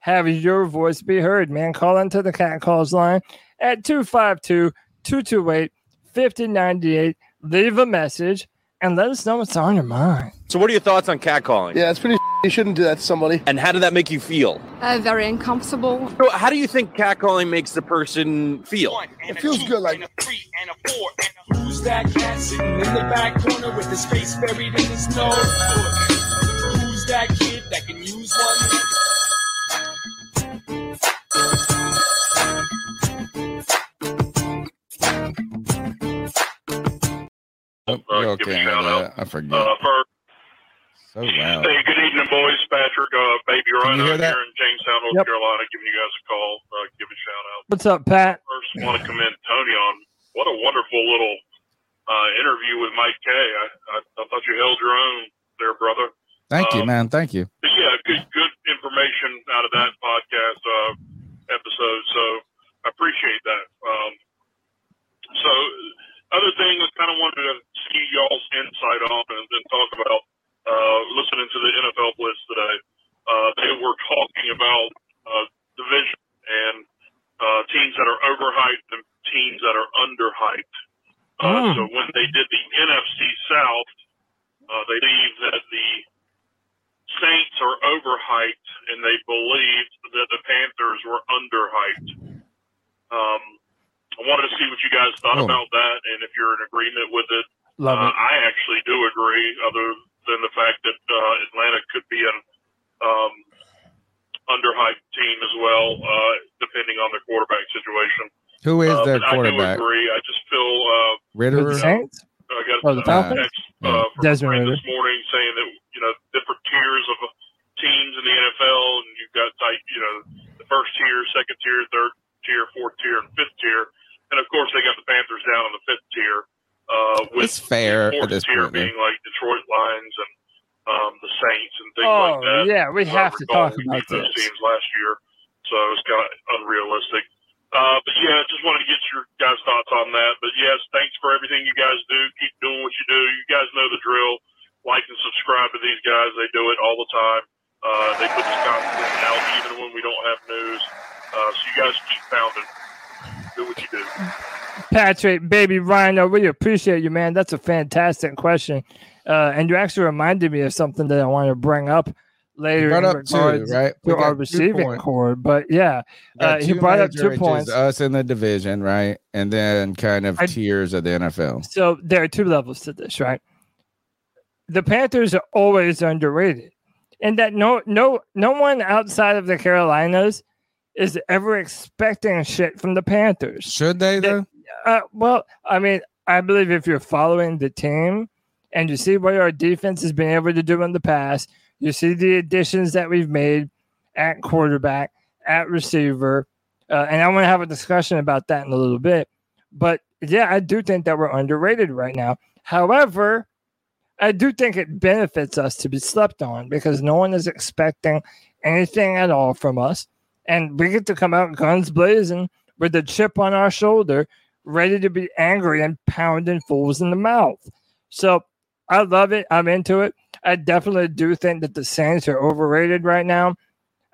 have your voice be heard, man. Call into the cat calls line at 252 228 5098. Leave a message and let us know what's on your mind. So, what are your thoughts on catcalling? Yeah, it's pretty. You shouldn't do that to somebody. And how did that make you feel? Uh, very uncomfortable. So how do you think catcalling makes the person feel? It feels good, like Who's that cat sitting in the back corner with his face buried in his nose? Who's that kid that can use one? Oh, Uh, you give a okay, shout that. I forget. Uh, first, so loud. hey, good evening, boys. Patrick, uh, Baby Can Rhino that? here in Jamestown, North Yep. Carolina, giving you guys a call. Uh, give a shout out. What's up, Pat? First, want to commend Tony on what a wonderful little uh, interview with Mike K. I, I, I thought you held your own there, brother. Thank you, um, man. Thank you. Yeah, good good information out of that podcast uh, episode. So I appreciate that. Um, so other thing I kind of wanted to see y'all's insight on and, and talk about uh, listening to the NFL Blitz today. Uh, they were talking about uh, division and uh, teams that are overhyped and teams that are underhyped. Uh, Mm. So when they did the NFC South, uh, they believe that the Saints are overhyped, and they believed that the Panthers were underhyped. Um, I wanted to see what you guys thought Oh. about that, and if you're in agreement with it. Love uh, it. I actually do agree, other than the fact that uh, Atlanta could be an um, underhyped team as well, uh, depending on their quarterback situation. Who is Uh, their but I do quarterback? agree. I just feel uh, Ridder? The Saints? I got Oh, the a Falcons? text uh, from Desmond Ridder. this morning saying that you know different tiers of uh, teams in the NFL, and you've got like you know the first tier, second tier, third tier, fourth tier, and fifth tier, and of course they got the Panthers down on the fifth tier. Uh, with It's fair the at this tier point. though. being like Detroit Lions and um, the Saints and things Oh, like that. yeah, we If I have to talk we about beat those this. teams last year, so it's kind of unrealistic. Uh, but yeah, just wanted to get your guys' thoughts on that. But yes, thanks for everything you guys do. Keep doing what you do. You guys know the drill. Like and subscribe to these guys. They do it all the time. Uh, they put this content out even when we don't have news. Uh, so you guys keep pounding. Do what you do. Patrick, baby Rhino, we appreciate you, man. That's a fantastic question. Uh, and you actually reminded me of something that I want to bring up later brought up two, right? We to our receiving core. But yeah, uh, he brought up two points. Us in the division, right? And then kind of I- tiers of the NFL. So there are two levels to this, right? The Panthers are always underrated, and that no no no one outside of the Carolinas is ever expecting shit from the Panthers. Should they though? Uh, well, I mean, I believe if you're following the team and you see what our defense has been able to do in the past, you see the additions that we've made at quarterback, at receiver, uh, and I want to have a discussion about that in a little bit. But yeah, I do think that we're underrated right now. However, I do think it benefits us to be slept on because no one is expecting anything at all from us. And we get to come out guns blazing with a chip on our shoulder, ready to be angry and pounding fools in the mouth. So I love it. I'm into it. I definitely do think that the Saints are overrated right now.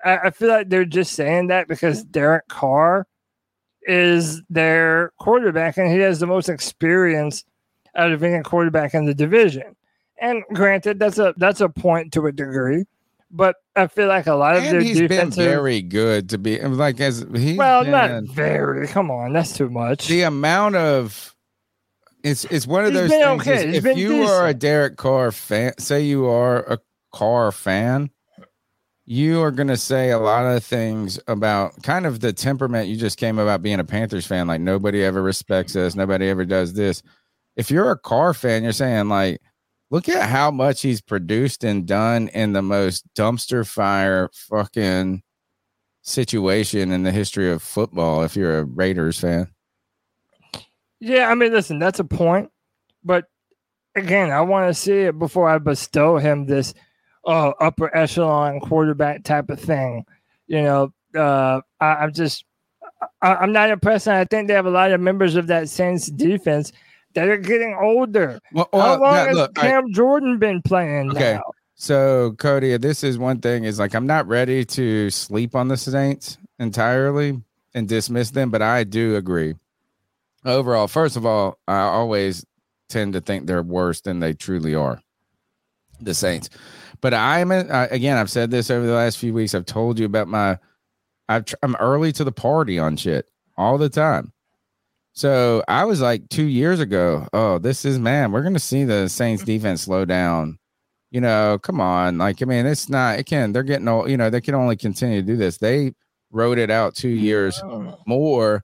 I, I feel like they're just saying that because Derek Carr is their quarterback and he has the most experience out of any quarterback in the division. And granted, that's a that's a point to a degree, but I feel like a lot of And their he's been very good to be like as he well, been- not very. Come on, that's too much. the amount of it's it's one of He's those things. okay. is if you are a decent. Derek Carr fan, say you are a Carr fan, you are going to say a lot of things about kind of the temperament you just came about being a Panthers fan. Like nobody ever respects us, nobody ever does this. If you're a Carr fan, you're saying like, look at how much he's produced and done in the most dumpster fire fucking situation in the history of football. If you're a Raiders fan, Yeah, I mean, listen, that's a point, but again, I want to see it before I bestow him this uh, upper echelon quarterback type of thing. You know, uh, I, I'm just, I, I'm not impressed, and I think they have a lot of members of that Saints defense that are getting older. well, How long now, has look, all right, Cam Jordan been playing Okay. now? So, Cody, this is one thing is like I'm not ready to sleep on the Saints entirely and dismiss them, but I do agree. Overall, first of all, I always tend to think they're worse than they truly are. The Saints. But I'm again, I've said this over the last few weeks. I've told you about my I've, I'm early to the party on shit all the time. So I was like two years ago, oh, this is man, we're gonna see the Saints defense slow down you know, come on. Like, I mean, it's not, it can, they're getting old, you know, they can only continue to do this. They wrote it out two years oh, more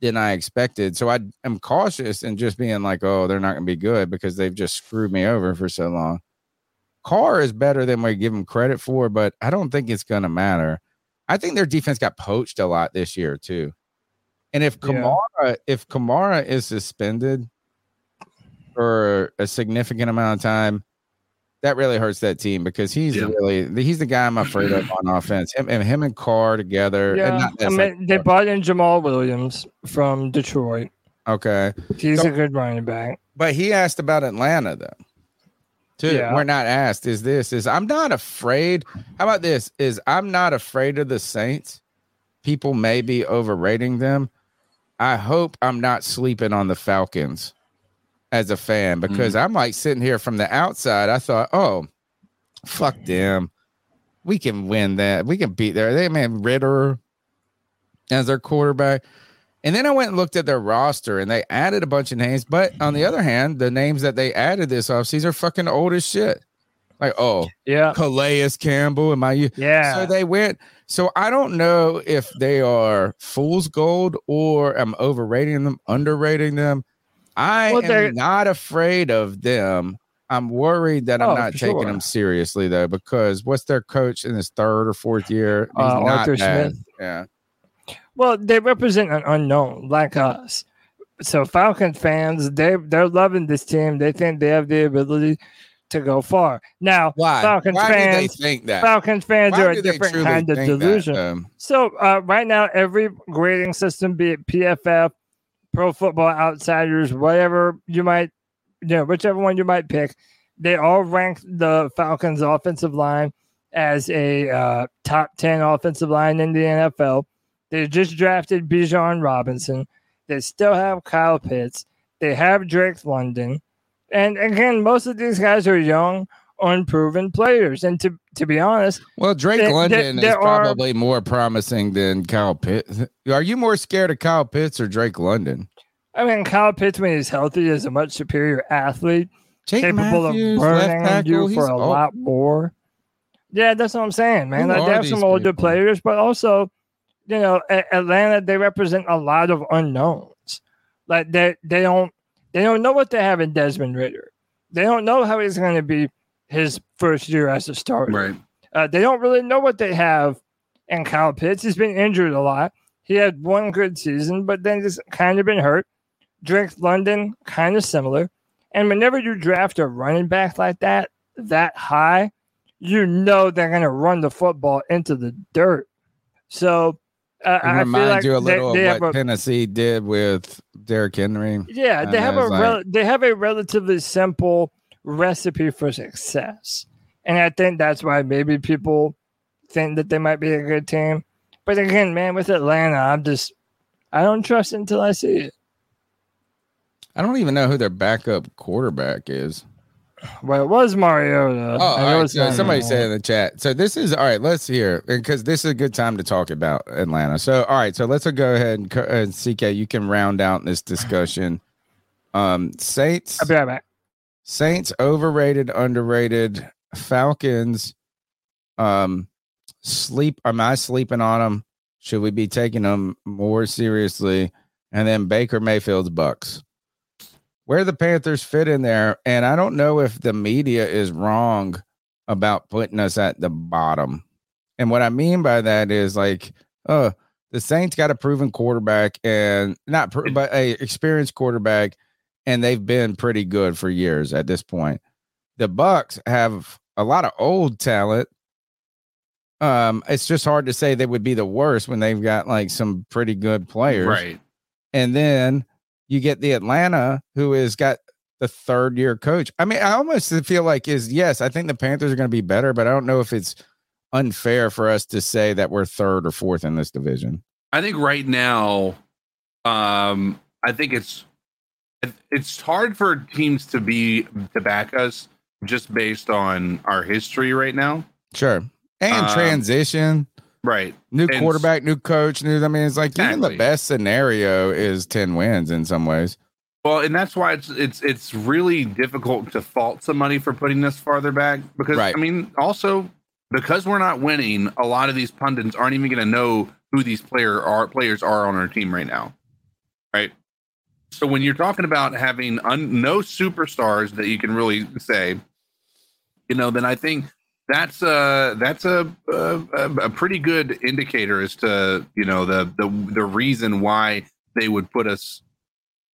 than I expected. So I am cautious and just being like, oh, they're not going to be good because they've just screwed me over for so long. Carr is better than we give him credit for, but I don't think it's going to matter. I think their defense got poached a lot this year, too. And if Yeah. Kamara, if Kamara is suspended for a significant amount of time, that really hurts that team because he's Yeah. really he's the guy I'm afraid of on offense. Him and him and Carr together. and Yeah, not, I mean, like- they brought in Jamaal Williams from Detroit. okay, He's So- a good running back. but he asked about Atlanta though. Too. Yeah. We're not asked. Is this is I'm not afraid. How about this? Is I'm not afraid of the Saints. People may be overrating them. I hope I'm not sleeping on the Falcons as a fan mm. because I'm like sitting here from the outside. I thought, oh, fuck them. We can win that. We can beat there. They man Ridder as their quarterback. And then I went and looked at their roster and they added a bunch of names. But on the other hand, the names that they added this offseason are fucking old as shit. Like, oh, Yeah. Calais Campbell. Am I? Yeah. So they went. So I don't know if they are fool's gold or I'm overrating them, underrating them. I Well, they're- am not afraid of them. I'm worried that I'm Oh, not taking sure. them seriously though, because what's their coach in his third or fourth year? He's Uh, Arthur bad. Smith. Yeah. Well, they represent an unknown like us. So Falcon fans, they they're loving this team. They think they have the ability to go far. Now, Why? Falcons Why fans, do they think that? Falcons fans Why are a different kind of think that, delusion. um, So uh, right now, every grading system, be it PFF, Pro Football Outsiders, whatever you might, you know, whichever one you might pick, they all rank the Falcons' offensive line as a uh, top ten offensive line in the NFL. They just drafted Bijan Robinson. They still have Kyle Pitts. They have Drake London, and again, most of these guys are young, unproven players. And to to be honest, Well, Drake There- London is there is are- probably more promising than Kyle Pitts. Are you more scared of Kyle Pitts or Drake London? I mean, Kyle Pitts, when he's healthy, is a much superior athlete, Jake capable Matthews, of burning tackle, you for a old. lot more. Yeah, that's what I'm saying, man. Who Like, they have some older people? players, but also, you know, Atlanta they represent a lot of unknowns. Like they they don't they don't know what they have in Desmond Ridder. They don't know how he's going to be his first year as a starter. Right. Uh, they don't really know what they have in Kyle Pitts. He's been injured a lot. He had one good season, but then just kind of been hurt. Drake London, kind of similar. And whenever you draft a running back like that, that high, you know they're going to run the football into the dirt. So uh, It I feel reminds like you a little they of what a- Tennessee did with Derrick Henry. yeah, they have a like- rel- they have a relatively simple recipe for success, and I think that's why maybe people think that they might be a good team. But again, man, with Atlanta, I'm just I don't trust until I see it. I don't even know who their backup quarterback is. Well, it was Mariota. Oh, all right. So somebody said in the chat. So this is all right. Let's hear because this is a good time to talk about Atlanta. So all right. So let's go ahead and, and CK, you can round out this discussion. Um, Saints. I'll be right back. Saints overrated, underrated. Falcons. Um, sleep. Am I sleeping on them? Should we be taking them more seriously? And then Baker Mayfield's Bucks. Where the Panthers fit in there. And I don't know if the media is wrong about putting us at the bottom. And what I mean by that is like, uh, the Saints got a proven quarterback and not, but a experienced quarterback, and they've been pretty good for years at this point. The Bucks have a lot of old talent. Um, it's just hard to say they would be the worst when they've got like some pretty good players, Right. and then you get the Atlanta, who has got the third year coach. I mean, I almost feel like is yes, I think the Panthers are going to be better, but I don't know if it's unfair for us to say that we're third or fourth in this division. I think right now, um, I think it's it's hard for teams to be to back us just based on our history right now. Sure. And Um, transition, Right. new and- quarterback, new coach, new. I mean, it's like even the best scenario is ten wins in some ways. Well, and that's why it's it's it's really difficult to fault somebody for putting this farther back because Right. I mean also because we're not winning, a lot of these pundits aren't even going to know who these player are players are on our team right now, right? So when you're talking about having un, no superstars that you can really say, you know, then I think that's a that's a, a a pretty good indicator as to you know the the the reason why they would put us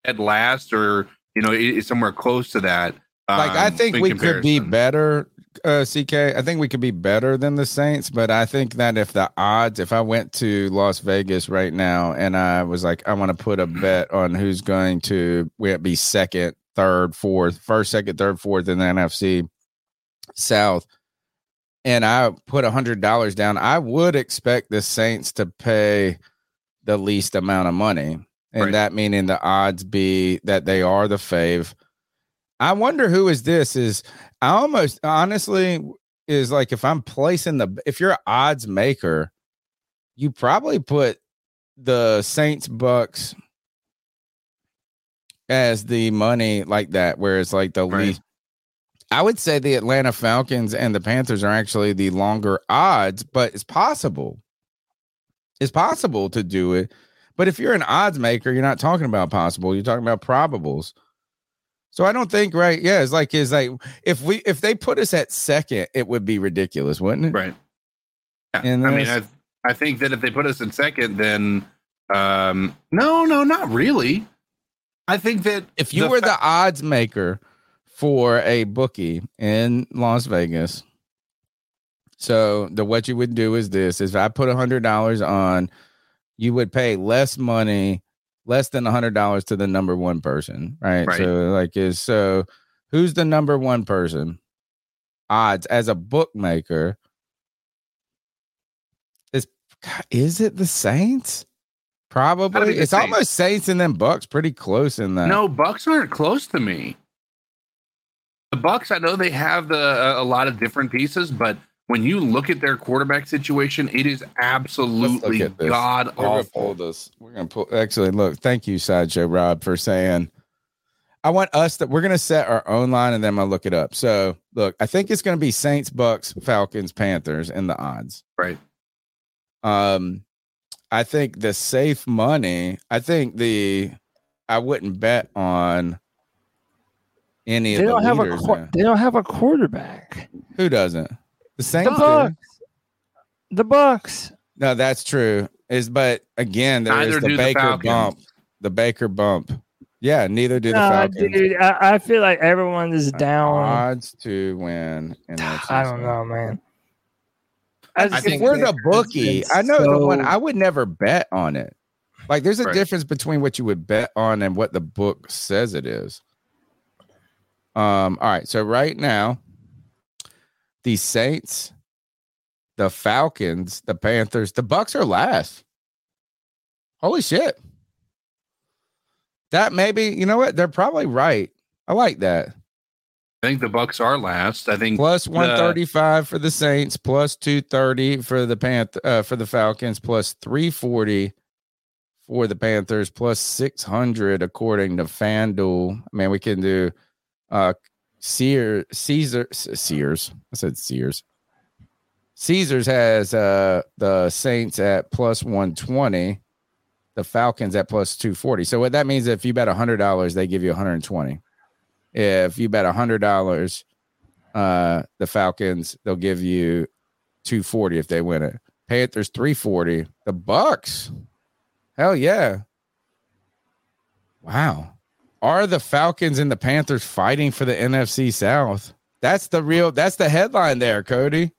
at last or you know somewhere close to that. Like I um, think in we could be better, uh, CK. I think we could be better than the Saints, but I think that if the odds, if I went to Las Vegas right now and I was like, I want to put a bet on who's going to be second, third, fourth, first, second, third, fourth in the NFC South, and I put a hundred dollars down, I would expect the Saints to pay the least amount of money, and Right. that meaning the odds be that they are the fave. I wonder who is this? Is I almost honestly is like if I'm placing the if you're an odds maker, you probably put the Saints Bucks as the money like that, where it's like the Right. least. I would say the Atlanta Falcons and the Panthers are actually the longer odds, but it's possible. It's possible to do it. But if you're an odds maker, you're not talking about possible, you're talking about probables. So I don't think right. Yeah, it's like it's like if we if they put us at second, it would be ridiculous, wouldn't it? right. Yeah. And I mean, I I think that if they put us in second, then um, no, no, not really. I think that If you the were fa- the odds maker for a bookie in Las Vegas, so the what you would do is this: is if I put a hundred dollars on, you would pay less money, less than a hundred dollars to the number one person, right? Right. So like is so who's the number one person? Odds as a bookmaker. Is is it the Saints? Probably. It's Saints. almost Saints and then Bucks pretty close in that. No, Bucks aren't close to me. The Bucks, I know they have the a lot of different pieces, but when you look at their quarterback situation, it is absolutely god We're gonna pull awful. this. We're gonna pull. Actually, look. Thank you, Sideshow Rob, for saying. I want us that we're gonna set our own line and then I'm gonna look it up. So look, I think it's gonna be Saints, Bucks, Falcons, Panthers and the odds. Right. Um, I think the safe money. I think the. I wouldn't bet on any They of don't have a qu- they don't have a quarterback. Who doesn't? The Saints. The do. Bucks. The Bucks. No, that's true. Is but again, there is Neither the the Baker Falcons. bump. The Baker bump. Yeah, neither do the Falcons. dude, I, I feel like everyone is down. Odds to win. in NFC I don't know, man. I just If think we're the bookie, I know the one. I would never bet on it. Like, there's a Right. difference between what you would bet on and what the book says it is. Um. All right. So right now, the Saints, the Falcons, the Panthers, the Bucks are last. Holy shit! That maybe you know what they're probably right. I like that. I think the Bucks are last. I think Plus one thirty five for the Saints, plus two thirty for the Panth uh, for the Falcons, plus three forty for the Panthers, plus six hundred according to FanDuel. I mean, we can do uh Sears Caesar Sears. I said Sears. Caesars has uh the Saints at plus one twenty, the Falcons at plus two forty. So what that means if you bet hundred dollars, they give you one hundred and twenty. if you bet a hundred dollars, uh, the Falcons they'll give you two forty if they win it. Panthers three forty. The Bucks, hell yeah! Wow, are the Falcons and the Panthers fighting for the NFC South? That's the real. That's the headline there, Cody.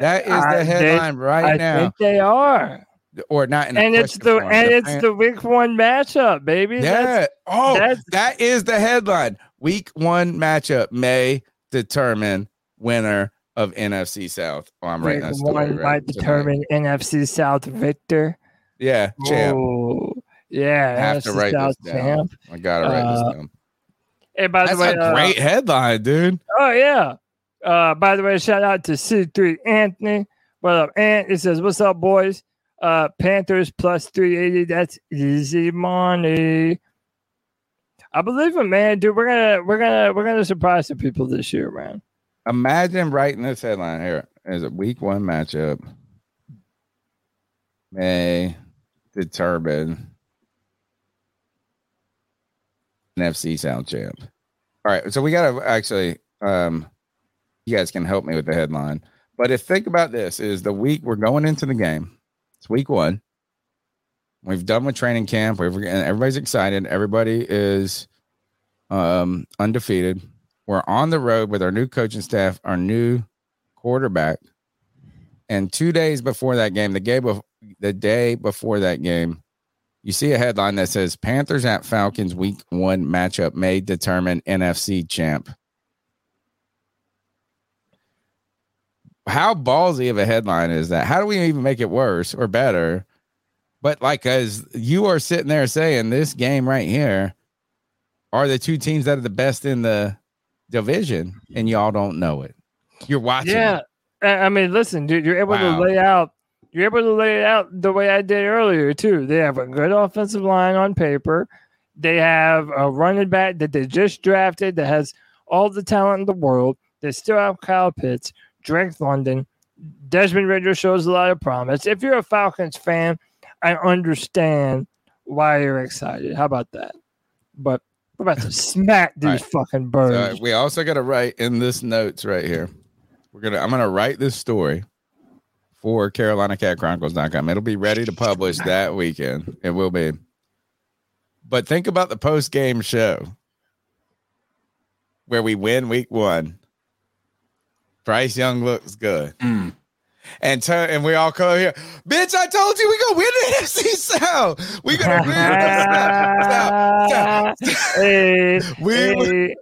That is I the think- headline right I now, I think they are, or not in and it's the form. and The it's Pan- the week one matchup, baby. yeah. That's, oh, that's- that is the headline. Week one matchup may determine winner of NFC South. Oh, I'm writing week that story one right might tonight. determine NFC South victor. Yeah, champ. Oh, yeah, I have to write this down. champ. I gotta write Uh, this down. Hey, by That's the way, a uh, great headline, dude. Oh yeah. Uh, by the way, shout out to C3 Anthony. What up, Ant? It says, "What's up, boys? Uh, Panthers plus 380. That's easy money." I believe it, man, dude. We're gonna we're gonna we're gonna surprise some people this year, man. Imagine writing this headline here as a week one matchup may determine NFC South champ. All right, so we gotta actually um you guys can help me with the headline. But if think about this is the week we're going into the game. It's week one. We've done with training camp. Everybody's excited. Everybody is um undefeated. We're on the road with our new coaching staff, our new quarterback. And two days before that game, the game of the day before that game, you see a headline that says Panthers at Falcons week one matchup may determine NFC champ. How ballsy of a headline is that? How do we even make it worse or better? But like as you are sitting there saying this game right here are the two teams that are the best in the division, and y'all don't know it. You're watching. Yeah, it. I mean, listen, dude, you're able Wow. to lay out. You're able to lay it out the way I did earlier too. They have a good offensive line on paper. They have a running back that they just drafted that has all the talent in the world. They still have Kyle Pitts, Drake London, Desmond Ridder shows a lot of promise. If you're a Falcons fan, I understand why you're excited. How about that? But we're about to (laughs) smack these Right. fucking birds. So we also got to write in this notes right here. We're gonna. I'm gonna write this story for CarolinaCatChronicles.com. It'll be ready to publish that weekend. It will be. But think about the post game show where we win week one. Bryce Young looks good. Mm. And turn and we all come here, bitch. I told you we gonna win the (laughs) NFC South. We gonna win the South. South. (laughs) South. hey, We hey.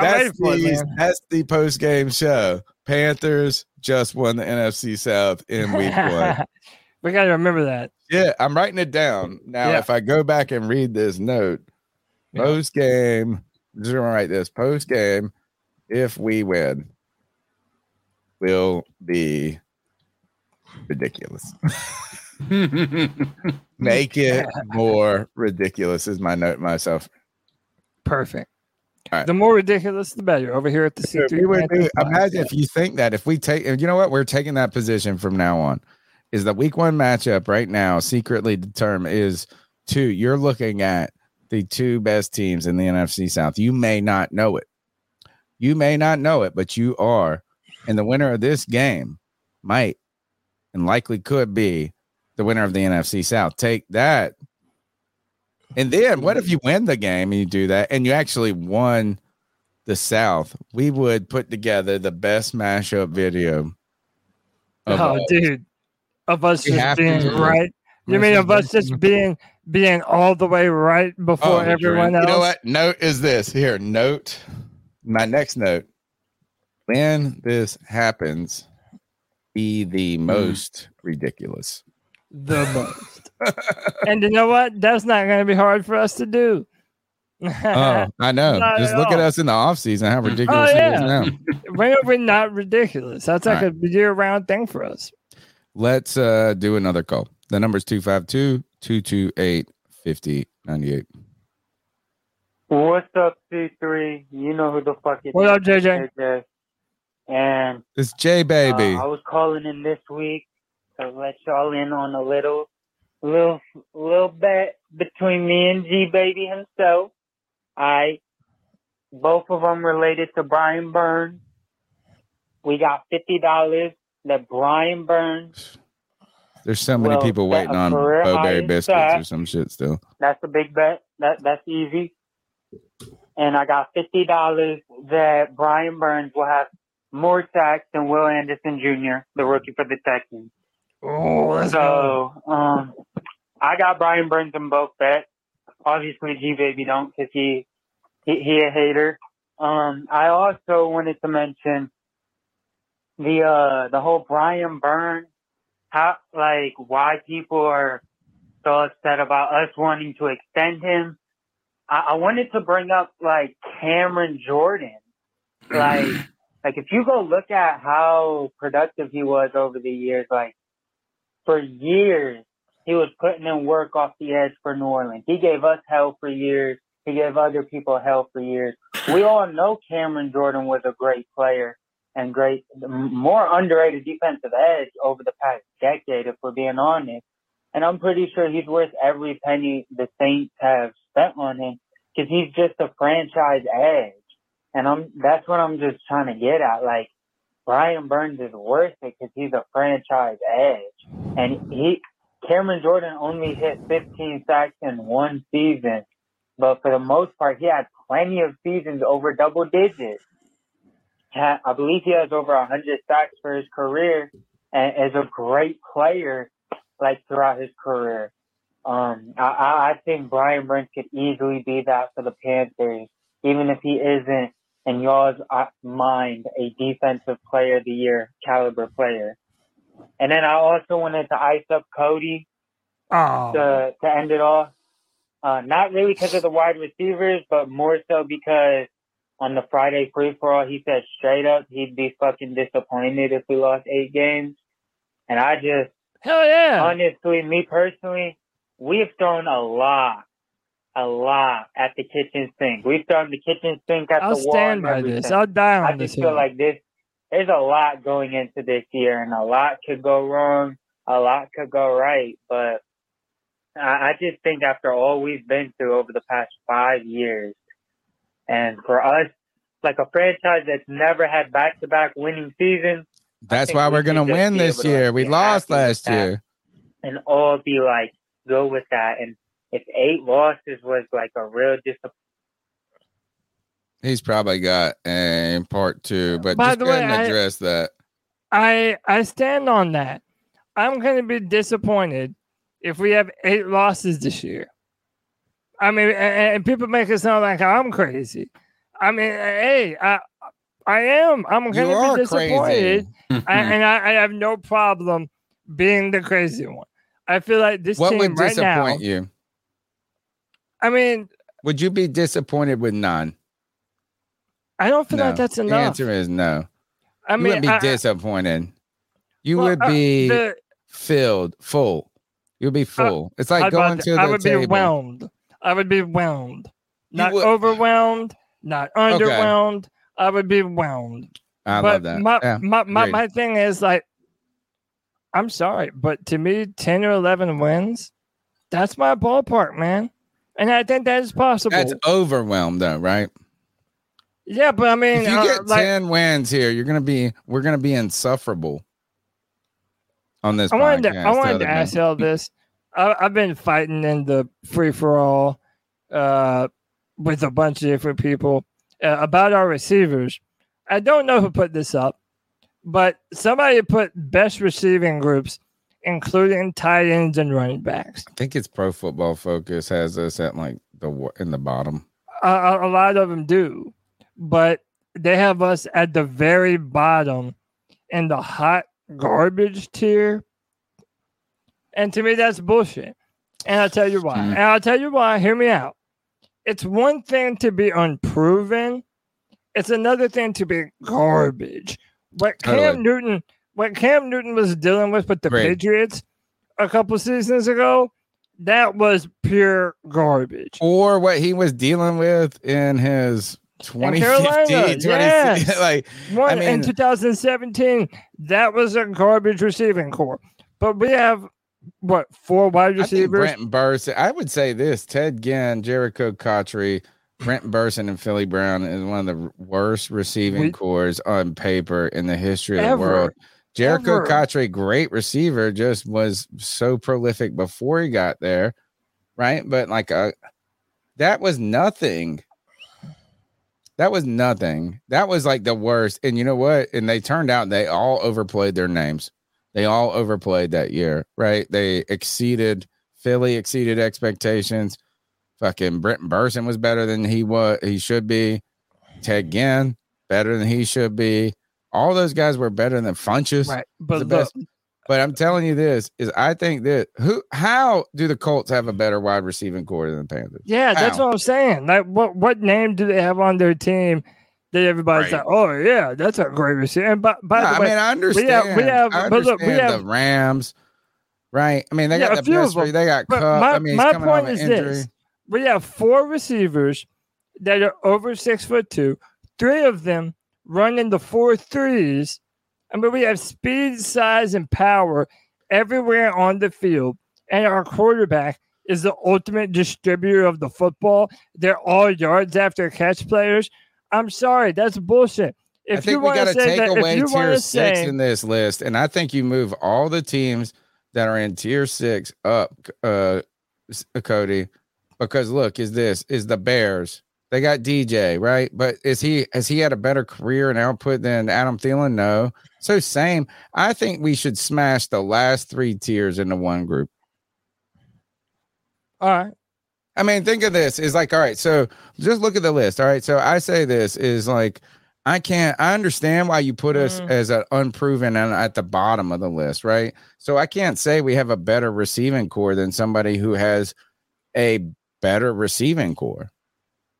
That's for it, the, that's the post game show. Panthers just won the NFC South in week one. (laughs) we got to remember that. yeah, I'm writing it down. Now, Yeah. if I go back and read this note, Yeah. post game, I'm just gonna write this post game. If we win, will be ridiculous. (laughs) Make it more ridiculous is my note myself. Perfect. All right. The more ridiculous, the better. Over here at the If C3 we would Panthers imagine podcast. if you think that if we take, you know what, we're taking that position from now on. Is the week one matchup right now secretly determined? Is two? You're looking at the two best teams in the NFC South. You may not know it. You may not know it, but you are, and the winner of this game might and likely could be the winner of the NFC South. Take that. And then what if you win the game and you do that and you actually won the South? We would put together the best mashup video. Oh, all. dude, of us We just being right. You mean of us just being being all the way right before Oh, everyone else? you know what? Note is this here. Note my next note. When this happens, be the Hmm. most ridiculous. The most. And you know what? That's not going to be hard for us to do. Oh, (laughs) I know. Not Just at look at all. us in the off season. How ridiculous Oh, it is now. when are we not ridiculous? That's like All a year round thing for us. Let's uh do another call. The number is 252 228 5098. What's up, C3? You know who the fuck it is. What up, JJ? JJ. And It's J Baby. uh, I was calling in this week to let y'all in on a little, little, little bet between me and G Baby himself. I, both of them related to Brian Burns. We got fifty dollars that Brian Burns. There's so many people waiting on Bowberry biscuits or some shit still. That's a big bet. That that's easy. And I got fifty dollars that Brian Burns will have more sacks than Will Anderson Jr., the rookie for the Texans. Oh. So um, I got Brian Burns in both bets. Obviously, G Baby don't because he, he he a hater. Um, I also wanted to mention the uh the whole Brian Burns, how like why people are so upset about us wanting to extend him. I, I wanted to bring up like Cameron Jordan, (clears throat) like like if you go look at how productive he was over the years, like for years he was putting in work off the edge for New Orleans. He gave us hell for years. He gave other people hell for years. We all know Cameron Jordan was a great player and great, more underrated defensive edge over the past decade, if we're being honest. And I'm pretty sure he's worth every penny the Saints have spent on him because he's just a franchise edge. And I'm that's what I'm just trying to get at. Like Brian Burns is worth it because he's a franchise edge, and he Cameron Jordan only hit 15 sacks in one season, but for the most part, he had plenty of seasons over double digits. I believe he has over 100 sacks for his career, and is a great player like throughout his career. Um, I, I I think Brian Burns could easily be that for the Panthers, even if he isn't in y'all's uh, mind a defensive player of the year caliber player. And then I also wanted to ice up Cody Oh, to to end it off. Uh, not really because of the wide receivers, but more so because on the Friday free for all, he said straight up he'd be fucking disappointed if we lost eight games. And I just, hell yeah. honestly, me personally, we have thrown a lot, a lot at the kitchen sink. We've thrown the kitchen sink at I'll the wall. stand by this. I'll die I on this just feel like this. There's a lot going into this year, and a lot could go wrong. A lot could go right, but I, I just think after all we've been through over the past five years, and for us, like a franchise that's never had back-to-back winning seasons, That's why we we're gonna win this able to, year. We lost last year. and all be like, go with that. And if eight losses was like a real disappointment. He's probably got a part two, but By just the go way, ahead and I- address that. I I stand on that. I'm going to be disappointed if we have eight losses this year. I mean, and, and people make it sound like I'm crazy. I mean, hey, I I am. I'm going to are be disappointed. I, (laughs) and I, I have no problem being the crazy one. I feel like this What team would right now. disappoint you? I mean, Would you be disappointed with none? I don't feel No. like that's enough. The answer is no. I you mean, wouldn't be I- disappointed. You well, would uh, be the- filled, full. You'd be full. it's like I'd going to the I would table. be whelmed. I would be whelmed. Not would- overwhelmed, not underwhelmed. I would be whelmed. I but love that. My, Yeah, my, my, my thing is like, I'm sorry, but to me, 10 or 11 wins, that's my ballpark, man. And I think that is possible. That's overwhelmed, though, right? yeah, but I mean, If you uh, get like, ten wins here, you're gonna be we're gonna be insufferable on this. I wanted to, I wanted to ask y'all this. I, I've been fighting in the free for all uh, with a bunch of different people uh, about our receivers. I don't know who put this up, but somebody put best receiving groups, including tight ends and running backs. I think it's Pro Football Focus has us at like the in the bottom. A, lot of them do, but they have us at the very bottom in the hot garbage tier. And to me, that's bullshit. And I'll tell you why. Hmm. And I'll tell you why. Hear me out. It's one thing to be unproven, it's another thing to be garbage. What Cam Totally. Newton, what Cam Newton was dealing with with the Great. Patriots a couple seasons ago, that was pure garbage. Or what he was dealing with in his 2015, Carolina, 20, (laughs) yes. like One I in mean- 2017, that was a garbage receiving core. But we have what four wide receivers? Brent Burst. I would say this: Ted Ginn, Jerricho Cotchery, Brent Bersin and Philly Brown is one of the worst receiving We- cores on paper in the history of Ever. the world. Jerricho Ever. Great receiver, just was so prolific before he got there, right? But like uh that was nothing. That was nothing. That was like the worst. And you know what? And they turned out they all overplayed their names. They all overplayed that year, right? They exceeded Philly exceeded expectations. Fucking Brenton Bersin was better than he was he should be. Ted Ginn better than he should be. All those guys were better than Funchess. Right. the But look, best. But I'm telling you this is I think that who how do the Colts have a better wide receiving core than the Panthers? yeah, that's what I'm saying. Like, what what name do they have on their team that everybody's Right. like, oh yeah, that's a great receiver. And by, by No, the I way, mean, I understand. We have, we have, I but look, we have the Rams, right? I mean, they Yeah, got the best. They got Kupp. my, I mean, my point is injury. this: we have four receivers that are over six foot two. Three of them run in the four threes. I mean, we have speed, size, and power everywhere on the field, and our quarterback is the ultimate distributor of the football. They're all yards after catch players. I'm sorry, that's bullshit. If I think you we want got to to take that, away tier six say, in this list, and I think you move all the teams that are in tier six up, uh, Cody, because look, is this is the Bears? They got DJ right, but is he has he had a better career and output than Adam Thielen? No. So same. I think we should smash the last three tiers into one group. all right, I mean, think of this. Is like, all right, so just look at the list. All right. So I say this is like, I can't, I understand why you put us Mm. as an unproven and at the bottom of the list, right? So I can't say we have a better receiving core than somebody who has a better receiving core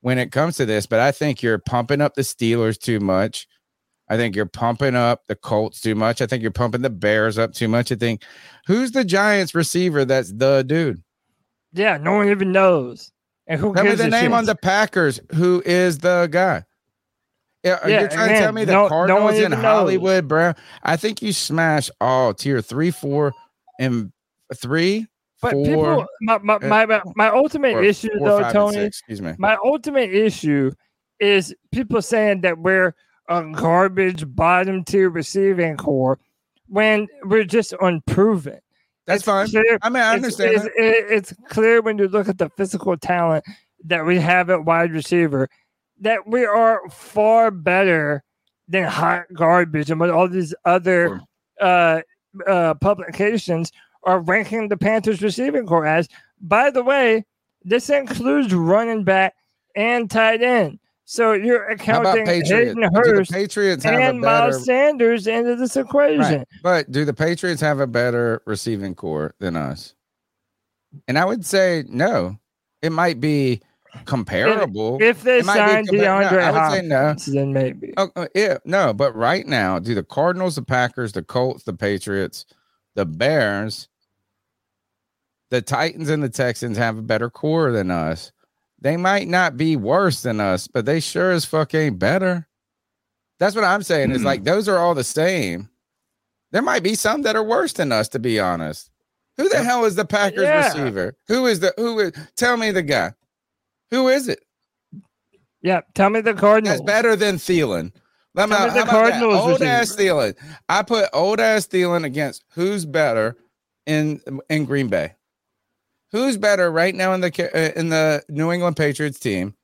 when it comes to this. But I think you're pumping up the Steelers too much. I think you're pumping up the Colts too much. I think you're pumping the Bears up too much. I think who's the Giants receiver that's the dude? yeah, no one even knows. And who Tell me the a name shit? on the Packers. Who is the guy? Yeah, Yeah, you're trying to tell me the no- no Cardinals one in even knows. Hollywood, bro. I think you smash all tier three, four, and three, But four, people, my my, my, my, my ultimate or issue four, though, Tony, six, excuse me. my ultimate issue is people saying that we're a garbage bottom tier receiving core when we're just unproven. That's It's fine. clear- I mean, I understand. It's, that. it- it's clear when you look at the physical talent that we have at wide receiver that we are far better than hot garbage and what all these other uh, uh, publications are ranking the Panthers receiving core as. By the way, this includes running back and tight end. So you're accounting? Hayden Hurst Patriots and better? Miles Sanders into this equation. Right. But do the Patriots have a better receiving core than us? And I would say no. It might be comparable. If they might be sign compa- no, DeAndre I would say no. Hopkins, then maybe. Oh, uh, yeah, no, but right now, do the Cardinals, the Packers, the Colts, the Patriots, the Bears, the Titans, and the Texans have a better core than us? They might not be worse than us, but they sure as fuck ain't better. That's what I'm saying. Is hmm. like those are all the same. There might be some that are worse than us, to be honest. Who the hell is the Packers Yeah. receiver? Who is the who is tell me the guy? Who is it? Yeah, tell me the Cardinals. That's better than Thielen. Let me, Tell me how the? Cardinals Old ass receiver. Thielen. I put old ass Thielen against who's better in in Green Bay. Who's better right now in the uh, in the New England Patriots team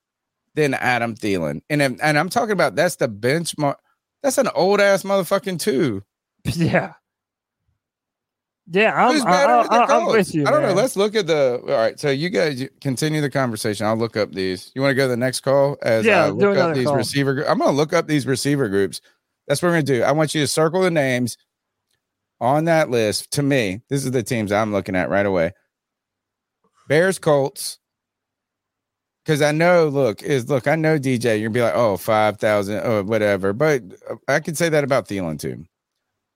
than Adam Thielen? And if- and I'm talking about that's the benchmark. That's an old ass motherfucking two. (laughs) Yeah. Yeah, I'm, Who's I, better I, I, I'm with you. I don't know. Let's look at the. All right, so you guys continue the conversation. I'll look up these. You want to go to the next call as Yeah, I look up these call. receiver. I'm going to look up these receiver groups. That's what we're going to do. I want you to circle the names on that list. To me, this is the teams I'm looking at right away. Bears, Colts. Because I know, look, is look, I know DJ. You're gonna be like, oh, 5,000, oh, whatever. But uh, I could say that about Thielen too.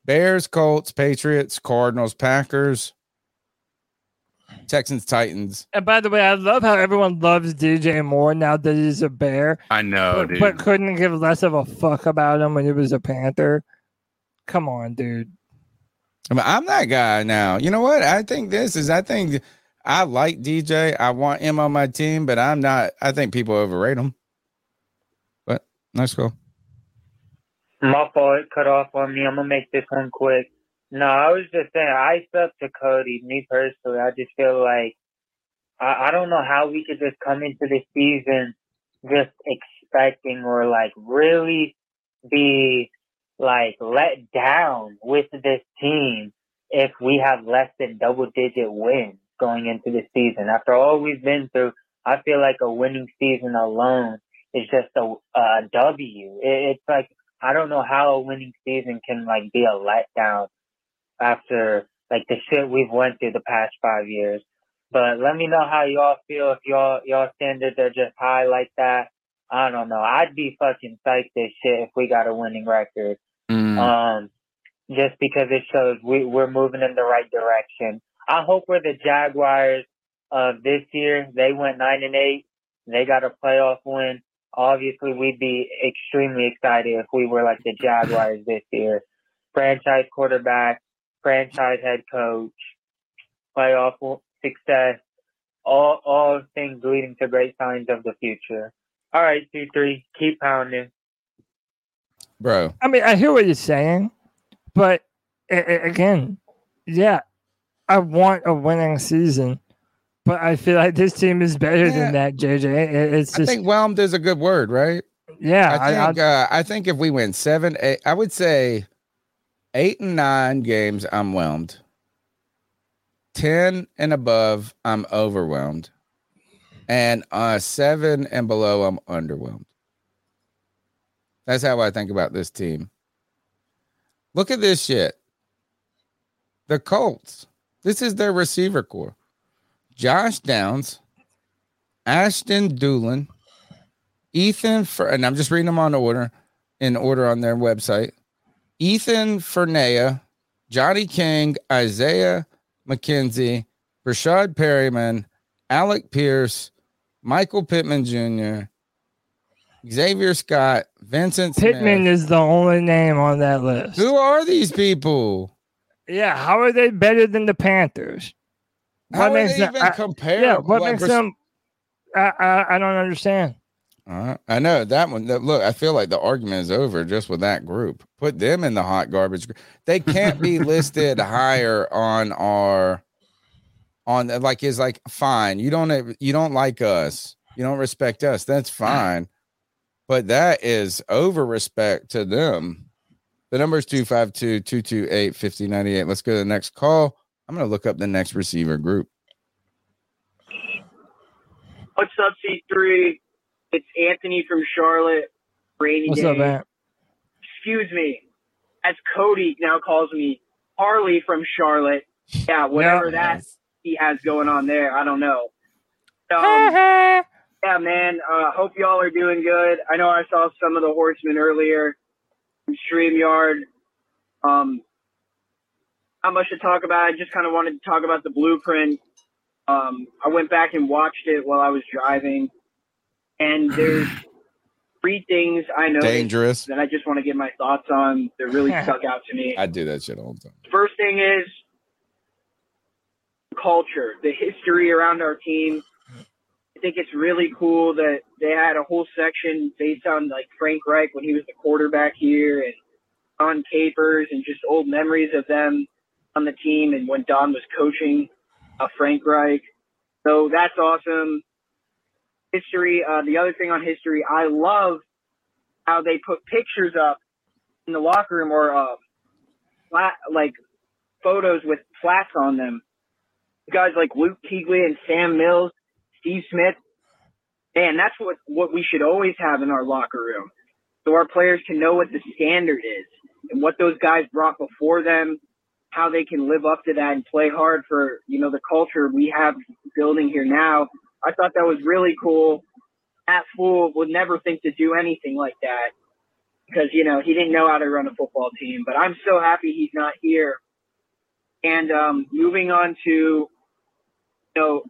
Bears, Colts, Patriots, Cardinals, Packers, Texans, Titans. And by the way, I love how everyone loves DJ more now that he's a Bear, I know, but, dude. but couldn't give less of a fuck about him when he was a Panther. Come on, dude. I mean, I'm that guy now. You know what? I think this is. I think I like DJ. I want him on my team, but I'm not. I think people overrate him. But let's go. My fault. Cut off on me. I'm gonna make this one quick. No, I was just saying. I up to Cody. Me personally, I just feel like I, I don't know how we could just come into the season just expecting or like really be like let down with this team if we have less than double digit wins going into the season. After all we've been through, I feel like a winning season alone is just a, a W. It, it's like I don't know how a winning season can like be a letdown after like the shit we've went through the past five years. But let me know how y'all feel if y'all y'all standards are just high like that. I don't know. I'd be fucking psyched as shit if we got a winning record. Mm. Um, just because it shows we, we're moving in the right direction. I hope we're the Jaguars of this year. They went nine and eight. They got a playoff win. Obviously, we'd be extremely excited if we were like the Jaguars this year. Franchise quarterback, franchise head coach, playoff success, all all things leading to great signs of the future. All right, two three, keep pounding, bro. I mean, I hear what you're saying, but a- a- again, yeah, I want a winning season, but I feel like this team is better Yeah. than that. JJ, It- it's I just think whelmed is a good word, right? yeah. I I, think uh, I think if we win seven, eight, I would say eight and nine games, I'm whelmed. Ten and above, I'm overwhelmed, and uh, seven and below, I'm underwhelmed. That's how I think about this team. Look at this shit. The Colts. This is their receiver core. Josh Downs, Ashton Dulin, Ethan, Fer- and I'm just reading them on order, in order on their website. Ethan Fernea, Johnny King, Isaiah McKenzie, Rashad Perryman, Alec Pierce, Michael Pittman Jr., Xavier Scott, Vincent Pittman Smith. is the only name on that list. Who are these people? Yeah, how are they better than the Panthers? How are makes they them- even I-? Yeah, what Like, makes them? I, I I don't understand. Uh, I know that one. That, look, I feel like the argument is over just with that group. Put them in the hot garbage. They can't be (laughs) listed higher on our on like is like fine. You don't you don't like us. You don't respect us. That's fine. But that is over respect to them. The number is 252 228 5098. Let's go to the next call. I'm going to look up the next receiver group. What's up, C3? It's Anthony from Charlotte. Rainy What's day. up, man? Excuse me. As Cody now calls me, Harley from Charlotte. Yeah, whatever that he has going on there, I don't know. Um, (laughs) yeah, man. Uh, hope y'all are doing good. I know I saw some of the horsemen earlier from StreamYard. Um, not much to talk about. I just kind of wanted to talk about the blueprint. Um, I went back and watched it while I was driving, and (sighs) there's three things I know Dangerous. that I just want to get my thoughts on that really (laughs) stuck out to me. I do that shit all the time. First thing is culture, the history around our team. I think it's really cool that they had a whole section based on like Frank Reich when he was the quarterback here and Dom Capers and just old memories of them on the team and when Dom was coaching uh, Frank Reich. So that's awesome. History. Uh, the other thing on history, I love how they put pictures up in the locker room or uh, flat, like photos with flats on them. Guys like Luke Kuechly and Sam Mills, Steve Smith. Man, that's what, what we should always have in our locker room. So our players can know what the standard is and what those guys brought before them, how they can live up to that and play hard for, you know, the culture we have building here now. I thought that was really cool. Matt Fool would never think to do anything like that because, you know, he didn't know how to run a football team. But I'm so happy he's not here. And um, moving on to, you know,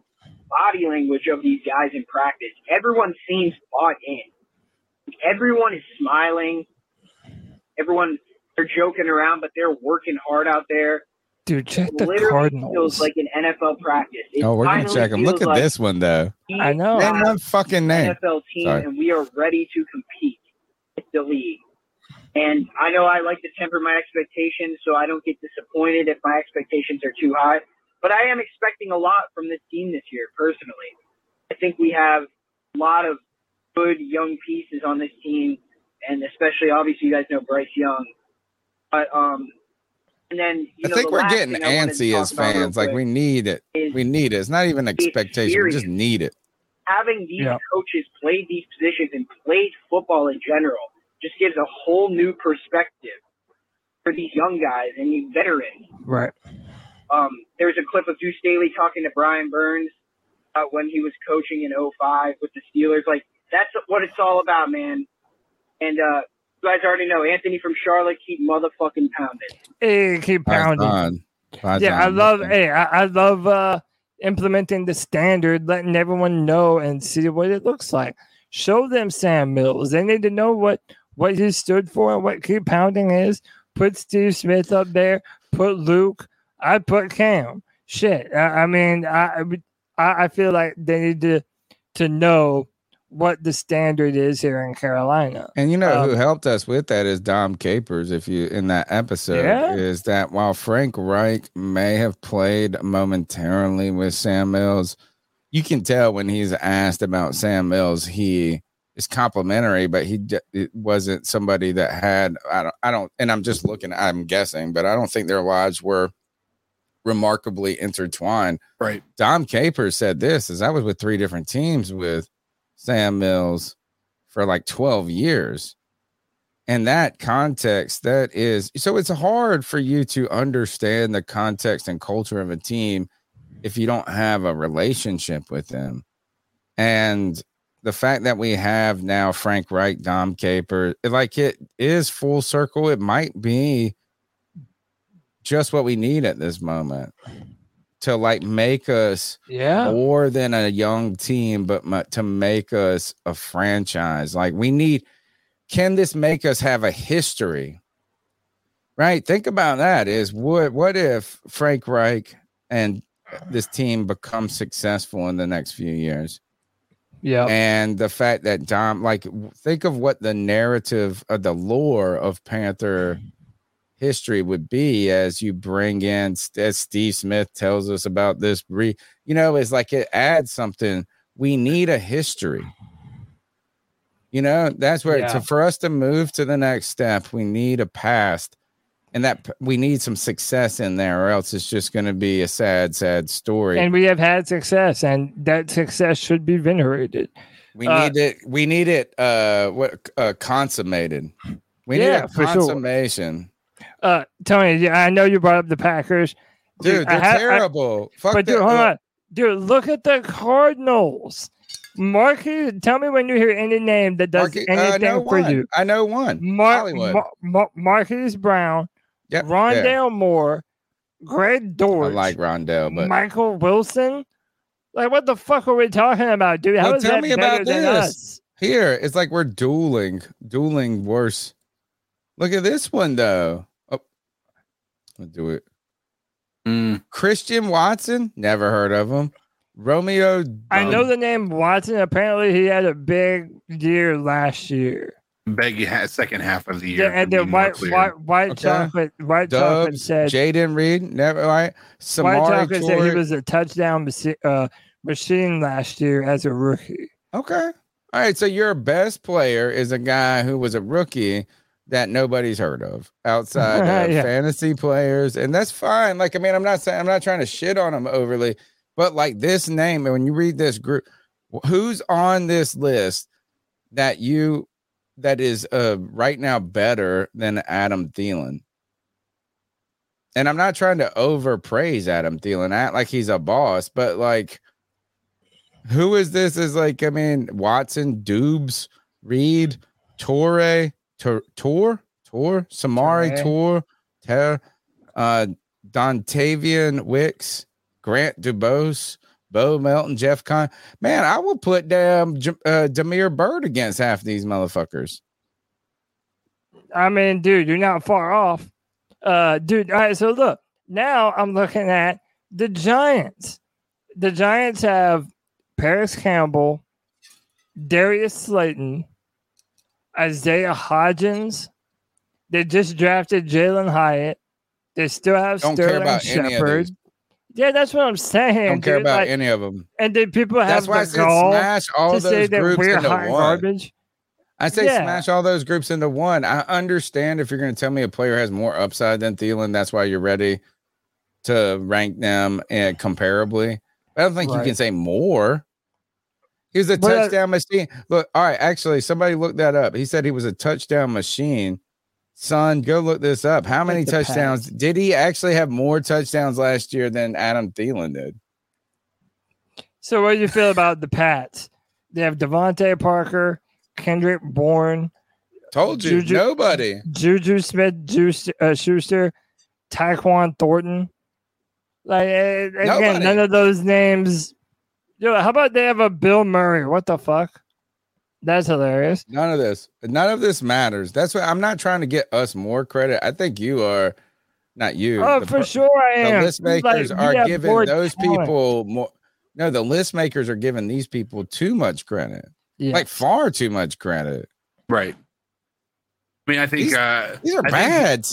body language of these guys in practice. Everyone seems bought in. Everyone is smiling. Everyone, they're joking around, but they're working hard out there. Dude, check the literally Cardinals. feels like an NFL practice. It Oh, we're gonna check them. Look at like this one though. I know. Name have one fucking name. NFL team, Sorry. and we are ready to compete with the league. And I know I like to temper my expectations so I don't get disappointed if my expectations are too high. But I am expecting a lot from this team this year, personally. I think we have a lot of good young pieces on this team, and especially, obviously, you guys know Bryce Young. But, um, and then, you I know, think the we're getting thing I wanted to antsy as fans. Like we need it. We need it. It's not even expectation. We just need it. having these Yeah. coaches played these positions and played football in general just gives a whole new perspective for these young guys and these veterans. Right. Um, there's a clip of Deuce Staley talking to Brian Burns uh, when he was coaching in 05 with the Steelers. Like, that's what it's all about, man. And uh, you guys already know Anthony from Charlotte, keep motherfucking pounding. Hey, keep pounding. Fine. Fine, yeah, I love. Hey, I, I love uh implementing the standard, letting everyone know and see what it looks like. Show them Sam Mills. They need to know what what he stood for and what keep pounding is. Put Steve Smith up there. Put Luke. I put Cam. Shit. I, I mean, I, I I feel like they need to to know what the standard is here in Carolina. And you know who Um, helped us with that is Dom Capers. If you in that episode, Yeah. is that while Frank Reich may have played momentarily with Sam Mills, you can tell when he's asked about Sam Mills, he is complimentary, but he d- it wasn't somebody that had. I don't. I don't. And I'm just looking. I'm guessing, but I don't think their lives were remarkably intertwined. Right. Dom Capers said this: "Is I was with three different teams with Sam Mills for like 12 years." In that context, that is so it's hard for you to understand the context and culture of a team if you don't have a relationship with them. And the fact that we have now Frank Reich, Dom Caper, like it is full circle. It might be just what we need at this moment to like make us Yeah. more than a young team, but to make us a franchise. Like we need, can this make us have a history? Right? Think about that. Is what what if Frank Reich and this team become successful in the next few years? Yeah. And the fact that Dom, like, think of what the narrative of the lore of Panther history would be as you bring in, as Steve Smith tells us about this. Re, you know, it's like it adds something. We need a history. You know, that's where Yeah. to, for us to move to the next step, we need a past, and that we need some success in there, or else it's just going to be a sad, sad story. And we have had success, and that success should be venerated. We Uh, need it. We need it. Uh, what uh, consummated? We Yeah, need a consummation, Uh, Tony, yeah, I know you brought up the Packers, dude. I They're ha- I- terrible. Fuck but dude, hold uh, on, dude, look at the Cardinals. Marky, tell me when you hear any name that does Marquise- uh, I anything know for one. you. I know one. Mar- Hollywood. Mar- Mar- Marquise Brown, Yep, Rondale Moore, Greg I like Rondale, but Michael Wilson. Like, what the fuck are we talking about, dude? How Well, tell that me about than this. here it's like we're dueling, dueling worse. Look at this one though. Let's do it. Mm. Christian Watson, never heard of him. Romeo, I know the name Watson. Apparently, he had a big year last year. Beg had second half of the year. Yeah, and then white, white, white Okay. chocolate, white chocolate said, Jayden Reed, never right. white Samori chocolate said he was a touchdown uh, machine last year as a rookie. Okay. All right. So your best player is a guy who was a rookie that nobody's heard of outside (laughs) of Yeah. fantasy players. And that's fine. Like, I mean, I'm not saying I'm not trying to shit on them overly, but like this name, and when you read this group, who's on this list that you that is uh right now better than Adam Thielen? And I'm not trying to overpraise Adam Thielen, act like he's a boss, but like who is this? Is like, I mean, Watson, Doubs, Reed, Torre, Tor, Tor, Tor, Samari. Tor, Ter, uh, Dontayvion Wicks, Grant Dubose, Bo Melton, Jeff Con. Man, I will put damn uh, Damiere Byrd against half these motherfuckers. I mean, dude, you're not far off. Uh, dude, all right, so look, Now I'm looking at the Giants. The Giants have Parris Campbell, Darius Slayton, Isaiah Hodgins. They just drafted Jalin Hyatt. They still have Don't care Sterling Shepard. Yeah, that's what I'm saying. Don't care dude. about Like, any of them. And then people have That's why I the gall smash all to say those that groups we're into one. garbage. I say Yeah. smash all those groups into one. I understand if you're going to tell me a player has more upside than Thielen, that's why you're ready to rank them and comparably. I don't think you can say more. He was a But- uh, touchdown machine. Look, all right, actually, somebody looked that up. He said he was a touchdown machine. Son, go look this up. How many the touchdowns did he actually have more touchdowns last year than Adam Thielen did? So, what do you feel about the Pats? They have DeVante Parker, Kendrick Bourne, Told you, Juju- nobody. Juju Smith Juice, uh, Schuster, Tyquan Thornton. Like again, Nobody. none of those names. Yo, how about they have a Bill Murray? What the fuck? That's hilarious. None of this. None of this matters. That's why I'm not trying to get us more credit. I think you are, not you. Oh, the for sure I The am. list makers we are giving those talent. people more. No, the list makers are giving these people too much credit. Yeah. Like far too much credit. Right. I mean, I think These- uh, These are I think- bad,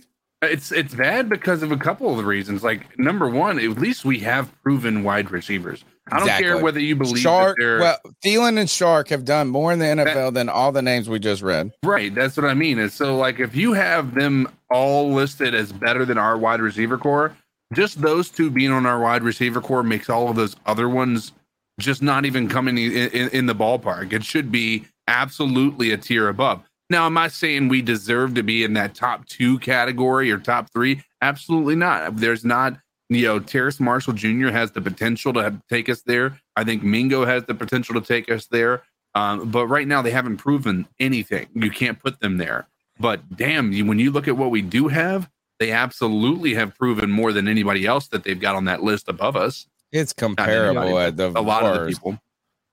CK. It's it's bad because of a couple of reasons. Like number one, at least we have proven wide receivers. I don't care whether you believe Chark. Well, Thielen and Chark have done more in the NFL than all the names we just read. right. That's what I mean. And so, like, if you have them all listed as better than our wide receiver core, just those two being on our wide receiver core makes all of those other ones just not even coming in, in, in the ballpark. It should be absolutely a tier above. Now, am I saying we deserve to be in that top two category or top three? Absolutely not. There's not, you know, Terrace Marshall Jr. has the potential to have, take us there. I think Mingo has the potential to take us there. Um, but right now, they haven't proven anything. You can't put them there. But damn, you, when you look at what we do have, they absolutely have proven more than anybody else that they've got on that list above us. It's comparable anybody, at the a lot of the people.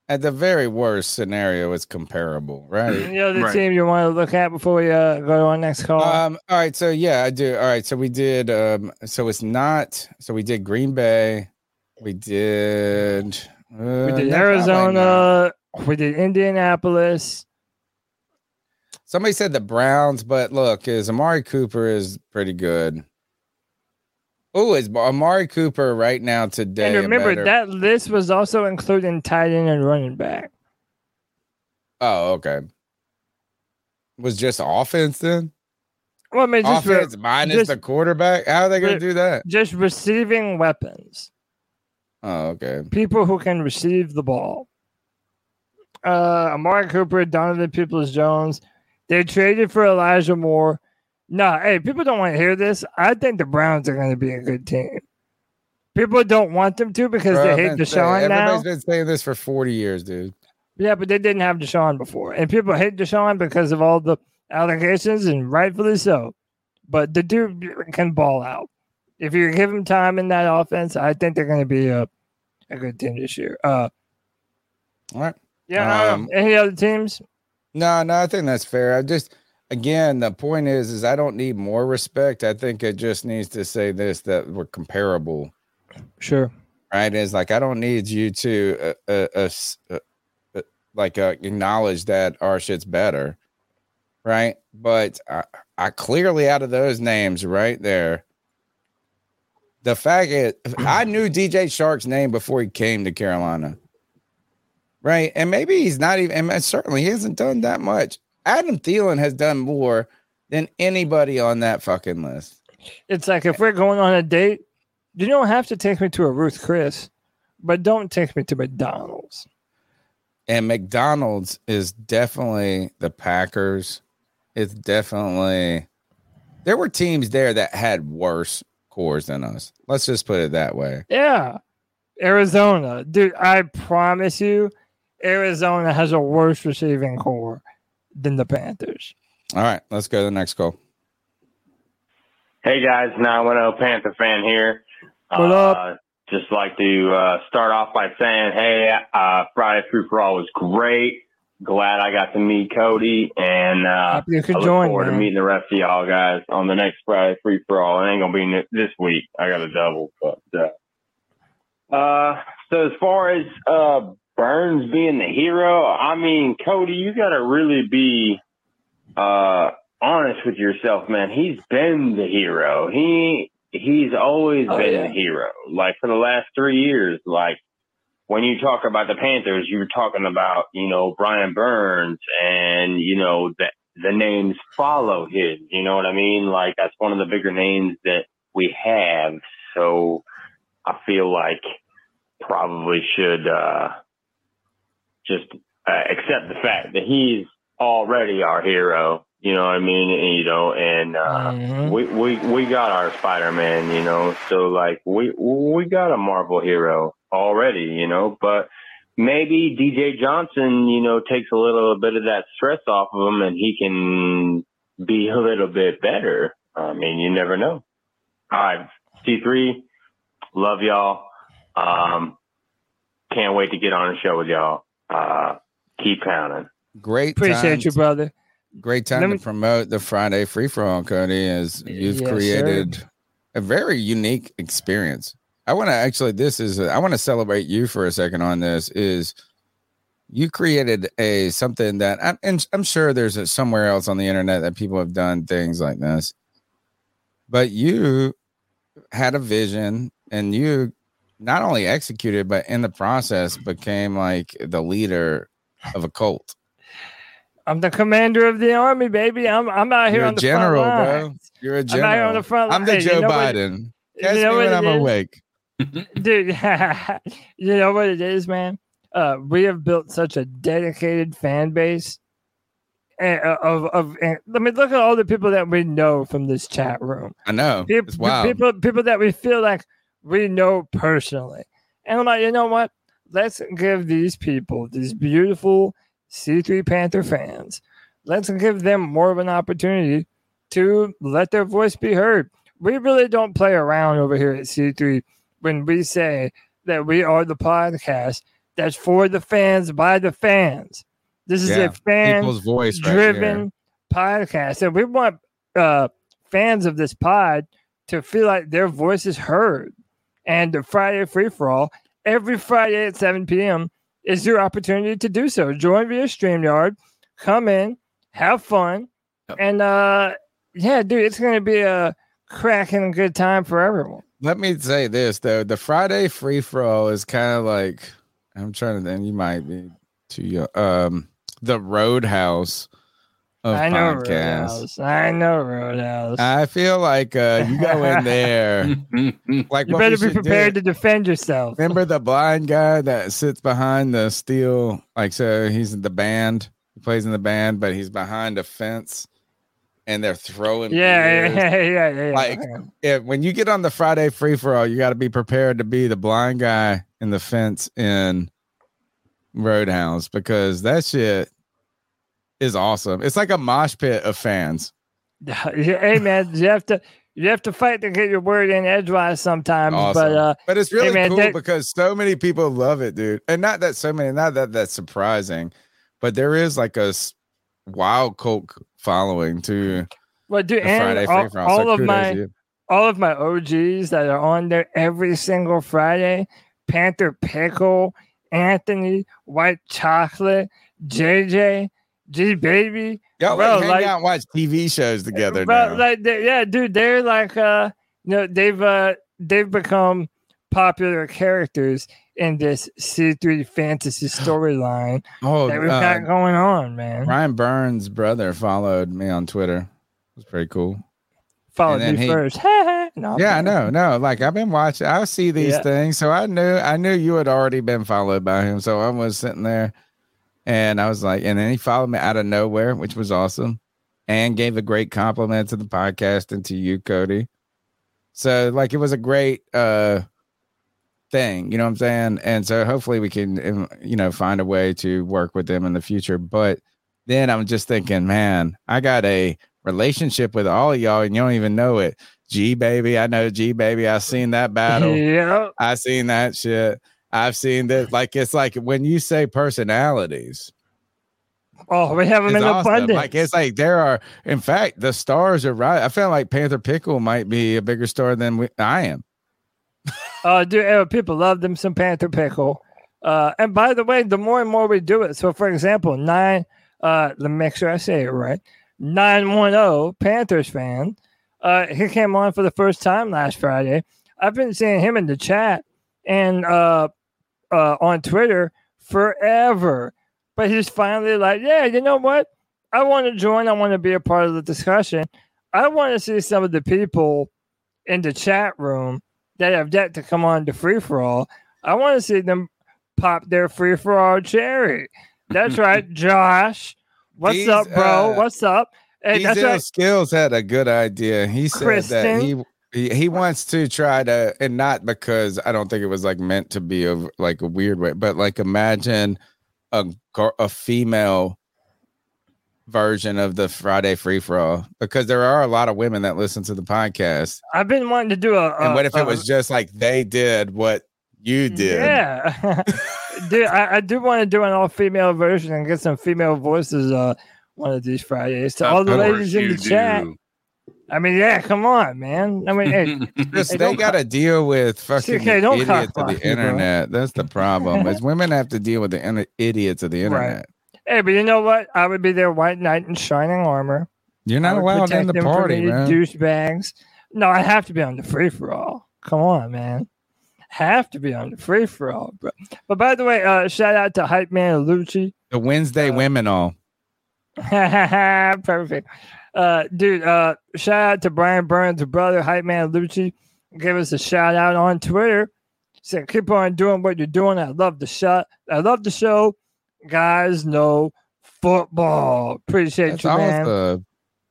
At the very worst scenario, it's comparable, right? Any other Right. team you want to look at before we uh, go to our next call? Um, all right, so yeah, I do. All right, so we did um so it's not so we did Green Bay, we did uh, we did no, probably. Arizona. We did Indianapolis. Somebody said the Browns, but look, is Amari Cooper is pretty good. Oh, is Amari Cooper right now today? And remember better- that list was also including tight end and running back. Oh, okay. Was just offense then? Well, I mean, just, re- offense minus just- the quarterback. How are they going re- to do that? just receiving weapons. Oh, okay. People who can receive the ball. Uh, Amari Cooper, Donovan Peoples Jones. They traded for Elijah Moore. Nah, hey, people don't want to hear this. I think the Browns are going to be a good team. People don't want them to because Bro, they hate been saying- Deshaun now. Everybody's been saying this for forty years, dude. Yeah, but they didn't have Deshaun before. And people hate Deshaun because of all the allegations, and rightfully so. But the dude can ball out. If you give him time in that offense, I think they're going to be a, a good team this year. Uh, All right. yeah. Um, any other teams? No, no, I think that's fair. I just again the point is is I don't need more respect. I think it just needs to say this that we're comparable. Sure. Right? Is like I don't need you to uh, uh, uh, uh, uh, like uh, acknowledge that our shit's better. Right? But I, I clearly out of those names right there. The fact is, (clears throat) I knew DJ Chark's name before he came to Carolina. Right. And maybe he's not even, and certainly he hasn't done that much. Adam Thielen has done more than anybody on that fucking list. It's like if we're going on a date, you don't have to take me to a Ruth Chris, but don't take me to McDonald's. And McDonald's is definitely the Packers. It's definitely, there were teams there that had worse cores than us. Let's just put it that way. Yeah. Arizona. Dude, I promise you, Arizona has a worse receiving core than the Panthers. All right. Let's go to the next call. Hey guys, 910 Panther fan here. What uh, up? Just like to uh, start off by saying, hey, uh, Friday Free for All was great. glad I got to meet Cody, and uh, Happy you I look join, forward man. to meeting the rest of y'all guys on the next Friday free for all. It ain't gonna be ne- this week. I got a double, but uh, uh, so as far as uh, Burns being the hero, I mean, Cody, you got to really be uh, honest with yourself, man. He's been the hero. He he's always Oh, been yeah. the hero. Like for the last three years, like when you talk about the Panthers, you were talking about, you know, Brian Burns and, you know, the, the names follow his, you know what I mean? Like that's one of the bigger names that we have. So I feel like probably should, uh, just uh, accept the fact that he's already our hero. You know what I mean? And, you know, and uh, Mhm. we we we got our Spider Man. You know, so like we we got a Marvel hero already. You know, but maybe DJ Johnson, you know, takes a little bit of that stress off of him, and he can be a little bit better. I mean, you never know. All right, C three, love y'all. Um, can't wait to get on the show with y'all. Uh, keep pounding. Great. Appreciate time you, brother. Great time Let to promote the Friday free for all, Cody, as you've Yes, sir. created a very unique experience. I want to actually, this is, I want to celebrate you for a second on this. Is you created a something that I'm, and I'm sure there's a, somewhere else on the internet that people have done things like this, but you had a vision and you not only executed, but in the process became like the leader of a cult. I'm the commander of the army, baby. I'm I'm out here You're on the general, front bro. You're a I'm general. out here on the front I'm the line. Joe you know what- Biden. you know me when I'm is? awake. (laughs) (laughs) dude. (laughs) you know what it is, man. Uh, we have built such a dedicated fan base. And, uh, of of and, I mean, look at all the people that we know from this chat room. I know. People, It's wild. people, people that we feel like we know personally. And I'm like, you know what? Let's give these people, these beautiful C3 Panther fans, let's give them more of an opportunity to let their voice be heard. We really don't play around over here at C3 when we say that we are the podcast that's for the fans by the fans. This is Yeah, a fan voice driven here. podcast. And we want uh, fans of this pod to feel like their voice is heard. And the Friday free for all, every Friday at 7 p.m., is your opportunity to do so. Join via StreamYard, come in, have fun. And uh, yeah, dude, it's going to be a cracking good time for everyone. Let me say this though: the Friday free for all is kind of like I'm trying to. Then you might be too young. Um, the Roadhouse I know podcasts. Roadhouse. I know Roadhouse. I feel like uh, you go in (laughs) there, like you better be prepared do- to defend yourself. Remember the blind guy that sits behind the steel? Like, so he's in the band. He plays in the band, but he's behind a fence, and they're throwing. Yeah, yeah, (laughs) yeah, yeah, yeah. Like, if, when you get on the Friday free for all, you got to be prepared to be the blind guy in the fence in Roadhouse because that shit is awesome. It's like a mosh pit of fans. (laughs) hey man, you have to you have to fight to get your word in edgewise sometimes. Awesome. But uh, but it's hey, really man, cool that- because so many people love it, dude. And not that so many, not that that's surprising, but there is like a wild cult following to well, dude, and Friday all, all. all So of my you. all of my OGs that are on there every single Friday, Panther Pickle, Anthony, White Chocolate, JJ, G Baby. Y'all bro, like hang like- out watch TV shows together But now. like, they, yeah, dude, they're like, uh, you know, they've uh, they've become popular characters in this C3 fantasy (gasps) storyline Oh, that we've uh, got going on, man. Brian Burns' brother followed me on Twitter. It was pretty cool. Followed me he- first. (laughs) no, Yeah, I know. No, like I've been watching. I see these Yeah. things, so I knew. I knew you had already been followed by him. So I was sitting there, and I was like, and then he followed me out of nowhere, which was awesome, and gave a great compliment to the podcast and to you, Cody. So like it was a great uh thing, you know what I'm saying? And so hopefully we can, um, you know, find a way to work with them in the future. But then I'm just thinking, man, I got a relationship with all of y'all and you don't even know it. G baby, I know G baby. I've seen that battle. (laughs) Yeah. I seen that shit. I've seen that. Like it's like when you say personalities, Oh, we have them in awesome. abundance. Like it's like there are, in fact, the stars are right. I feel like Panther Pickle might be a bigger star than we, I am. Uh, dude, uh, people love them some Panther pickle. Uh, and by the way, the more and more we do it. So, for example, nine, uh, let me make sure I say it right. Nine one zero Panthers fan. Uh, he came on for the first time last Friday. I've been seeing him in the chat and uh, uh, on Twitter forever, but he's finally like, yeah, you know what? I want to join. I want to be a part of the discussion. I want to see some of the people in the chat room that have yet to come on to free for all. I want to see them pop their free for all cherry. That's (laughs) right, Josh. What's up, bro? uh, What's up? Hey, that's right. Skills had a good idea. He said that he? He he wants to try to, and not because I don't think it was like meant to be a like a weird way, but like imagine a a female version of the Friday free for all because there are a lot of women that listen to the podcast. I've been wanting to do a. And what if a- it was just like they did what you did? Yeah, (laughs) dude, I, I do want to do an all female version and get some female voices. Uh, one of these Fridays to Of all the ladies in the chat. Do. I mean, yeah, come on, man. I mean, hey, (laughs) Just, hey, they got to deal with fucking okay, idiots of the block bro. internet. That's the problem. is (laughs) women have to deal with the inter- idiots of the internet. Hey, but you know what? I would be their white knight in shining armor. You're not would allowed protect in the them party, any man. Douchebags. No, I have to be on the free for all. Come on, man. Have to be on the free for all, bro. But by the way, uh, shout out to Hype Man Lucci. The Wednesday women all. (laughs) Perfect. Uh, dude, uh, shout out to Brian Burns' brother, Hype Man Lucci. Give us a shout out on Twitter. Said, keep on doing what you're doing. I love the shot. I love the show. Guys know football. Appreciate That's you, man. awesome.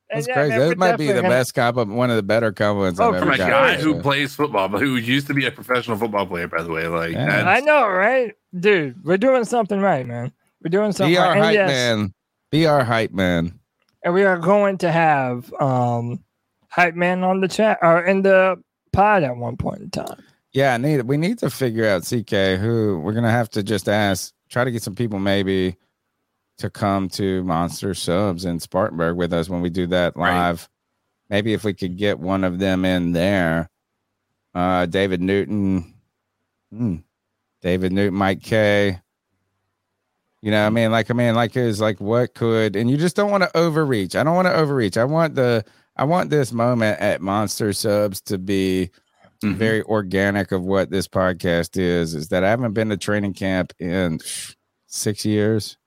And That's yeah, crazy. man, That might be the definitely best compliment, one of the better compliments Oh, I've From ever a gotten. guy who plays football, but who used to be a professional football player, by the way. Like, Yeah. I know, right? Dude, we're doing something right, man. We're doing something Be our right. Hype yes, man. Be our hype man. And we are going to have um hype man on the chat or in the pod at one point in time. Yeah, I need we need to figure out CK who we're gonna have to just ask, try to get some people maybe to come to Monster Subs in Spartanburg with us when we do that live. Maybe if we could get one of them in there. Uh David Newton. Hmm. David Newton, Mike K. You know, what I mean, like I mean, like is like what could and you just don't want to overreach. I don't want to overreach. I want the I want this moment at Monster Subs to be mm-hmm. very organic of what this podcast is. Is that I haven't been to training camp in six years,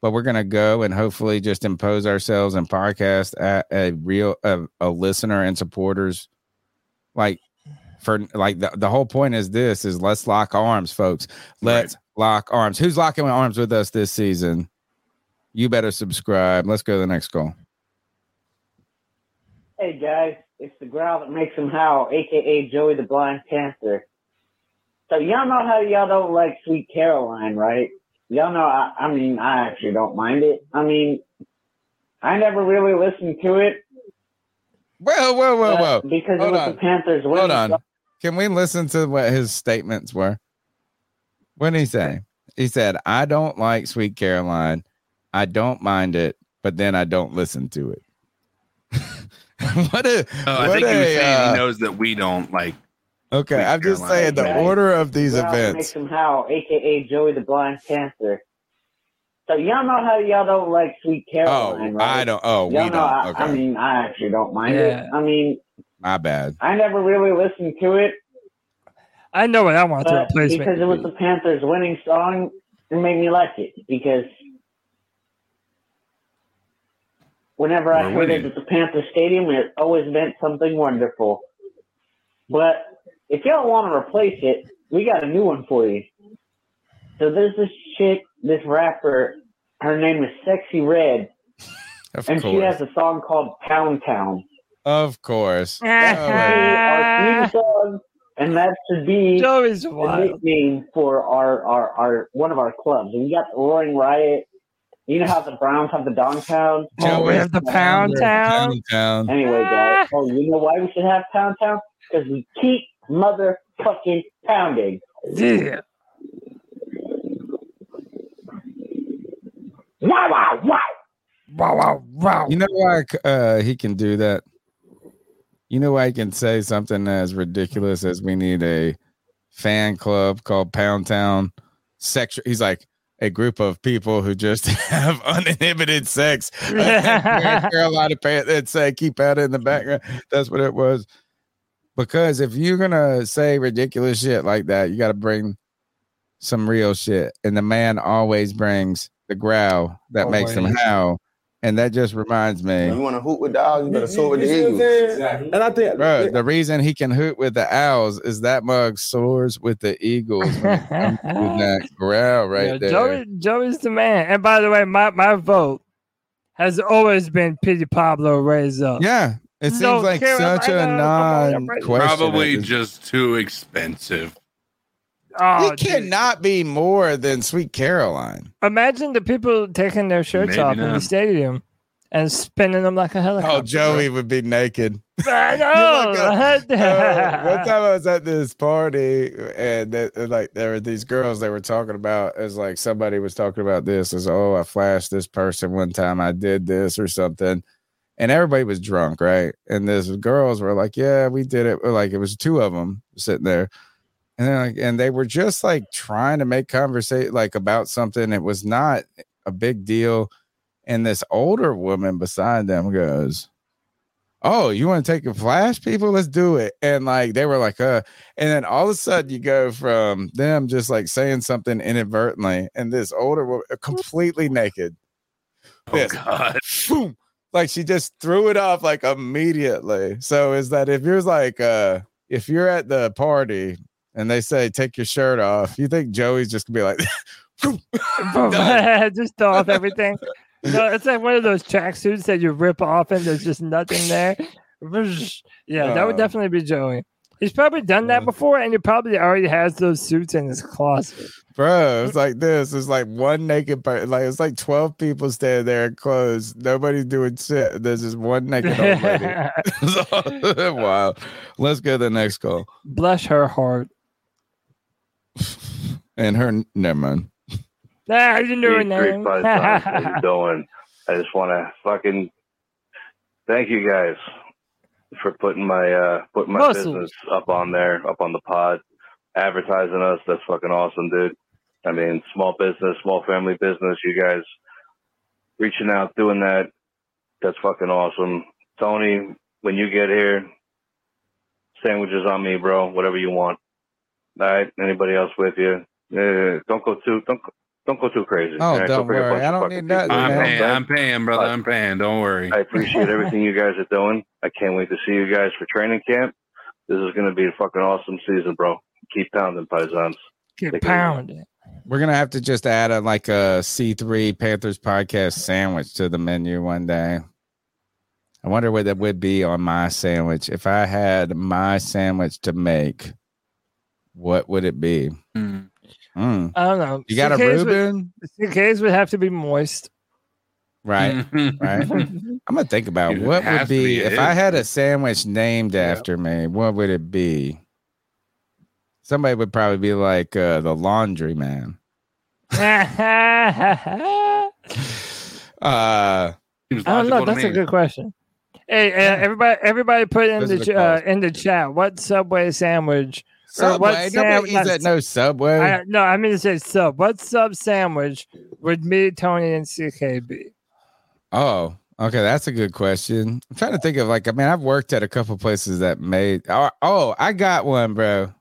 but we're gonna go and hopefully just impose ourselves and podcast at a real a, a listener and supporters like for like the, the whole point is this is let's lock arms folks let's lock arms who's locking arms with us this season you better subscribe let's go to the next call Hey guys, it's the growl that makes him howl, aka Joey the Blind Panther. So y'all know how y'all don't like Sweet Caroline, right? Y'all know. I, I mean, I actually don't mind it. I mean, I never really listened to it. Whoa, whoa, whoa, uh, whoa! because Hold it was on. the Panthers winning. Hold on. Can we listen to what his statements were? What did he say? He said, I don't like Sweet Caroline. I don't mind it, but then I don't listen to it. (laughs) what a, Oh, I what think he was saying uh, he knows that we don't like. Okay, I'm just Caroline. saying the Right. order of these Growl that events. makes him aka Joey the Blind Panther. So y'all know how y'all don't like Sweet Oh, Caroline, right? I don't. Oh, we Y'all don't. know. I, Okay, I mean, I actually don't mind Yeah. it. I mean, my bad. I never really listened to it. I know what I want to but replace because it was the Panthers' winning song, it made me like it. Because whenever I We're heard winning. it at the Panther Stadium, it always meant something wonderful. But if y'all want to replace it, we got a new one for you. So there's this chick, this rapper. Her name is Sexyy Red, Of and she has a song called Pound Town. Of course. (laughs) That's Oh, our theme song, and that should be the nickname for our, our, our one of our clubs. And we got the Roaring Riot. You know how the Browns have the Dogtown? Oh, we have the Pound Town. Pound Town. Anyway, guys, oh, you know why we should have Pound Town? Because we keep motherfucking pounding. Yeah. Wow, wow, wow. Wow, wow, wow. You know why uh, he can do that? You know why he can say something as ridiculous as we need a fan club called Pound Town Sexual. He's like a group of people who just (laughs) have uninhibited sex. (laughs) Carolina Panthers and say keep out in the background. That's what it was. Because if you're gonna say ridiculous shit like that, you got to bring some real shit, and the man always brings the growl that makes him howl. And that just reminds me. You want to hoot with dogs, you better soar with the eagles. And I think Bro, the reason he can hoot with the owls is that mug soars with the eagles when it comes to (laughs) that growl right Yeah, there. Joey, Joey's the man. And by the way, my, my vote has always been Petey Pablo raise up. Yeah, it seems No, like Carolina, such a come on, I'm non question. Probably just too expensive. Oh, it cannot be more than Sweet Caroline. Imagine the people taking their shirts Maybe off in the stadium and spinning them like a helicopter. Oh, Joey would be naked. (laughs) I (laughs) You look up- know. uh, one (laughs) time I was at this party and that, and, like there were these girls they were talking about. As like somebody was talking about this. As oh I flashed this person one time. I did this or something. And everybody was drunk right? And these girls were like yeah we did it. Like it was two of them sitting there and like and they were just like trying to make conversation like about something it was not a big deal and this older woman beside them goes oh, you want to take a flash, people? Let's do it. And like they were like, uh, and then all of a sudden you go from them just like saying something inadvertently, and this older woman completely naked. Oh God. Boom. Like she just threw it off like immediately. So is that if you're like uh if you're at the party and they say take your shirt off, you think Joey's just gonna be like (laughs) (laughs) (laughs) just throw off everything. No, it's like one of those tracksuits that you rip off and there's just nothing there. Yeah, that would definitely be Joey. He's probably done that before, and he probably already has those suits in his closet. Bro, it's like this. It's like one naked person. Like it's like twelve people standing there in clothes. Nobody's doing shit. There's just one naked old lady. wow. Let's go to the next call. Bless her heart. (laughs) And her, never mind. Ah, I didn't know her name. How (laughs) you doing? I just want to fucking thank you guys for putting my uh putting my Muscles. business up on there, up on the pod, advertising us. That's fucking awesome, dude. I mean, small business, small family business. You guys reaching out, doing that. That's fucking awesome. Tony, when you get here, sandwiches on me, bro. Whatever you want. All right. Anybody else with you? Yeah, don't go too don't don't go too crazy. Oh, all right? don't bring a worry. I don't need nothing. I'm man. paying, I'm paying, brother. I'm paying. Don't worry. I appreciate everything you guys are doing. I can't wait to see you guys for training camp. This is going to be a fucking awesome season, bro. Keep pounding, Paisans. Get Take it easy. We're gonna have to just add a like a C three Panthers podcast sandwich to the menu one day. I wonder what that would be on my sandwich. If I had my sandwich to make, what would it be? Mm. I don't know. You got a Suitcase would- Reuben? the suitcase would have to be moist. Right, right. (laughs) I'm gonna think about It what would be be if it. I had a sandwich named after me. What would it be? Somebody would probably be like uh, the laundry man. (laughs) I Uh, don't know. That's a good question. Hey, uh, everybody! Everybody, put in Those the the uh, in the chat what Subway sandwich. Subway? what Nobody eats at no Subway. I, no, I mean to say sub. What sub sandwich would me, Tony, and CK be? Oh, okay, that's a good question. I'm trying to think of like I mean I've worked at a couple places that made. Oh, oh I got one, bro.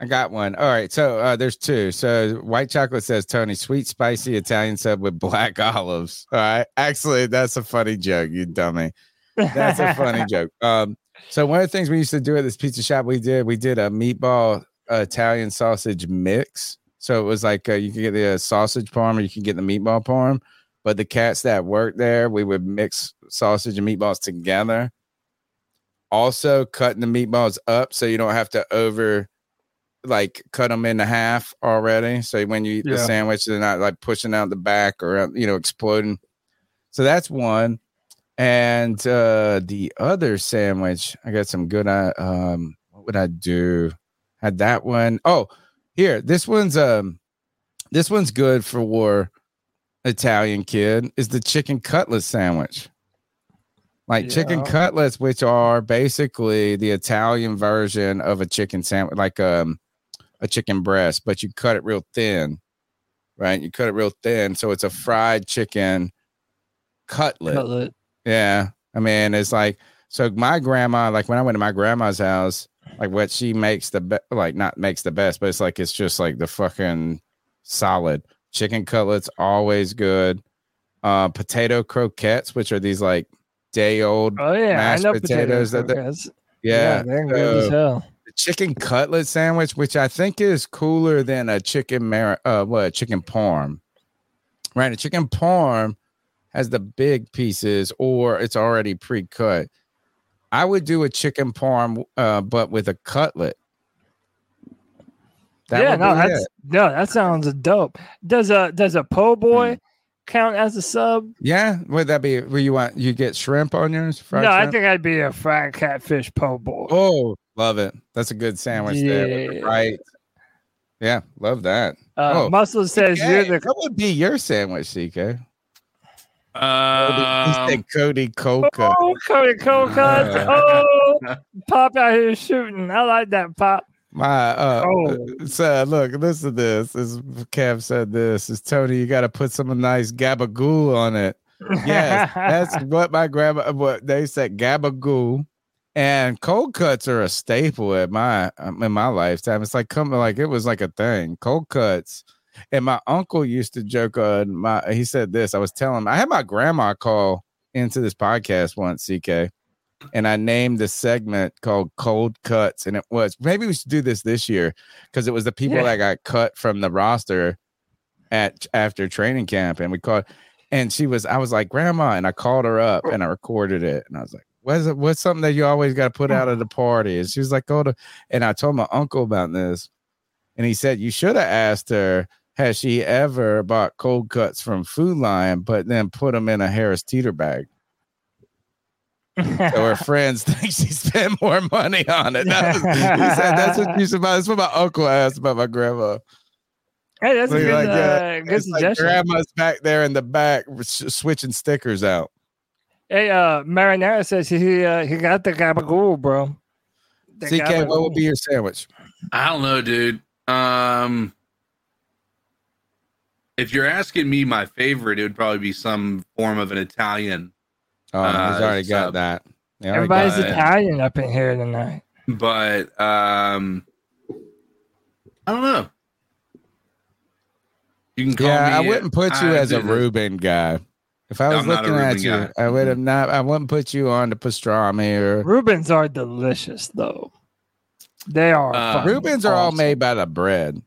I got one. All right, so uh, there's two. So white chocolate says Tony, sweet spicy Italian sub with black (laughs) olives. All right, actually, that's a funny joke, you dummy. That's a funny (laughs) joke. Um, so one of the things we used to do at this pizza shop, we did we did a meatball Italian sausage mix. So it was like uh, you could get the uh, sausage parm, or you could get the meatball parm. But the cats that worked there, we would mix sausage and meatballs together. Also, cutting the meatballs up so you don't have to over like cut them into half already. So when you eat the sandwich, they're not like pushing out the back or uh, you know exploding. So that's one. And uh the other sandwich, I got some good. Uh, um, what would I do? Had that one. Oh, here, this one's um, this one's good for war. Italian kid is the chicken cutlet sandwich. Like chicken cutlets, which are basically the Italian version of a chicken sandwich, like um a chicken breast, but you cut it real thin, right? You cut it real thin, so it's a fried chicken cutlet. Cutlet. Yeah. I mean, it's like so my grandma, like when I went to my grandma's house, like what she makes the best like not makes the best, but it's like it's just like the fucking solid chicken cutlets, always good. Uh potato croquettes, which are these like day old Oh yeah, I mashed potatoes potato that they- croquettes. yeah, they're good as hell. the chicken cutlet sandwich, which I think is cooler than a chicken mar uh what chicken parm. Right, a chicken parm has the big pieces or it's already pre-cut. I would do a chicken parm uh but with a cutlet. That yeah, no, that's it. no, that sounds dope. Does a does a po boy count as a sub? Yeah, would that be where you want you get shrimp on yours? Fried no, I think I'd be a fried catfish po boy. Oh, love it. That's a good sandwich there. Yeah. Right. Yeah, love that. Uh, oh, Muscle says CK, you're the what would be your sandwich, CK? Um, he said Cody Coca. oh Cody. Uh. oh, pop out here shooting. I like that pop. My uh Oh. so look, listen to this. This Kev said this is Tony, you gotta put some nice gabagool on it. Yes, that's (laughs) what my grandma what they said gabagool. And cold cuts are a staple at my um, in my lifetime. It's like coming like it was like a thing. Cold cuts. And my uncle used to joke on my he said this. I was telling him I had my grandma call into this podcast once, CK and I named the segment called Cold Cuts. And it was maybe we should do this this year because it was the people Yeah. that got cut from the roster at after training camp. And we called, and she was, I was like, Grandma, and I called her up and I recorded it. And I was like, What's it, what's something that you always got to put out at the party? And she was like, Go to, and I told my uncle about this. And he said, You should have asked her, has she ever bought cold cuts from Food Lion, but then put them in a Harris Teeter bag? so her (laughs) friends (laughs) think she spent more money on it. That was, he said that's what you should buy. That's what my uncle asked about my grandma. Hey, that's a good, like that. uh, good It's like suggestion. grandma's back there in the back switching stickers out. Hey, uh, Marinara says he uh, he got the gabagool, bro. The CK, what would be your sandwich? I don't know, dude. Um, if you're asking me my favorite, it would probably be some form of an Italian. Oh, Uh, he's already got that. He already Everybody's got that. Italian up in here tonight. But um, I don't know. You can call Yeah, I wouldn't put you I as a didn't- Reuben guy. If I was I'm looking at you, guy. I would have not. I wouldn't put you on the pastrami or Rubens are delicious, though. They are. Uh, fucking Rubens are all made by the bread.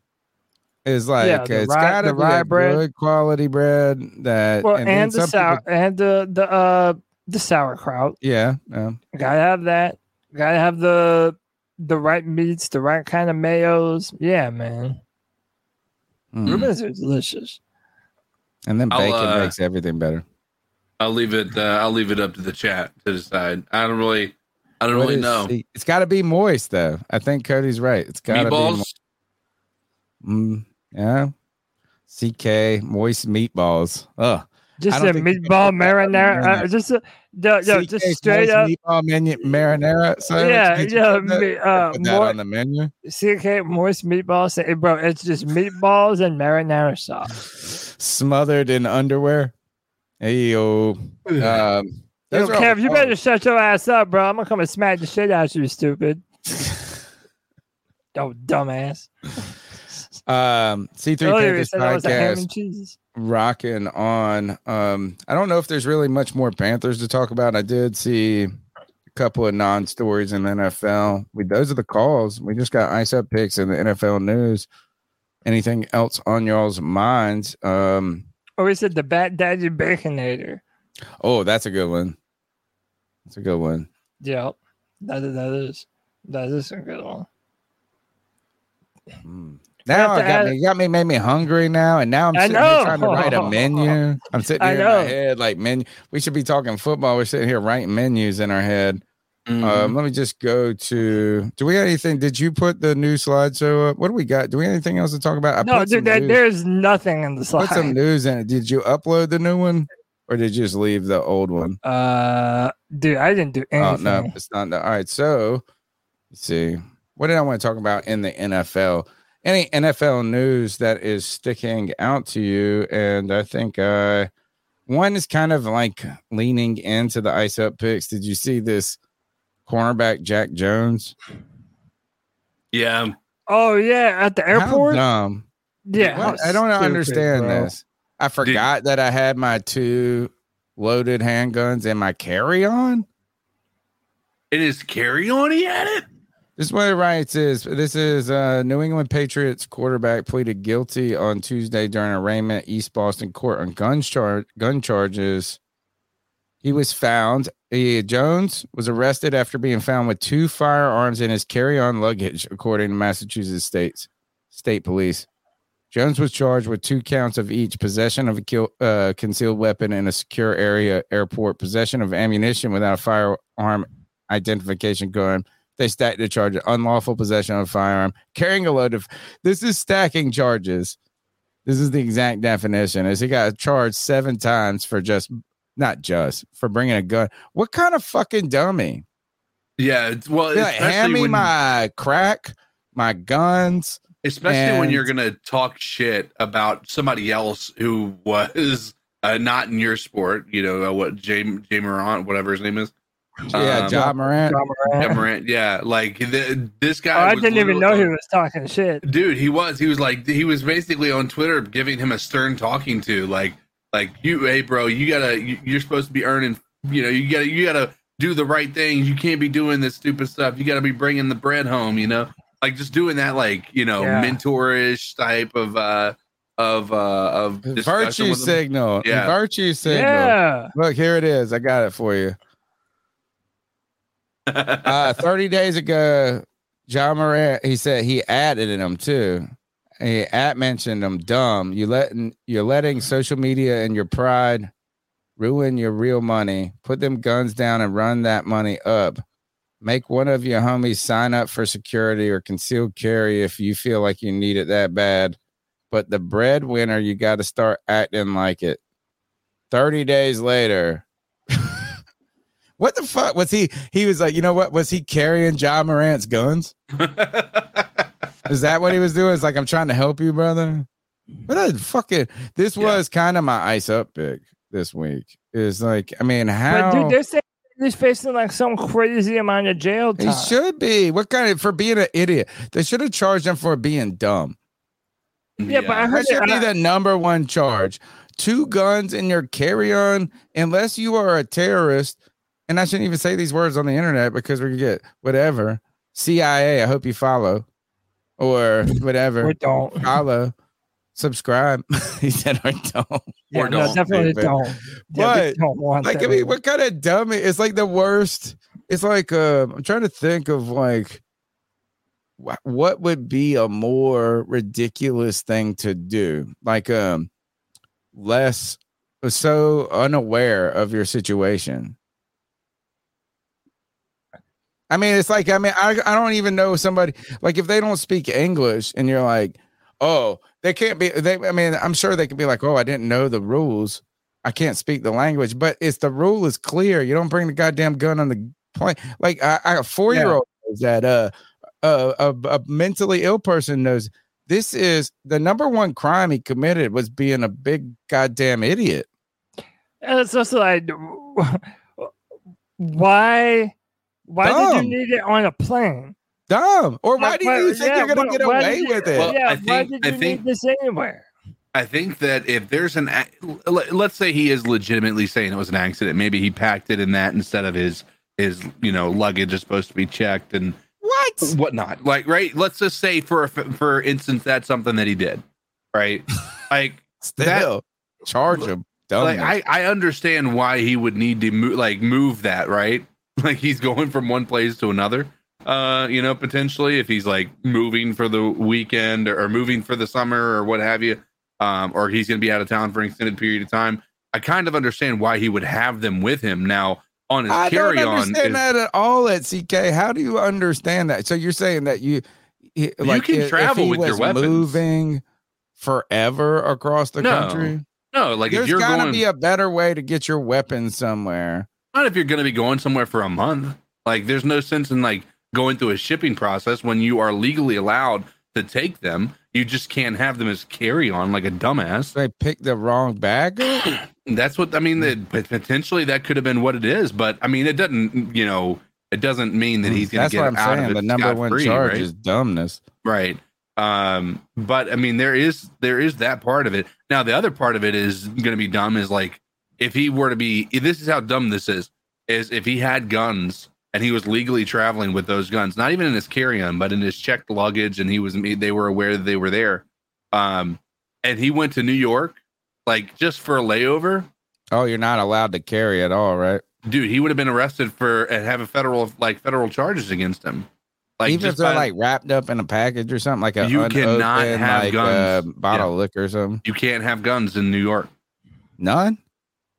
It's like Yeah, the it's rye- got to be rye a bread. good quality bread that Well, and and, the some people- sour and the the uh the sauerkraut. yeah, yeah. Gotta have that. Gotta have the the right meats, the right kind of mayos. Yeah, man. Mm. Rubens are delicious. And then I'll, bacon uh, makes everything better. I'll leave it. Uh, I'll leave it up to the chat to decide. I don't really. I don't What really is- know. see, It's got to be moist though. I think Cody's right. It's got to be. Meatballs. mo- Mm, yeah. CK moist meatballs. Ugh. Just I a don't think you can meatball put that on the marinara. Uh, just a, yo, yo, CK just straight moist up. meatball menu marinara. sandwich? Yeah, Can't yeah, put that, me- uh, put that more- on the menu. CK moist meatballs. Say, bro, it's just meatballs and marinara sauce. Smothered in underwear. Hey yo. Um, Yo, those are all Kev, you better shut your ass up, bro. I'm gonna come and smack the shit out of you, stupid. (laughs) oh, dumbass. Um, C3 Earlier Panthers said that was a ham podcast rocking on. Um, I don't know if there's really much more Panthers to talk about. I did see a couple of non stories in the NFL. We those are the calls. We just got ice up picks in the NFL news. Anything else on y'all's minds? Um, Or is it the Bat Daddy Baconator. oh, that's a good one. That's a good one. Yep. That is, that is that is a good one. Now I got add- me, got me, made me hungry now, and now I'm sitting here trying to write a (laughs) menu. I'm sitting here in my head like menu. We should be talking football. We're sitting here writing menus in our head. Mm-hmm. Um, let me just go to. Do we have anything? Did you put the new slideshow up? What do we got? Do we have anything else to talk about? I no, put dude, there, there's nothing in the slide. put some news in it. Did you upload the new one, or did you just leave the old one? Uh, dude, I didn't do anything. Oh no, it's not. The, All right, so let's see. What did I want to talk about in the NFL? Any NFL news that is sticking out to you? And I think uh one is kind of like leaning into the ice up picks. Did you see this cornerback Jack Jones? Yeah. Oh yeah, at the How airport. dumb. Yeah, What? how I don't stupid, understand bro. this. I forgot that I had my two loaded handguns in my carry on. In his carry on, he had it. This is what it writes is this is uh New England Patriots quarterback pleaded guilty on Tuesday during arraignment at East Boston court on gun char- gun charges. He was found. He, Jones was arrested after being found with two firearms in his carry-on luggage, according to Massachusetts State's state police. Jones was charged with two counts of each: possession of a kill, uh, concealed weapon in a secure area, airport, possession of ammunition without a firearm identification gun. They stacked the charge: of unlawful possession of a firearm, carrying a load of. This is stacking charges. This is the exact definition. Is he got charged seven times for just not just for bringing a gun? What kind of fucking dummy? Yeah. Well, like, hand me when- my crack, my guns. especially when you're gonna talk shit about somebody else who (laughs) was uh, not in your sport. You know uh, what, Jay Jay Morant, whatever his name is. Yeah, Um, John Morant. Ja Morant, yeah, like the, this Oh, guy. I was didn't even know literally- he was talking shit. Dude, he was. He was like he was basically on Twitter giving him a stern talking to, like like you, hey bro, you gotta you, you're supposed to be earning. You know, you gotta you gotta do the right things. You can't be doing this stupid stuff. You gotta be bringing the bread home. You know, like just doing that, like you know, Yeah. mentorish type of uh of uh of Virtue signal. Yeah. Virtue signal. Yeah. Look, here it is. I got it for you. Uh 30 days ago, John Morant, he said he added him too. He at mentioned him dumb. You letting you're letting social media and your pride ruin your real money. Put them guns down and run that money up. Make one of your homies sign up for security or concealed carry if you feel like you need it that bad. But the breadwinner, you got to start acting like it. 30 days later. What the fuck was he? He was like, you know what? Was he carrying John Morant's guns? (laughs) Is that what he was doing? It's like, I'm trying to help you, brother. But I fucking, this was kind of my ice up pick this week. Is like, I mean, how? But dude, they're saying he's facing like some crazy amount of jail time. He should be. What kind of for being an idiot? They should have charged him for being dumb. Yeah, but I heard that should it- be I- the number one charge. Two guns in your carry-on, unless you are a terrorist. And I shouldn't even say these words on the internet because we could get whatever. CIA, I hope you follow. Or whatever. Or don't. Follow. Subscribe. (laughs) he said or don't. Yeah, or no, definitely Stupid. don't. Yeah, But don't want like, that. I mean, what kind of dummy? It's like the worst. It's like uh, I'm trying to think of like what would be a more ridiculous thing to do. Like um, less so unaware of your situation. I mean, it's like I mean, I I don't even know somebody like if they don't speak English and you're like, oh, they can't be. They, I mean, I'm sure they could be like, oh, I didn't know the rules. I can't speak the language, but it's the rule is clear. You don't bring the goddamn gun on the plane. Like I, I a four year old knows that uh, uh, a, a mentally ill person knows this is the number one crime he committed was being a big goddamn idiot. And it's also like, why? Why Dumb. did you need it on a plane? Dumb. Or why Like, do you think you're gonna get away did you- with it? Well, yeah, I why think- did I you think- need this anywhere? I think that if there's an, let- let's say he is legitimately saying it was an accident, maybe he packed it in that instead of his his you know luggage is supposed to be checked and what whatnot. Like right, let's just say for for instance that's something that he did, right? (laughs) Like Still, charge him. Dumb. like I, I understand why he would need to move like move that right like he's going from one place to another uh you know potentially if he's like moving for the weekend or, or moving for the summer or what have you um or he's gonna be out of town for an extended period of time i kind of understand why he would have them with him now on his I don't carry on. understand that at all at CK. How do you understand that? So you're saying that you, he- like, can if- if travel he with your weapons. moving forever across the No. country. No, like There's if you're gotta going, be a better way to get your weapons somewhere. Not if you're going to be going somewhere for a month. Like, there's no sense in like going through a shipping process when you are legally allowed to take them. You just can't have them as carry on like a dumbass. They picked the wrong bag. (clears throat) That's what I mean. That potentially that could have been what it is, but I mean, it doesn't. You know, it doesn't mean that he's going to get what I'm out saying. of it The number one scot-free, charge right? is dumbness. right um but i mean there is there is that part of it now the other part of it is going to be dumb is like if he were to be this is how dumb this is is if he had guns and he was legally traveling with those guns not even in his carry-on but in his checked luggage and he was they were aware that they were there um and he went to new york like just for a layover Oh, you're not allowed to carry at all, right? dude he would have been arrested for and have a federal like federal charges against him like Even if just they're by- like wrapped up in a package or something, like a You cannot have like, guns. uh, bottle of liquor or something. you can't have guns in new york None.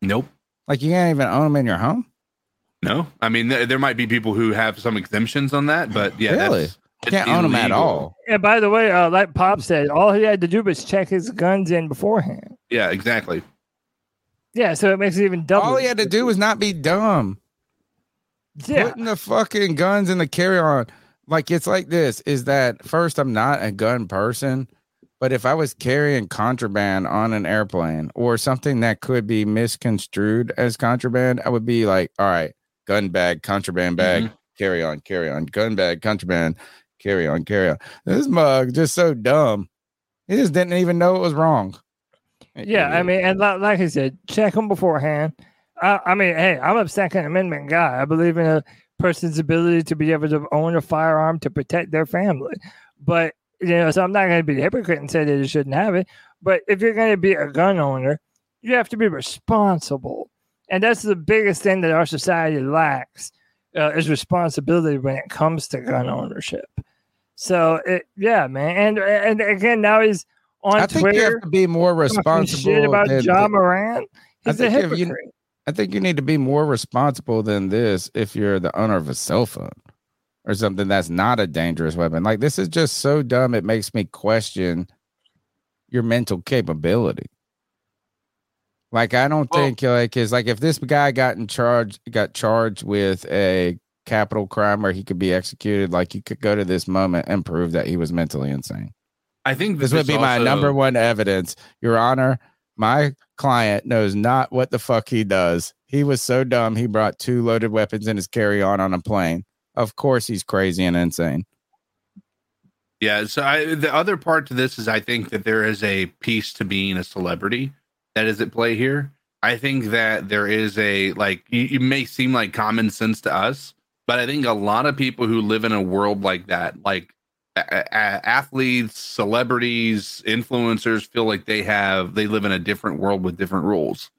Nope Like you can't even own them in your home. No, I mean th- there might be people who have some exemptions on that, but yeah, Really? that's, You can't it's own them at all. And by the way, uh, like Pop said, all he had to do was check his guns in beforehand. Yeah, exactly. Yeah, so it makes it even double. All he had to do was not be dumb. Yeah. Putting the fucking guns in the carry on. Like it's like this is that first, I'm not a gun person, but if I was carrying contraband on an airplane or something that could be misconstrued as contraband, I would be like, all right, gun bag, contraband bag, Mm-hmm. carry on, carry on, gun bag, contraband, carry on, carry on. This mug just so dumb. He just didn't even know it was wrong. Yeah, I mean, and like, like I said, check them beforehand. I, I mean, hey, I'm a Second Amendment guy. I believe in a person's ability to be able to own a firearm to protect their family. But you know, so I'm not going to be a hypocrite and say that you shouldn't have it. But if you're going to be a gun owner, you have to be responsible, and that's the biggest thing that our society lacks uh, is responsibility when it comes to gun ownership. So, it, yeah, man, and and again, now he's on I think Twitter. you have to be more responsible shit about than- Ja Morant. He's a hypocrite. you, I think you need to be more responsible than this if you're the owner of a cell phone or something that's not a dangerous weapon. Like this is just so dumb. It makes me question your mental capability. Like I don't think like is like if this guy got in charge got charged with a capital crime where he could be executed, like you could go to this moment and prove that he was mentally insane. I think This would be my number one evidence. Your Honor, my client knows not what the fuck he does. He was so dumb he brought two loaded weapons in his carry on on a plane. Of course, he's crazy and insane. Yeah. So I, the other part to this is I think that there is a piece to being a celebrity that is at play here. I think that there is a like it may seem like common sense to us, but I think a lot of people who live in a world like that, like a- a- athletes, celebrities, influencers, feel like they have they live in a different world with different rules,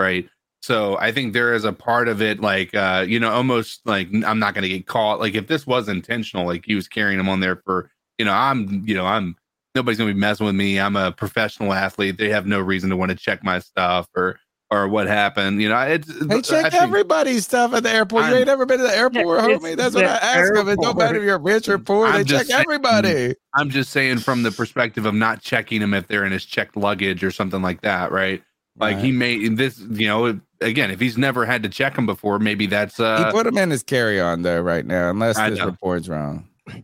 right? So I think there is a part of it, like uh, you know, almost like I'm not going to get caught. Like if this was intentional, like he was carrying them on there for, you know, I'm, you know, I'm nobody's going to be messing with me. I'm a professional athlete. They have no reason to want to check my stuff or or what happened. You know, it's They check think- everybody's stuff at the airport. you I'm- ain't never been to the airport, Yeah, homie. That's what I ask them. It don't matter if you're rich or poor. They I'm check saying- everybody. I'm just saying from the perspective of not checking them if they're in his checked luggage or something like that, right? Like he may this, you know, again, if he's never had to check him before, maybe that's uh he put him in his carry on though right now, unless I this know. report's wrong. no,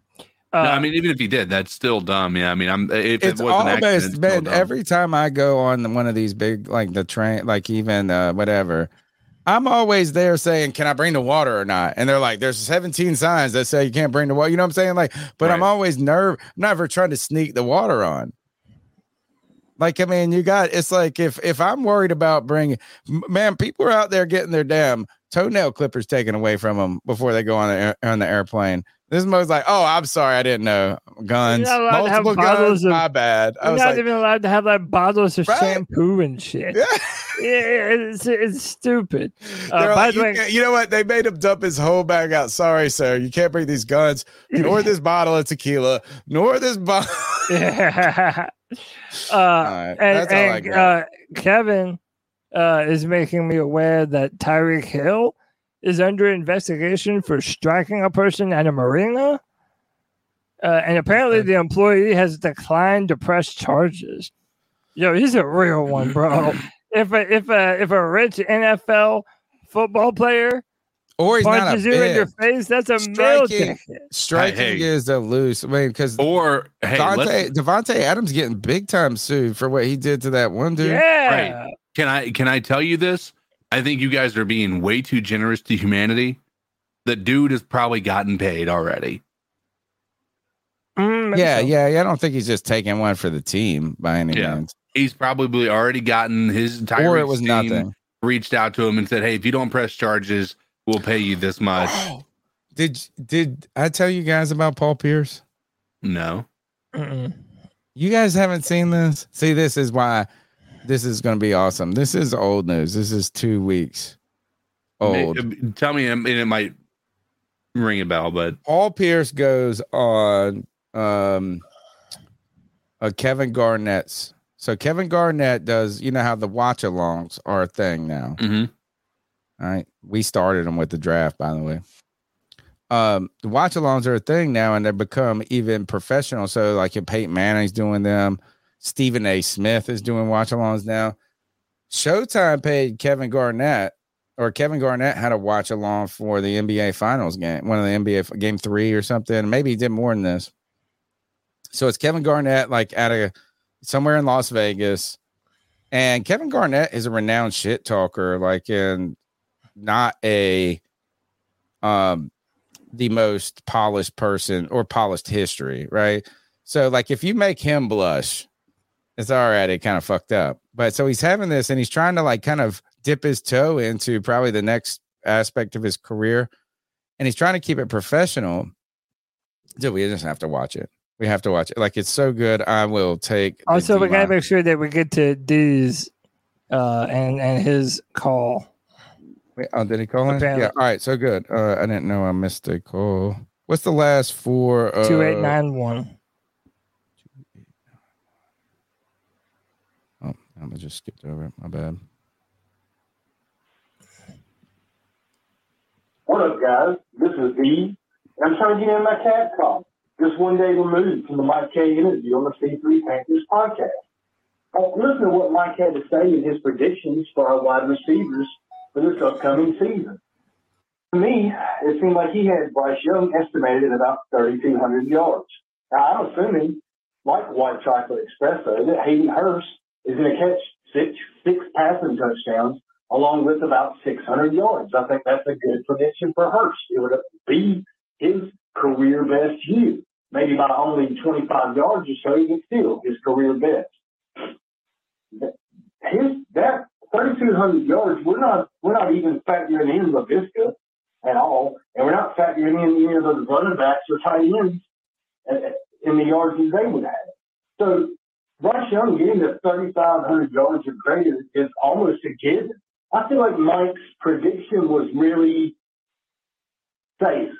I mean, even if he did, that's still dumb. Yeah, I mean, I'm if it's it was an accident, almost it's still been every time I go on one of these big like the train, like even uh, whatever. I'm always there saying, "Can I bring the water or not?" And they're like, "There's 17 signs that say you can't bring the water." You know what I'm saying? Like, but I'm always nerve. I'm never trying to sneak the water on. Like, I mean, you got it's like if if I'm worried about bringing, man, people are out there getting their damn toenail clippers taken away from them before they go on the on the airplane. This mo's like, oh, I'm sorry, I didn't know guns, You're not allowed to have multiple guns. of- my bad. I You're was not like, even allowed to have like bottles of shampoo and shit. Yeah, (laughs) it's, it's stupid. (laughs) Uh, by like, the you, way, you know what? They made him dump his whole bag out. Sorry, sir. You can't bring these guns, (laughs) nor this bottle of tequila, nor this bottle. yeah. uh, right, and, that's all I and, got. uh, Kevin uh, is making me aware that Tyreek Hill is under investigation for striking a person at a marina. Uh, and apparently, the employee has declined to press charges. Yo, he's a real one, bro. (laughs) if a if a if a rich NFL football player Or he's not a punches you in your face, that's a meal Striking, striking Hey. is a loose. I mean, because Or hey, Davante, Davante Adams getting big time sued for what he did to that one dude. Yeah. Right. Can I can I tell you this? I think you guys are being way too generous to humanity. The dude has probably gotten paid already. Mm, Yeah, yeah, yeah. I don't think he's just taking one for the team by any Yeah. means. He's probably already gotten his entire Or it was team nothing. reached out to him and said, "Hey, if you don't press charges, we'll pay you this much." Did did I tell you guys about Paul Pierce? No. Mm-mm. You guys haven't seen this? See, this is why this is going to be awesome. This is old news. This is two weeks old. May- Tell me, and it might ring a bell, but Paul Pierce goes on um uh, Kevin Garnett's. So Kevin Garnett does, you know how the watch alongs are a thing now. Mhm. All right. We started them with the draft, by the way. Um, the watch alongs are a thing now, and they've become even professional. So, like, if Peyton Manning's doing them, Stephen A. Smith is doing watch alongs now. Showtime paid Kevin Garnett, or Kevin Garnett had a watch along for the NBA Finals game, one of the NBA game three or something. Maybe he did more than this. So it's Kevin Garnett, like at a somewhere in Las Vegas, and Kevin Garnett is a renowned shit talker, like in not a um the most polished person or polished history, right? So like if you make him blush, it's already kind of fucked up. But so he's having this and he's trying to like kind of dip his toe into probably the next aspect of his career. And he's trying to keep it professional. Dude, we just have to watch it. We have to watch it. Like it's so good. I will take Also, we gotta make sure that we get to D's uh, and and his call. Wait, oh, did he call in? Yeah. All right. So good. Uh, I didn't know I missed a call. What's the last four? Uh, Two eight nine one. Oh, I just skipped over it. My bad. What up, guys? This is E. I'm trying to get in my cat call. Just one day removed from the Mike K interview on the C3 Panthers podcast. Uh, listen to what Mike had to say in his predictions for our wide receivers for this upcoming season. To me, it seemed like he had Bryce Young estimated at about 3,200 yards. Now, I'm assuming, like White Chocolate Espresso, that Hayden Hurst is going to catch six, six passing touchdowns along with about 600 yards. I think that's a good prediction for Hurst. It would be his career best year. Maybe by only 25 yards or so, but still his career best. His that 3,200 yards, we're not we're not even factoring in Laviska at all, and we're not factoring in any of those running backs or tight ends in the yards that they would have. So Bryce Young getting to 3,500 yards or greater is almost a given. I feel like Mike's prediction was really safe.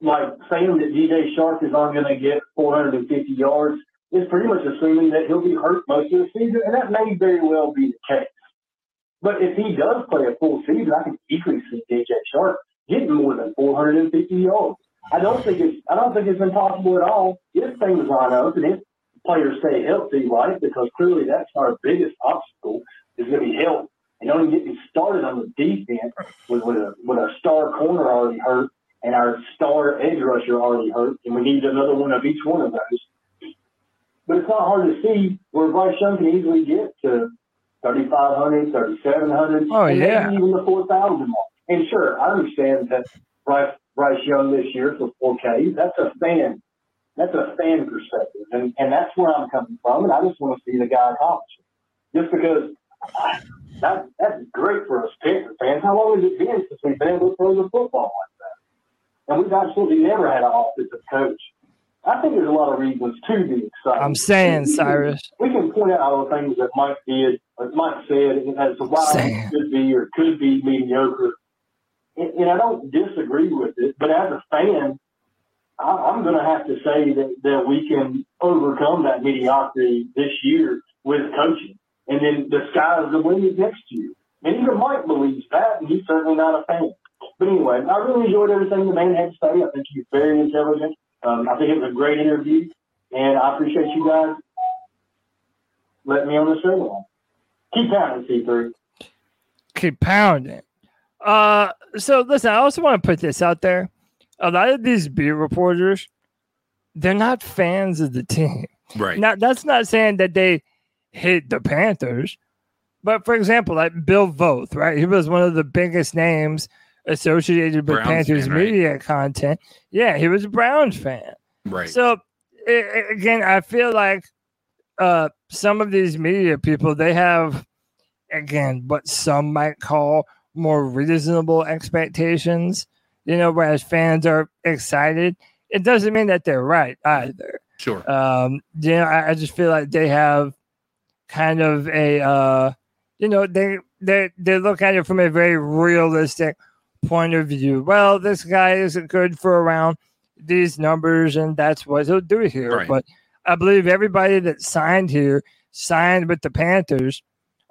Like saying that DJ Chark is only going to get 450 yards is pretty much assuming that he'll be hurt most of the season, and that may very well be the case. But if he does play a full season, I can easily see DJ Chark getting more than 450 yards. I don't think it's I don't think it's impossible at all if things line up and if players stay healthy, right? Because clearly that's our biggest obstacle is going to be health. And don't even get me started on the defense with, with a with a star corner already hurt and our star edge rusher already hurt, and we need another one of each one of those. But it's not hard to see where Bryce Young can easily get to 3,500, 3,700, Oh, yeah. even the 4,000 mark. And sure, I understand that Bryce, Bryce Young this year for 4K, that's a fan. That's a fan perspective. And, and that's where I'm coming from. And I just want to see the guy accomplish it. Just because I, that, that's great for us Panther fans. How long has it been since we've been able to throw the football like that? And we've absolutely never had an offensive coach. I think there's a lot of reasons to be excited. I'm saying, Cyrus. We can point out all the things that Mike did, or Mike said, as to why it could be or could be mediocre. And, and I don't disagree with it, but as a fan, I'm going to have to say that, that we can overcome that mediocrity this year with coaching. And then the sky is the limit next year. And even Mike believes that, and he's certainly not a fan. But anyway, I really enjoyed everything the man had to say. I think he's very intelligent. Um, I think it was a great interview, and I appreciate you guys letting me on the show. Keep pounding, C3. keep pounding. Uh, so listen, I also want to put this out there. A lot of these beat reporters, they're not fans of the team. Right. Now, that's not saying that they hate the Panthers, but for example, like Bill Voth, right? He was one of the biggest names associated with Browns Panthers fan, right? media content. Yeah, he was a Browns fan. Right. So again, I feel like uh, some of these media people they have again what some might call more reasonable expectations. You know, whereas fans are excited. It doesn't mean that they're right either. Sure. Um, you know, I, I just feel like they have kind of a uh, you know, they they they look at it from a very realistic point of view. Well, this guy isn't good for around these numbers, and that's what he'll do here. Right. But I believe everybody that signed here signed with the Panthers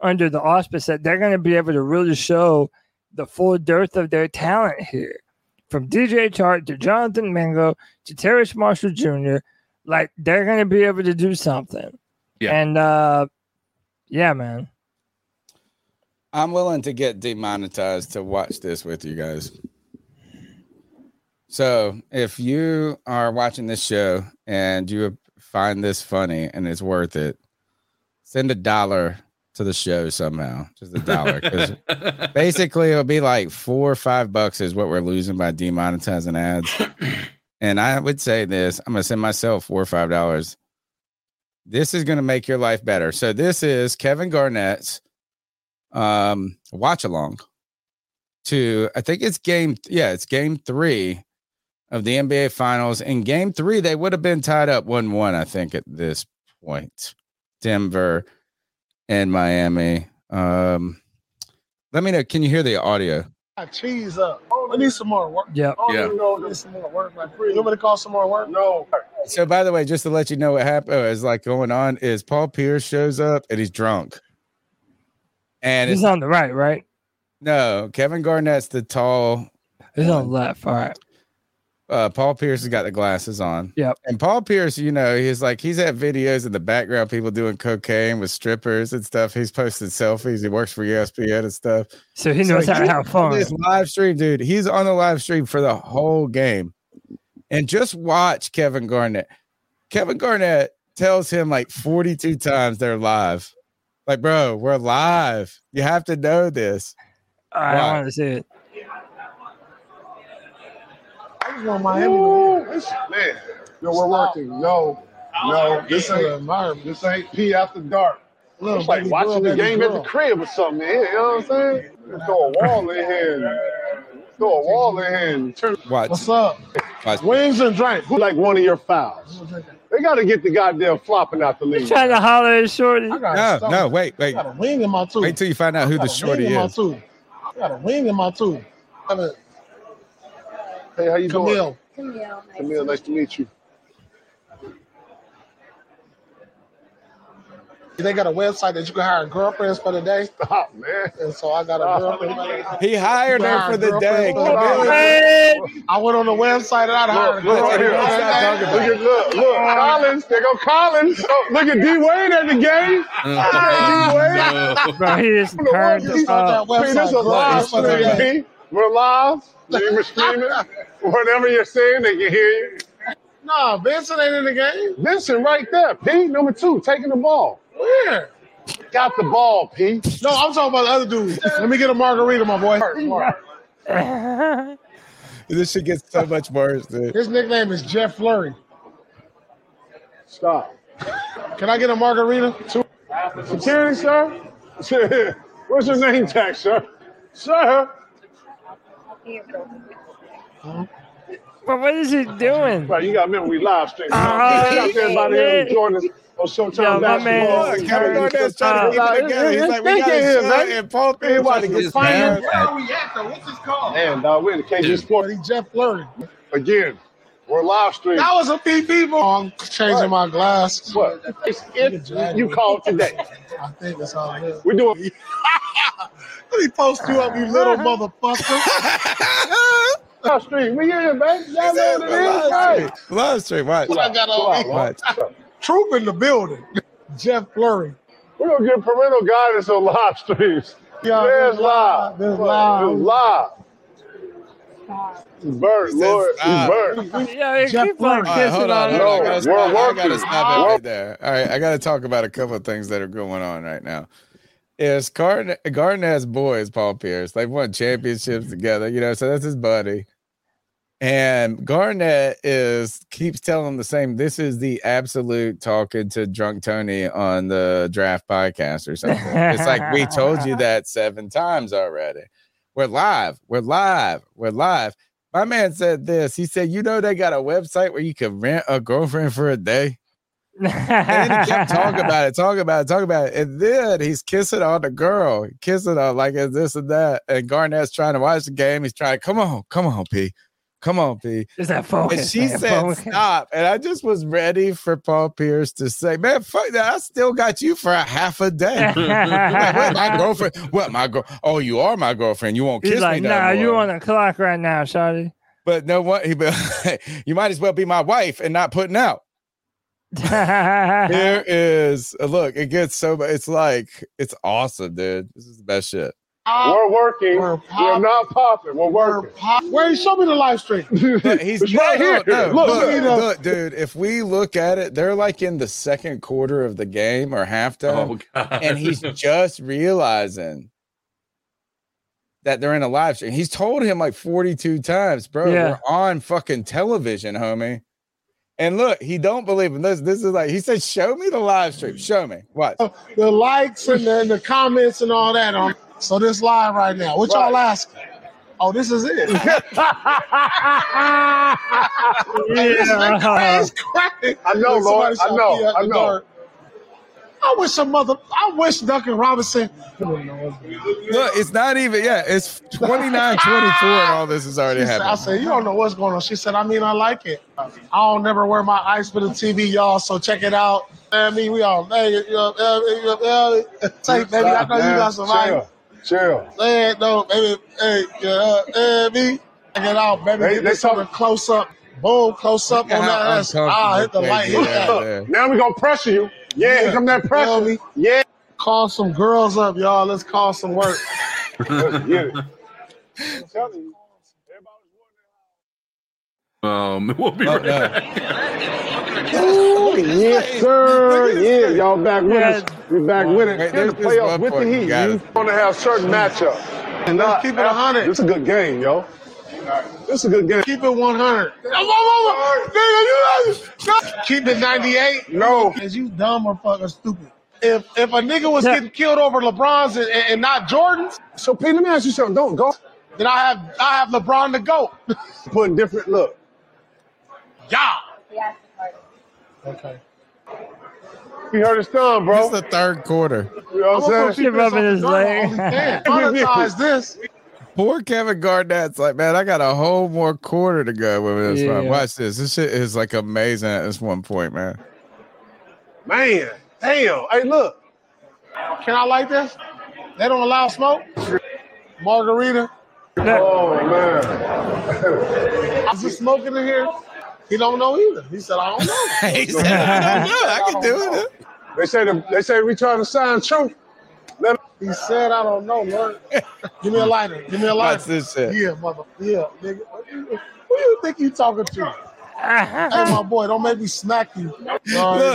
under the auspice that they're going to be able to really show the full dearth of their talent here. From DJ Chark to Jonathan Mingo to Terrace Marshall Jr., like they're going to be able to do something. Yeah. And uh, yeah, man. I'm willing to get demonetized to watch this with you guys. So if you are watching this show and you find this funny and it's worth it, send a dollar to the show somehow. Just a dollar. Because (laughs) basically it'll be like four or five bucks is what we're losing by demonetizing ads. and I would say this, I'm gonna send myself four or five dollars. This is gonna make your life better. So this is Kevin Garnett's um watch along to I think it's game yeah, it's game three of the NBA finals. In game three, they would have been tied up one one, I think, at this point. Denver and Miami. Um let me know. Can you hear the audio? I cheese up. I need some more work. Yeah. I don't Yeah. even know some more work. Like, you want me to call some more work? No. So by the way, just to let you know what happened oh, is like going on is Paul Pierce shows up and he's drunk. And He's it's on the right, right? no Kevin Garnett's the tall He's on the left. All right. Uh, Paul Pierce has got the glasses on. Yep. And Paul Pierce, you know, he's like he's at videos in the background, people doing cocaine with strippers and stuff. He's posted selfies. He works for ESPN and stuff. So he knows how to he's have fun. This live stream, dude. He's on the live stream for the whole game. And just watch Kevin Garnett. Kevin Garnett tells him like 42 times they're live. Like, bro, we're live. You have to know this. I Why? want to see it. I just want Miami to win. Man, yo, we're working. No, no, this ain't This ain't P after dark. It's It's like watching the game at the crib or something, man. You know what I'm saying? Just throw a wall in here. Throw a wall in here. and Turn. Watch. What's up? Watch. Wings and drink. Who like one of your fouls? They got to get the goddamn flopping out the league. Trying to holler at Shorty. I got No, no, wait, wait. I got a wing in my tooth. Wait till you find out who I the got a shorty wing in my is. tooth. I got a wing in my tooth. I got a- Hey, how you going? Camille. doing? Camille, nice to meet you. They got a website that you can hire girlfriends for the day. Stop, (laughs) oh, man. And so I got a girlfriend. He hired You her for the day. girlfriends for the Camille. day. I went on the website and I hired a Look, look, right here. girlfriend. Look at look, look, Collins. There go Collins. Oh, look at D Wade at the game. Uh, uh, (laughs) look at D Wade. Bro, he is turned Just on up. that P, this is a website. live girlfriends for the day. stream, P. We're live. You're streaming. Whatever you're saying, they can hear you. Nah, Vincent ain't in the game. Vincent right there, P. Number two, taking the ball. Where? Got the ball, P. No, I'm talking about the other dude. Let me get a margarita, my boy. (laughs) This shit gets so much worse, dude. His nickname is Jeff Flurry. Stop. Can I get a margarita? Two. Security, sir? (laughs) Where's your name tag, sir? Sir? But what is he doing? Right, you got to remember we live streaming. Ah, Shout out to everybody shit. who's joining us on Showtime Yo, my man Basketball. is Kevin Garnett's trying to keep it together. He's like, we got Thank you, to man. and Paul Hey, Pierce trying to get this, his man. man. Where are we at though? What's this called? And uh, we're in the KG Sport. He Jeff Flurry. Again, we're live streaming. That was a PP ball. I'm changing my glass. What? It's it you call today. I think that's all it is. We're doing. (laughs) Let me post you up, you little motherfucker. (laughs) Live stream. We in, baby. Y'all know what it is. Hey. Live stream. Watch. What I got on me? Watch. Troop in the building. Jeff Flurry. We're gonna get parental guidance on live streams. Yeah, Yeah, it's it's live. It's live. It's live. It's Bert, Lord. It's Bert. Yeah, Jeff keep on Flurry. All right, hold on. on hold on. I No, gotta stop, I gotta stop it right there. All right, I gotta talk about a couple of things that are going on right now. Is Garnett Garnett's boys, Paul Pierce? They've won championships together, you know, so that's his buddy. And Garnett is keeps telling him the same. This is the absolute talking to drunk Tony on the draft podcast or something. it's like we told you (laughs) that seven times already. We're live. We're live. We're live. My man said this. He said, "You know they got a website where you can rent a girlfriend for a day." And he kept talking (laughs) about it, talking about it, talking about it. And then he's kissing on the girl, kissing on like it's this and that. And Garnett's trying to watch the game. He's trying, come on, come on, P. Come on, P. Is that And focus? she man, said, focus. stop. And I just was ready for Paul Pierce to say, man, fuck that. I still got you for a half a day. (laughs) Like, what, my girlfriend? What, my girl? Oh, you are my girlfriend. You won't kiss He's like, me nah, you more." on the clock right now, Shotty. But no one, he, (laughs) you might as well be my wife and not putting out. (laughs) Here is look. It gets so. It's like it's awesome, dude. This is the best shit. We're working. We're We're, not popping. We're working. Wait, show me the live stream. (laughs) But he's It's no, right no, here. no, Look, look, look. look, dude. If we look at it, they're like in the second quarter of the game or halftime, Oh and he's (laughs) just realizing that they're in a live stream. He's told him like 42 times, bro. Yeah. We're on fucking television, homie. And look, he don't believe him. This, this is like he said, "Show me the live stream. Show me what." The likes and the, and the comments and all that on. So this live right now. What y'all asking? Oh, this is it. (laughs) Yeah. Crazy. I know, Lord. I know. I know. I wish a mother. I wish Duncan Robinson. Look, it's not even. Yeah, it's 29, 24, (laughs) and all this is already happening. I said, you don't know what's going on. She said, I mean, I like it. I don't never wear my ice for the TV, y'all. So check it out. I mean, we all hey, you know, say, baby, I know you got some ice. Chill. Chill. Say it, no, baby. Hey, yeah, hey, me. Check it out, baby. They- Get they this something close up. Boom, close up on that. That's, ah, hit the light. they Hit that. out. Now we're gonna pressure you. Yeah, here come that pressure. me? Yeah. Call some girls up, y'all. Let's call some work. (laughs) Let's get. I'm telling you. Um, (laughs) we'll be Oh, right no. back. Oh, yes, sir. Yeah, y'all back with us. We're back with it. Wait, there's the this playoffs one with the Heat. got You it. want to have certain matchups. And Let's not keep it 100. This is a good game, yo. This is a good game. Keep it 100. Keep it 98. No. Is you dumb or fucking stupid? If if a nigga was Yeah. getting killed over LeBron's and, and, and not Jordan's, So, P, let me ask you something. Don't go then I have I have LeBron to go. put different look. Yeah. Okay. He hurt his thumb, bro. It's the third quarter. You know what I'm saying? Keep rubbing his leg. Monetize this. Poor Kevin Garnett's like, man, I got a whole more quarter to go with this one. Watch this. This shit is like amazing at this one point, man. Man, damn. Hey, look. Can I light this? They don't allow smoke. Margarita. Oh, man. (laughs) Is it smoking in here? He don't know either. He said, I don't know. (laughs) he said, I don't know. I can do it. They say the, they say we trying to sign truth. Let He said, I don't know, Lord. Give me a lighter. Give me a Watch lighter. this shit. Yeah, mother. Yeah, nigga. Who you think you talking to? Hey, my boy, don't make me smack you. No, Look,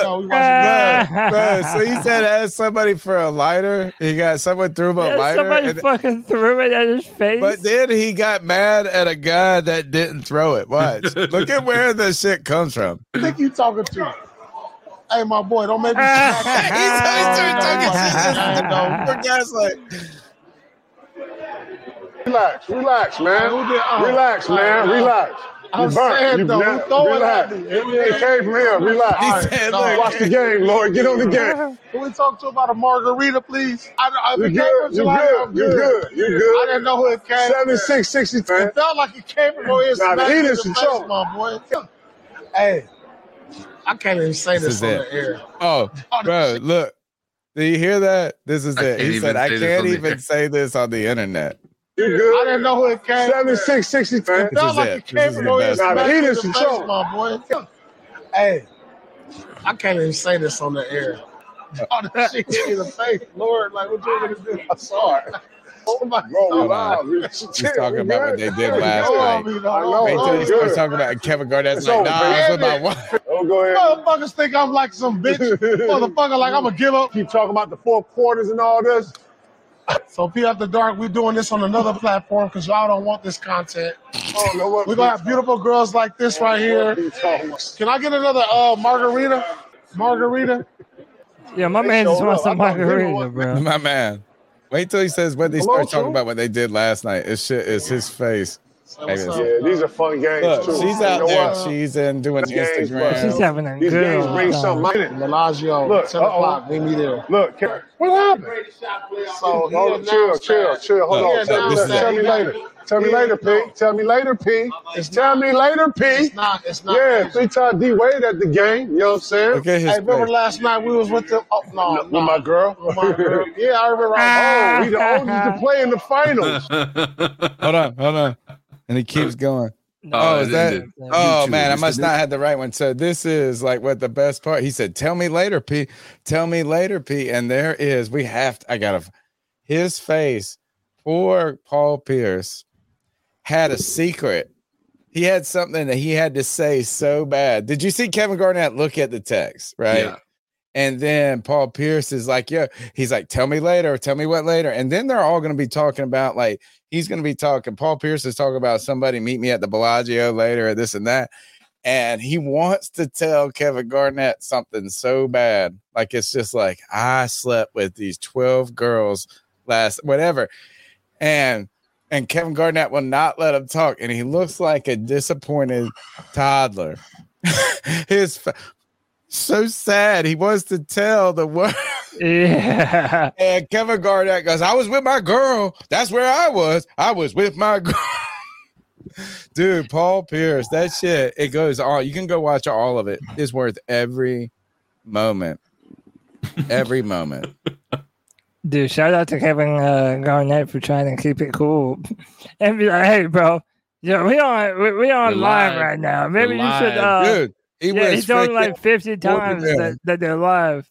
no, we watching Bro, bro, so he said ask somebody for a lighter. He got someone threw him a Yeah, lighter. somebody and- fucking threw it at his face. but then he got mad at a guy that didn't throw it. Watch. (laughs) Look at where the shit comes from. (laughs) Who think you talking to? Hey, my boy, don't make me He's (laughs) smack you. started talking No, shit. The guy's like, Relax, relax, man. Who did- uh, Relax, man. uh, Relax. I'm You burnt. saying, You though, burnt. who throwing Relax. at me? It came from here. Relax. he said, no, look, Watch the game, Lord. Get on the game. Can we talk to about a margarita, please? I, I, if You it came good? from You July, good? I'm You good? You I good? didn't know who it came from. 76, 60, man. It felt like it came from his here. Nah, the smack heat me in is the for face, sure. my boy. Hey, I can't even say This this, is on it. the air. Oh, oh, bro, look. Do you hear that? This is I it. He said, "I say this on can't even say this on the internet." You good? I didn't know who it came. Seven six sixty three. It felt is like it. it came is from the best he me in did the some my boy. Hey, I can't even say this on the air. All the shit hit in the face, Lord. Like, what you gonna do? (laughs) I'm sorry. (laughs) Oh my Bro, Hold He's (laughs) talking about what they did last Oh, night. I mean, I oh, know. Wait till oh, he it's starts good. talking about Kevin Garnett's It's like, over, nah, man. I was with my wife. Oh, go ahead. Motherfuckers think I'm like some bitch motherfucker, like I'm gonna give up. Keep talking about the four quarters and all this. So, Pete After Dark, we're doing this on another platform because y'all don't want this content. Oh, no, We're gonna have beautiful girls like this right here. Can I get another uh margarita? Margarita? Yeah, my man just wants some margarita, bro. My man. Wait till he says when they Come start talking True. about what they did last night. It's shit. It's his face. Maybe it's- Yeah, these are fun games Look, too. she's You out know there. what? She's in doing These games, bro. She's having a These good games bring time. something in it. Bellagio, Look, 10 uh-oh. o'clock, meet me there. Look, Ke- what happened? So, Hold on, chill, chill, chill. Hold Look, on. Tell, announced tell, tell me later. Tell me later, P. Tell me later, P. It's Tell me later, P. It's not, it's not. Yeah, three time D Wade at the game. You know what I'm saying? Look at his Hey, remember last night we was with the oh no, With my girl. With my girl. (laughs) Yeah, I remember. Oh, he's the oldest to play in the finals. Hold on, hold on. And he keeps going. No, Oh, is that? Oh man, I must not have the right one. So this is like what the best part. He said, "Tell me later, P. Tell me later, P." And there is. We have. To, I gotta. His face. Poor Paul Pierce had a secret. He had something that he had to say so bad. Did you see Kevin Garnett look at the text? Right. Yeah. And then Paul Pierce is like, yeah, he's like, tell me later, tell me what later. And then they're all going to be talking about like, he's going to be talking. Paul Pierce is talking about somebody meet me at the Bellagio later, or this and that. And he wants to tell Kevin Garnett something so bad. Like, it's just like, I slept with these 12 girls last, whatever. And, and Kevin Garnett will not let him talk. And he looks like a disappointed toddler. (laughs) His, so sad. He wants to tell the world. Yeah. (laughs) And Kevin Garnett goes, I was with my girl. That's where I was. I was with my (laughs) girl. Dude, Paul Pierce, that shit, it goes on. You can go watch all of it. It's worth every moment. Every moment. (laughs) Dude, shout out to Kevin uh, Garnett for trying to keep it cool and be like, "Hey, bro, yeah, we on we, we on We're live, live. right now. Maybe We're you should." Uh, Dude, he yeah, was he's told freaking- like fifty times that, that they're live.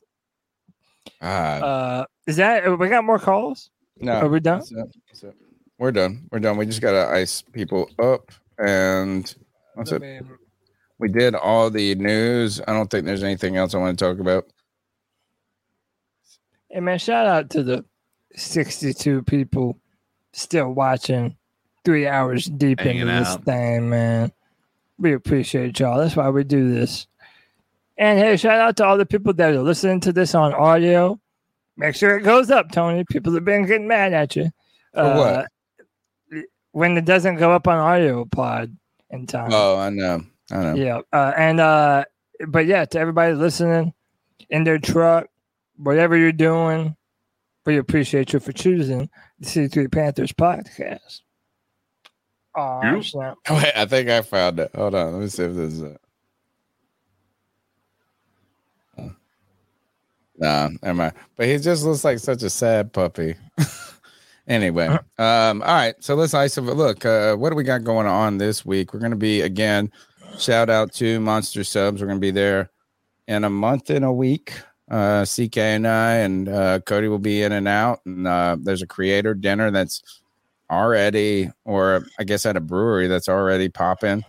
Uh, is that we got more calls? no, Are we done? that's it. That's it. We're done. We're done. We just gotta ice people up and that's it. We did all the news. I don't think there's anything else I want to talk about. Hey man, shout out to the sixty-two people still watching, three hours deep Hanging into this out. thing, man. We appreciate y'all. That's why we do this. And hey, shout out to all the people that are listening to this on audio. Make sure it goes up, Tony. People have been getting mad at you. For what? When it doesn't go up on audio pod in time. Oh, I know. I know. Yeah. Uh, and uh, but yeah, to everybody listening in their truck, whatever you're doing, we appreciate you for choosing the C3 Panthers podcast. Oh. (laughs) Wait, I think I found it. Hold on. Let me see if this is it. Nah, never mind. But he just looks like such a sad puppy. (laughs) anyway, um, all right. So let's ice of look. Uh, what do we got going on this week? We're gonna be again. Shout out to Monster Subs. We're gonna be there in a month in a week. Uh, CK and I and uh, Cody will be in and out. And uh, there's a creator dinner that's already, or I guess at a brewery that's already popping.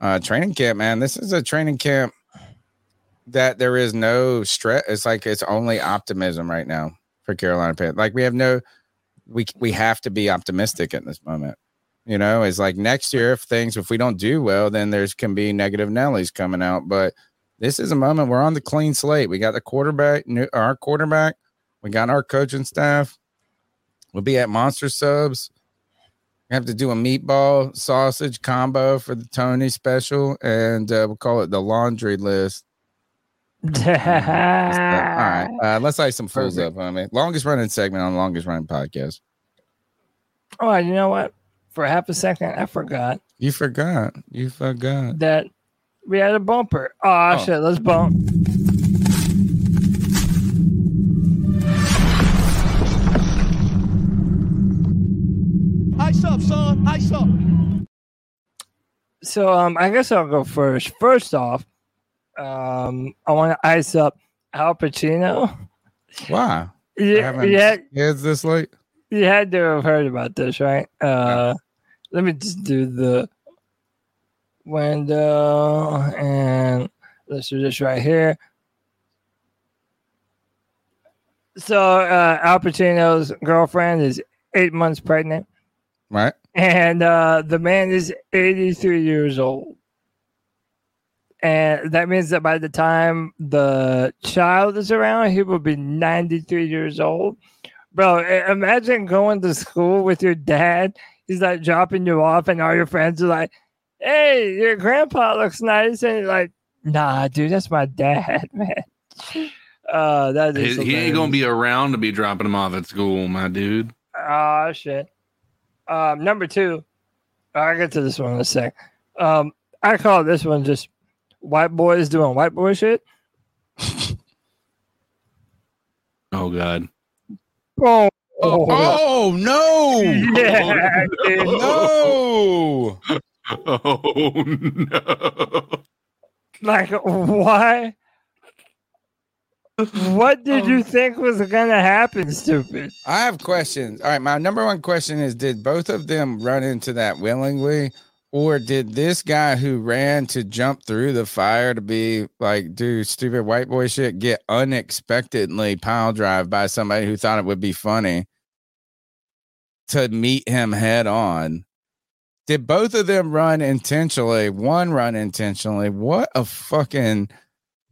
Uh, training camp, man. This is a training camp that there is no stress. It's like it's only optimism right now for Carolina Panthers. Like we have no, we we have to be optimistic at this moment. You know, it's like next year if things if we don't do well, then there's can be negative Nellies coming out. But this is a moment we're on the clean slate. We got the quarterback, new, our quarterback. We got our coaching staff. We'll be at Monster Subs. We have to do a meatball sausage combo for the Tony special, and uh, we'll call it the laundry list. All right. (laughs) Uh, let's ice some fools up, I mean, Longest running segment on longest running podcast. Oh, you know what? For half a second, I forgot. You forgot. You forgot. That we had a bumper. Oh, oh. shit. Let's bump. Ice up, son. Ice up. So um, I guess I'll go first. First off, um, I want to ice up Al Pacino. Why? Yeah, yeah, Is this late? you had to have heard about this, right? Uh, let me just do the window and let's do this right here. So uh, Al Pacino's girlfriend is eight months pregnant, Right. and uh, the man is 83 years old. And that means that by the time the child is around, he will be 93 years old. Bro, imagine going to school with your dad. He's like dropping you off, and all your friends are like, hey, your grandpa looks nice. And you're like, nah, dude, that's my dad, (laughs) man. Uh, that He, he ain't gonna be around to be dropping him off at school, my dude. Ah, shit. Um, number two, I'll get to this one in a sec. Um, I call this one just white boys doing white boy shit. (laughs) Oh god. Oh, Oh, oh, oh no! (laughs) yeah, dude. No! (laughs) Oh no. Like, why? What did you um, think was gonna happen, stupid? I have questions. All right, my number one question is: Did both of them run into that willingly, or did this guy who ran to jump through the fire to be like do stupid white boy shit get unexpectedly pile drive by somebody who thought it would be funny to meet him head on? Did both of them run intentionally? One run intentionally. What a fucking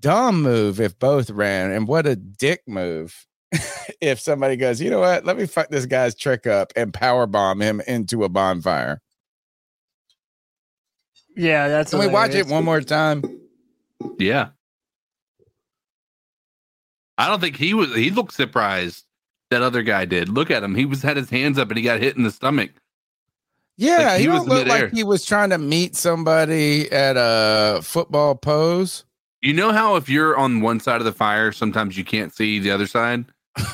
dumb move if both ran, and what a dick move (laughs) if somebody goes, you know what? Let me fuck this guy's trick up and power bomb him into a bonfire. Yeah, that's. Can we watch it one more time? Yeah. I don't think he was he looked surprised that other guy did. Look at him. He was had his hands up and he got hit in the stomach. Yeah, Like, he, he was don't look midair. like he was trying to meet somebody at a football pose. You know how if you're on one side of the fire, sometimes you can't see the other side?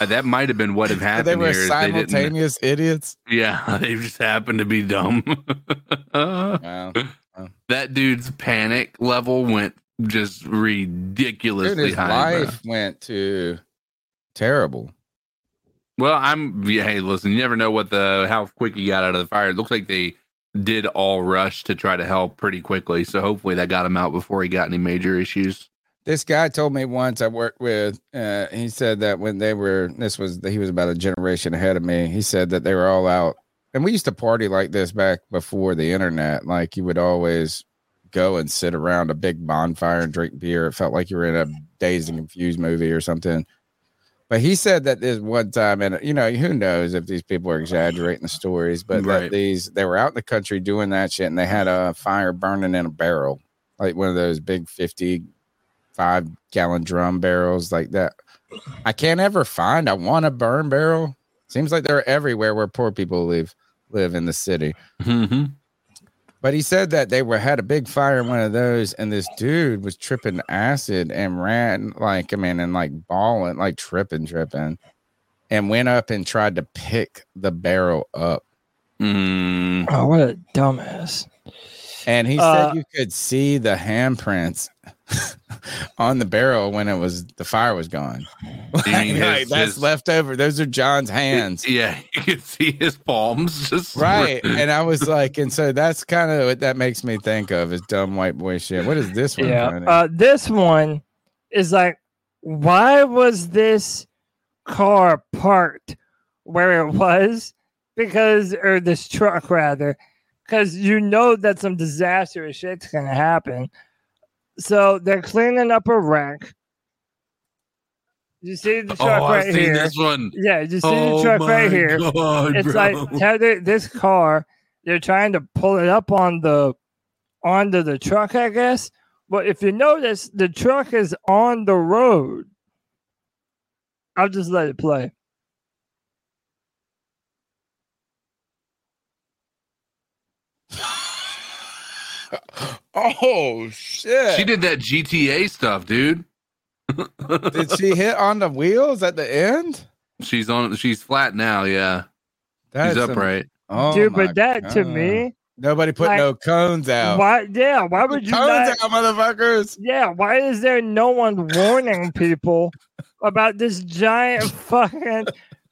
Uh, that might have been what had (laughs) happened they were here. is they simultaneous idiots. Yeah, (laughs) they just happened to be dumb. (laughs) Wow. That dude's panic level went just ridiculously Dude, his high. bro. life went to terrible. Well, I'm yeah, hey, listen, you never know what the how quick he got out of the fire. It looks like they did all rush to try to help pretty quickly. So hopefully that got him out before he got any major issues. This guy told me once I worked with. Uh, he said that when they were, this was he was about a generation ahead of me. He said that they were all out, and we used to party like this back before the internet. Like you would always go and sit around a big bonfire and drink beer. It felt like you were in a dazed and confused movie or something. But he said that this one time, and you know, who knows if these people are exaggerating the stories, but that Right. these they were out in the country doing that shit, and they had a fire burning in a barrel, like one of those big fifty-five gallon drum barrels, like that. I can't ever find. I want a burn barrel. Seems like they're everywhere where poor people live live in the city. Mm-hmm. But he said that they were had a big fire in one of those, and this dude was tripping acid and ran like I mean, and like balling, like tripping, tripping, and went up and tried to pick the barrel up. Mm. Oh, what a dumbass! And he Uh, said you could see the handprints (laughs) on the barrel when it was the fire was gone. You mean (laughs) Like, his- that's his- left over. Those are John's hands. Yeah, (laughs) you can see his palms just Right. And I was like, and so that's kind of what that makes me think of is dumb white boy shit. What is this one? Yeah, uh, this one is like, why was this car parked where it was? Because, or this truck rather, because you know that some disastrous shit's gonna happen. So they're cleaning up a wreck. You see the truck Oh, right here. this one. Yeah, you see Oh the truck right here. God, it's bro. like tether this car. They're trying to pull it up on the onto the truck, I guess. But if you notice, the truck is on the road. I'll just let it play. (gasps) oh shit! She did that GTA stuff, dude. (laughs) Did she hit on the wheels at the end? She's on. She's flat now. Yeah, That's she's some- upright. Oh dude, but that to me, Nobody put Like, no cones out. why? Yeah, why would you Cones not? out, motherfuckers. Yeah, why is there no one warning people about this giant (laughs) fucking,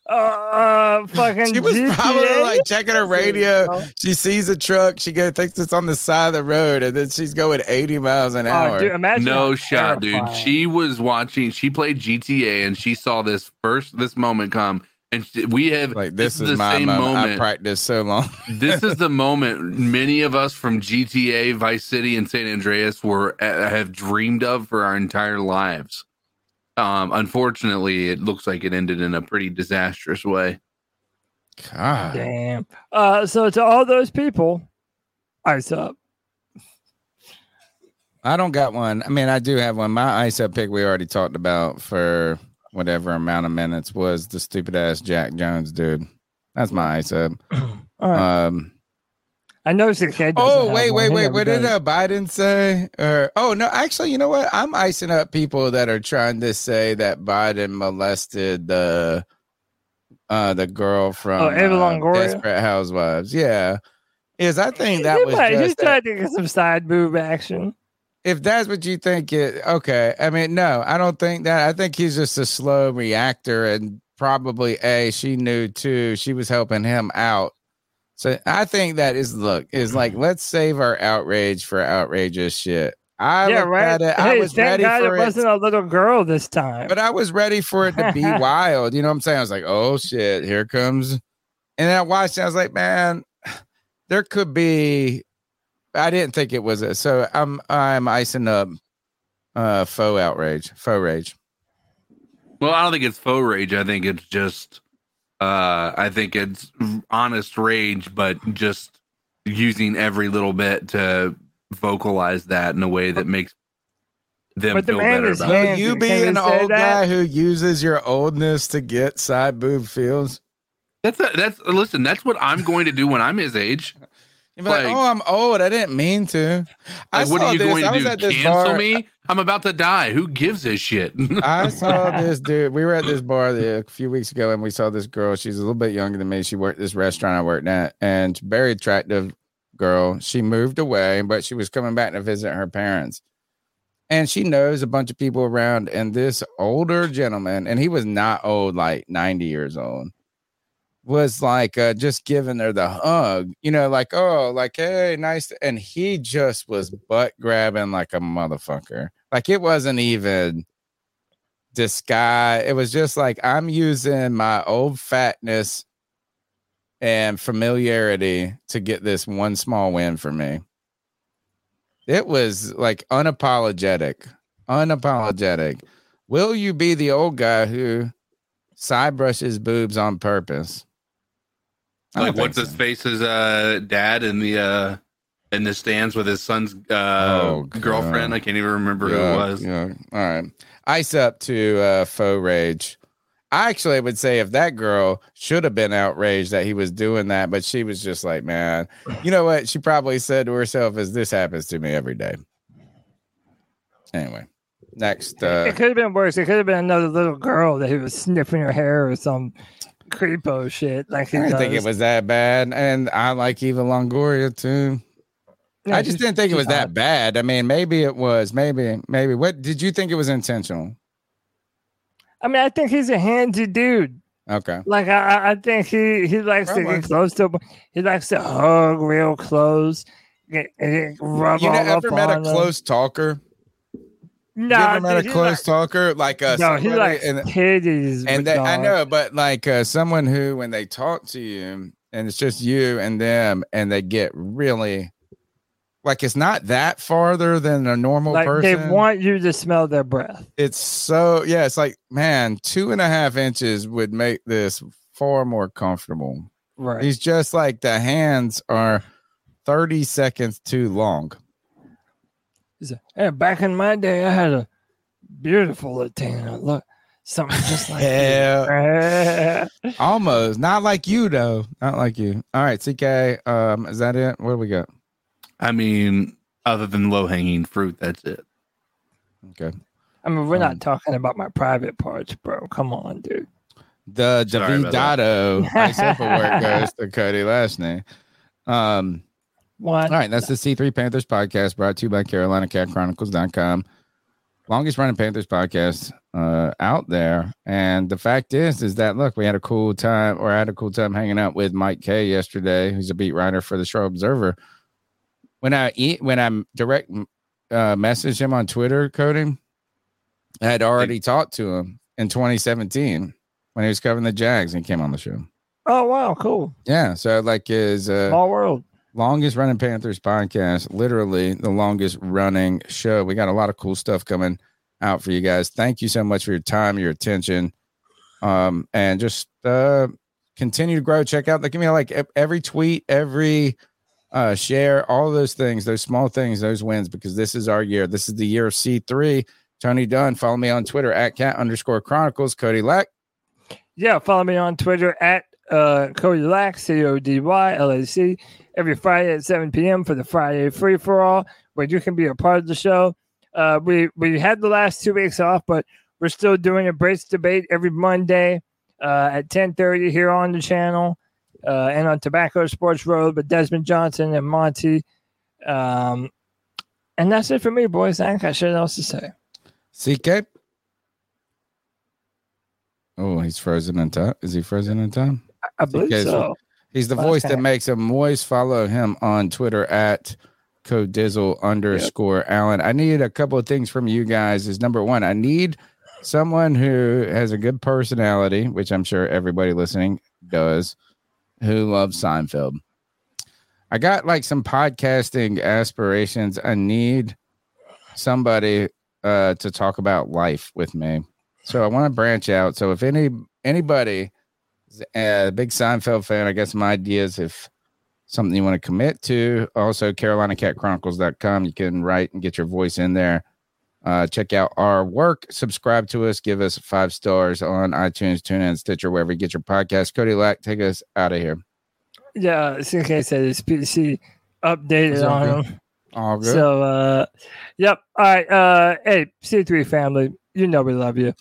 uh, uh fucking? She was probably like checking her radio. She sees a truck. She go thinks it's on the side of the road, and then she's going 80 miles an hour. Oh, dude, imagine no how shot, dude. She was watching. She played GTA, and she saw this first this moment come. And she, we have like this is the my same moment. I practiced so long. this is the (laughs) moment many of us from GTA, Vice City, and San Andreas were uh, have dreamed of for our entire lives. Um, unfortunately, it looks like it ended in a pretty disastrous way. God. Damn. Uh, so to all those people, ice up. I don't got one. I mean, I do have one. My ice up pick we already talked about for whatever amount of minutes was the stupid ass Jack Jones dude. That's my ice up. (clears throat) All right. Um. I noticed 6K. doesn't Oh wait, wait, wait! What did uh, Biden say? Or oh no, actually, you know what? I'm icing up people that are trying to say that Biden molested the uh the girl from Oh, Eva uh, Desperate Housewives. Yeah, is I think that was he's just trying to get some side boob action. if that's what you think it okay i mean no i don't think that i think he's just a slow reactor and probably a she knew too she was helping him out so i think that is look is like let's save our outrage for outrageous shit i yeah, right. at it hey, was thank ready God for it it wasn't a little girl this time. but i was ready for it to be (laughs) wild you know what i'm saying i was like oh shit here comes and then i watched it i was like man there could be I didn't think it was a so I'm I'm icing up uh faux outrage, faux rage. Well, I don't think it's faux rage. I think it's just, uh, I think it's honest rage, but just using every little bit to vocalize that in a way that makes them But the feel man better is about handsy. it. You Can be we an old that? guy who uses your oldness to get side boob feels? That's a, that's listen. That's what I'm going to do when I'm his age. You'd be like, Like- oh, I'm old. I didn't mean to. I Like, what saw are you this- going to do? Cancel bar- me? I'm about to die. Who gives a shit? I (laughs) saw this dude. We were at this bar the, a few weeks ago, and we saw this girl. She's a little bit younger than me. She worked this restaurant I worked at, and very attractive girl. She moved away, but she was coming back to visit her parents. And she knows a bunch of people around. And this older gentleman, and he was not old, like 90 years old, was like uh, just giving her the hug, you know, like, oh, like, hey, nice. And he just was butt grabbing like a motherfucker. Like it wasn't even disguise. It was just like I'm using my old fatness and familiarity to get this one small win for me. It was like unapologetic, unapologetic. Will you be the old guy who side brushes boobs on purpose? I don't like think what's his face's uh dad in the uh in the stands with his son's uh Oh, girlfriend. I can't even remember who it was. Yeah. All right. Ice up to uh, faux rage. I actually would say if that girl should have been outraged that he was doing that, but she was just like, man, you know what? She probably said to herself, "As this happens to me every day." Anyway, next. Uh, it could have been worse. It could have been another little girl that he was sniffing her hair or some creepo shit. Like I didn't does. think it was that bad, and I like Eva Longoria too. I just didn't think it was that bad. I mean, maybe it was. Maybe, maybe. What did you think it was intentional? I mean, I think he's a handsy dude. Okay. Like I, I- think he he likes to Probably. get close to. He likes to hug real close. Get, get, rub You all know, ever met a them. close talker? No, ever met a close like- talker like uh, No, he somebody- likes and, titties. and with I know, but like uh, someone who when they talk to you and it's just you and them, and they get really like it's not that farther than a normal Like they want you to smell their breath. it's so yeah, it's like man, two and a half inches would make this far more comfortable. Right. He's just like the hands are 30 seconds too long. He said, "Hey, back in my day, I had a beautiful Latina. Look, something just like Yeah. you." (laughs) Almost. Not like you though. Not like you. All right, CK. Um, is that it? What do we got? I mean, other than low hanging fruit, that's it. Okay. I mean, we're Um, not talking about my private parts, bro. Come on, dude. The Sorry about that. Davidato ice paperwork goes to Cody Lashney. Um, What? all right, that's the C3 Panthers podcast brought to you by CarolinaCatChronicles.com. Longest running Panthers podcast uh, out there. And the fact is, is that look, we had a cool time, or I had a cool time hanging out with Mike Kaye yesterday, who's a beat writer for the Show Observer. When I eat, when I direct uh, messaged him on Twitter, Cody, I had already talked to him in 2017 when he was covering the Jags and he came on the show. Oh wow, cool. Yeah, so like his uh, Small world. Longest running Panthers podcast, literally the longest running show. We got a lot of cool stuff coming out for you guys. Thank you so much for your time, your attention, um, and just uh, continue to grow. Check out, like, give me like every tweet, every uh, share, all those things, those small things, those wins, because this is our year. This is the year of C3. Tony Dunn, follow me on Twitter at cat underscore chronicles. Cody Lack. Yeah, follow me on Twitter at uh, Cody Lack, C O D Y L A C, every Friday at 7 p.m. for the Friday free for all, where you can be a part of the show. Uh, we we had the last two weeks off, but we're still doing a brace debate every Monday uh, at 10:30 here on the channel uh, and on Tobacco Sports Road with Desmond Johnson and Monty. Um, and that's it for me, boys. I ain't got shit else to say. CK. Oh, he's frozen in time. Is he frozen in time? I believe CK's so. He's the voice that makes him moist. Follow him on Twitter at codizzle underscore Allen. I need a couple of things from you guys. Is number one, I need someone who has a good personality, which I'm sure everybody listening does, who loves Seinfeld. I got like some podcasting aspirations. I need somebody uh, to talk about life with me. So I want to branch out. So if any anybody a big Seinfeld fan, I got some ideas if something you want to commit to. Also, CarolinaCatChronicles.com. You can write and get your voice in there. Uh, check out our work. Subscribe to us. Give us five stars on iTunes, TuneIn, Stitcher, wherever you get your podcast. Cody Lack, take us out of here. Yeah, CK said his PC updated on him. All good. So, uh, yep. All right. Uh, hey, C3 family, you know we love you.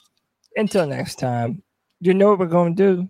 Until next time, you know what we're going to do?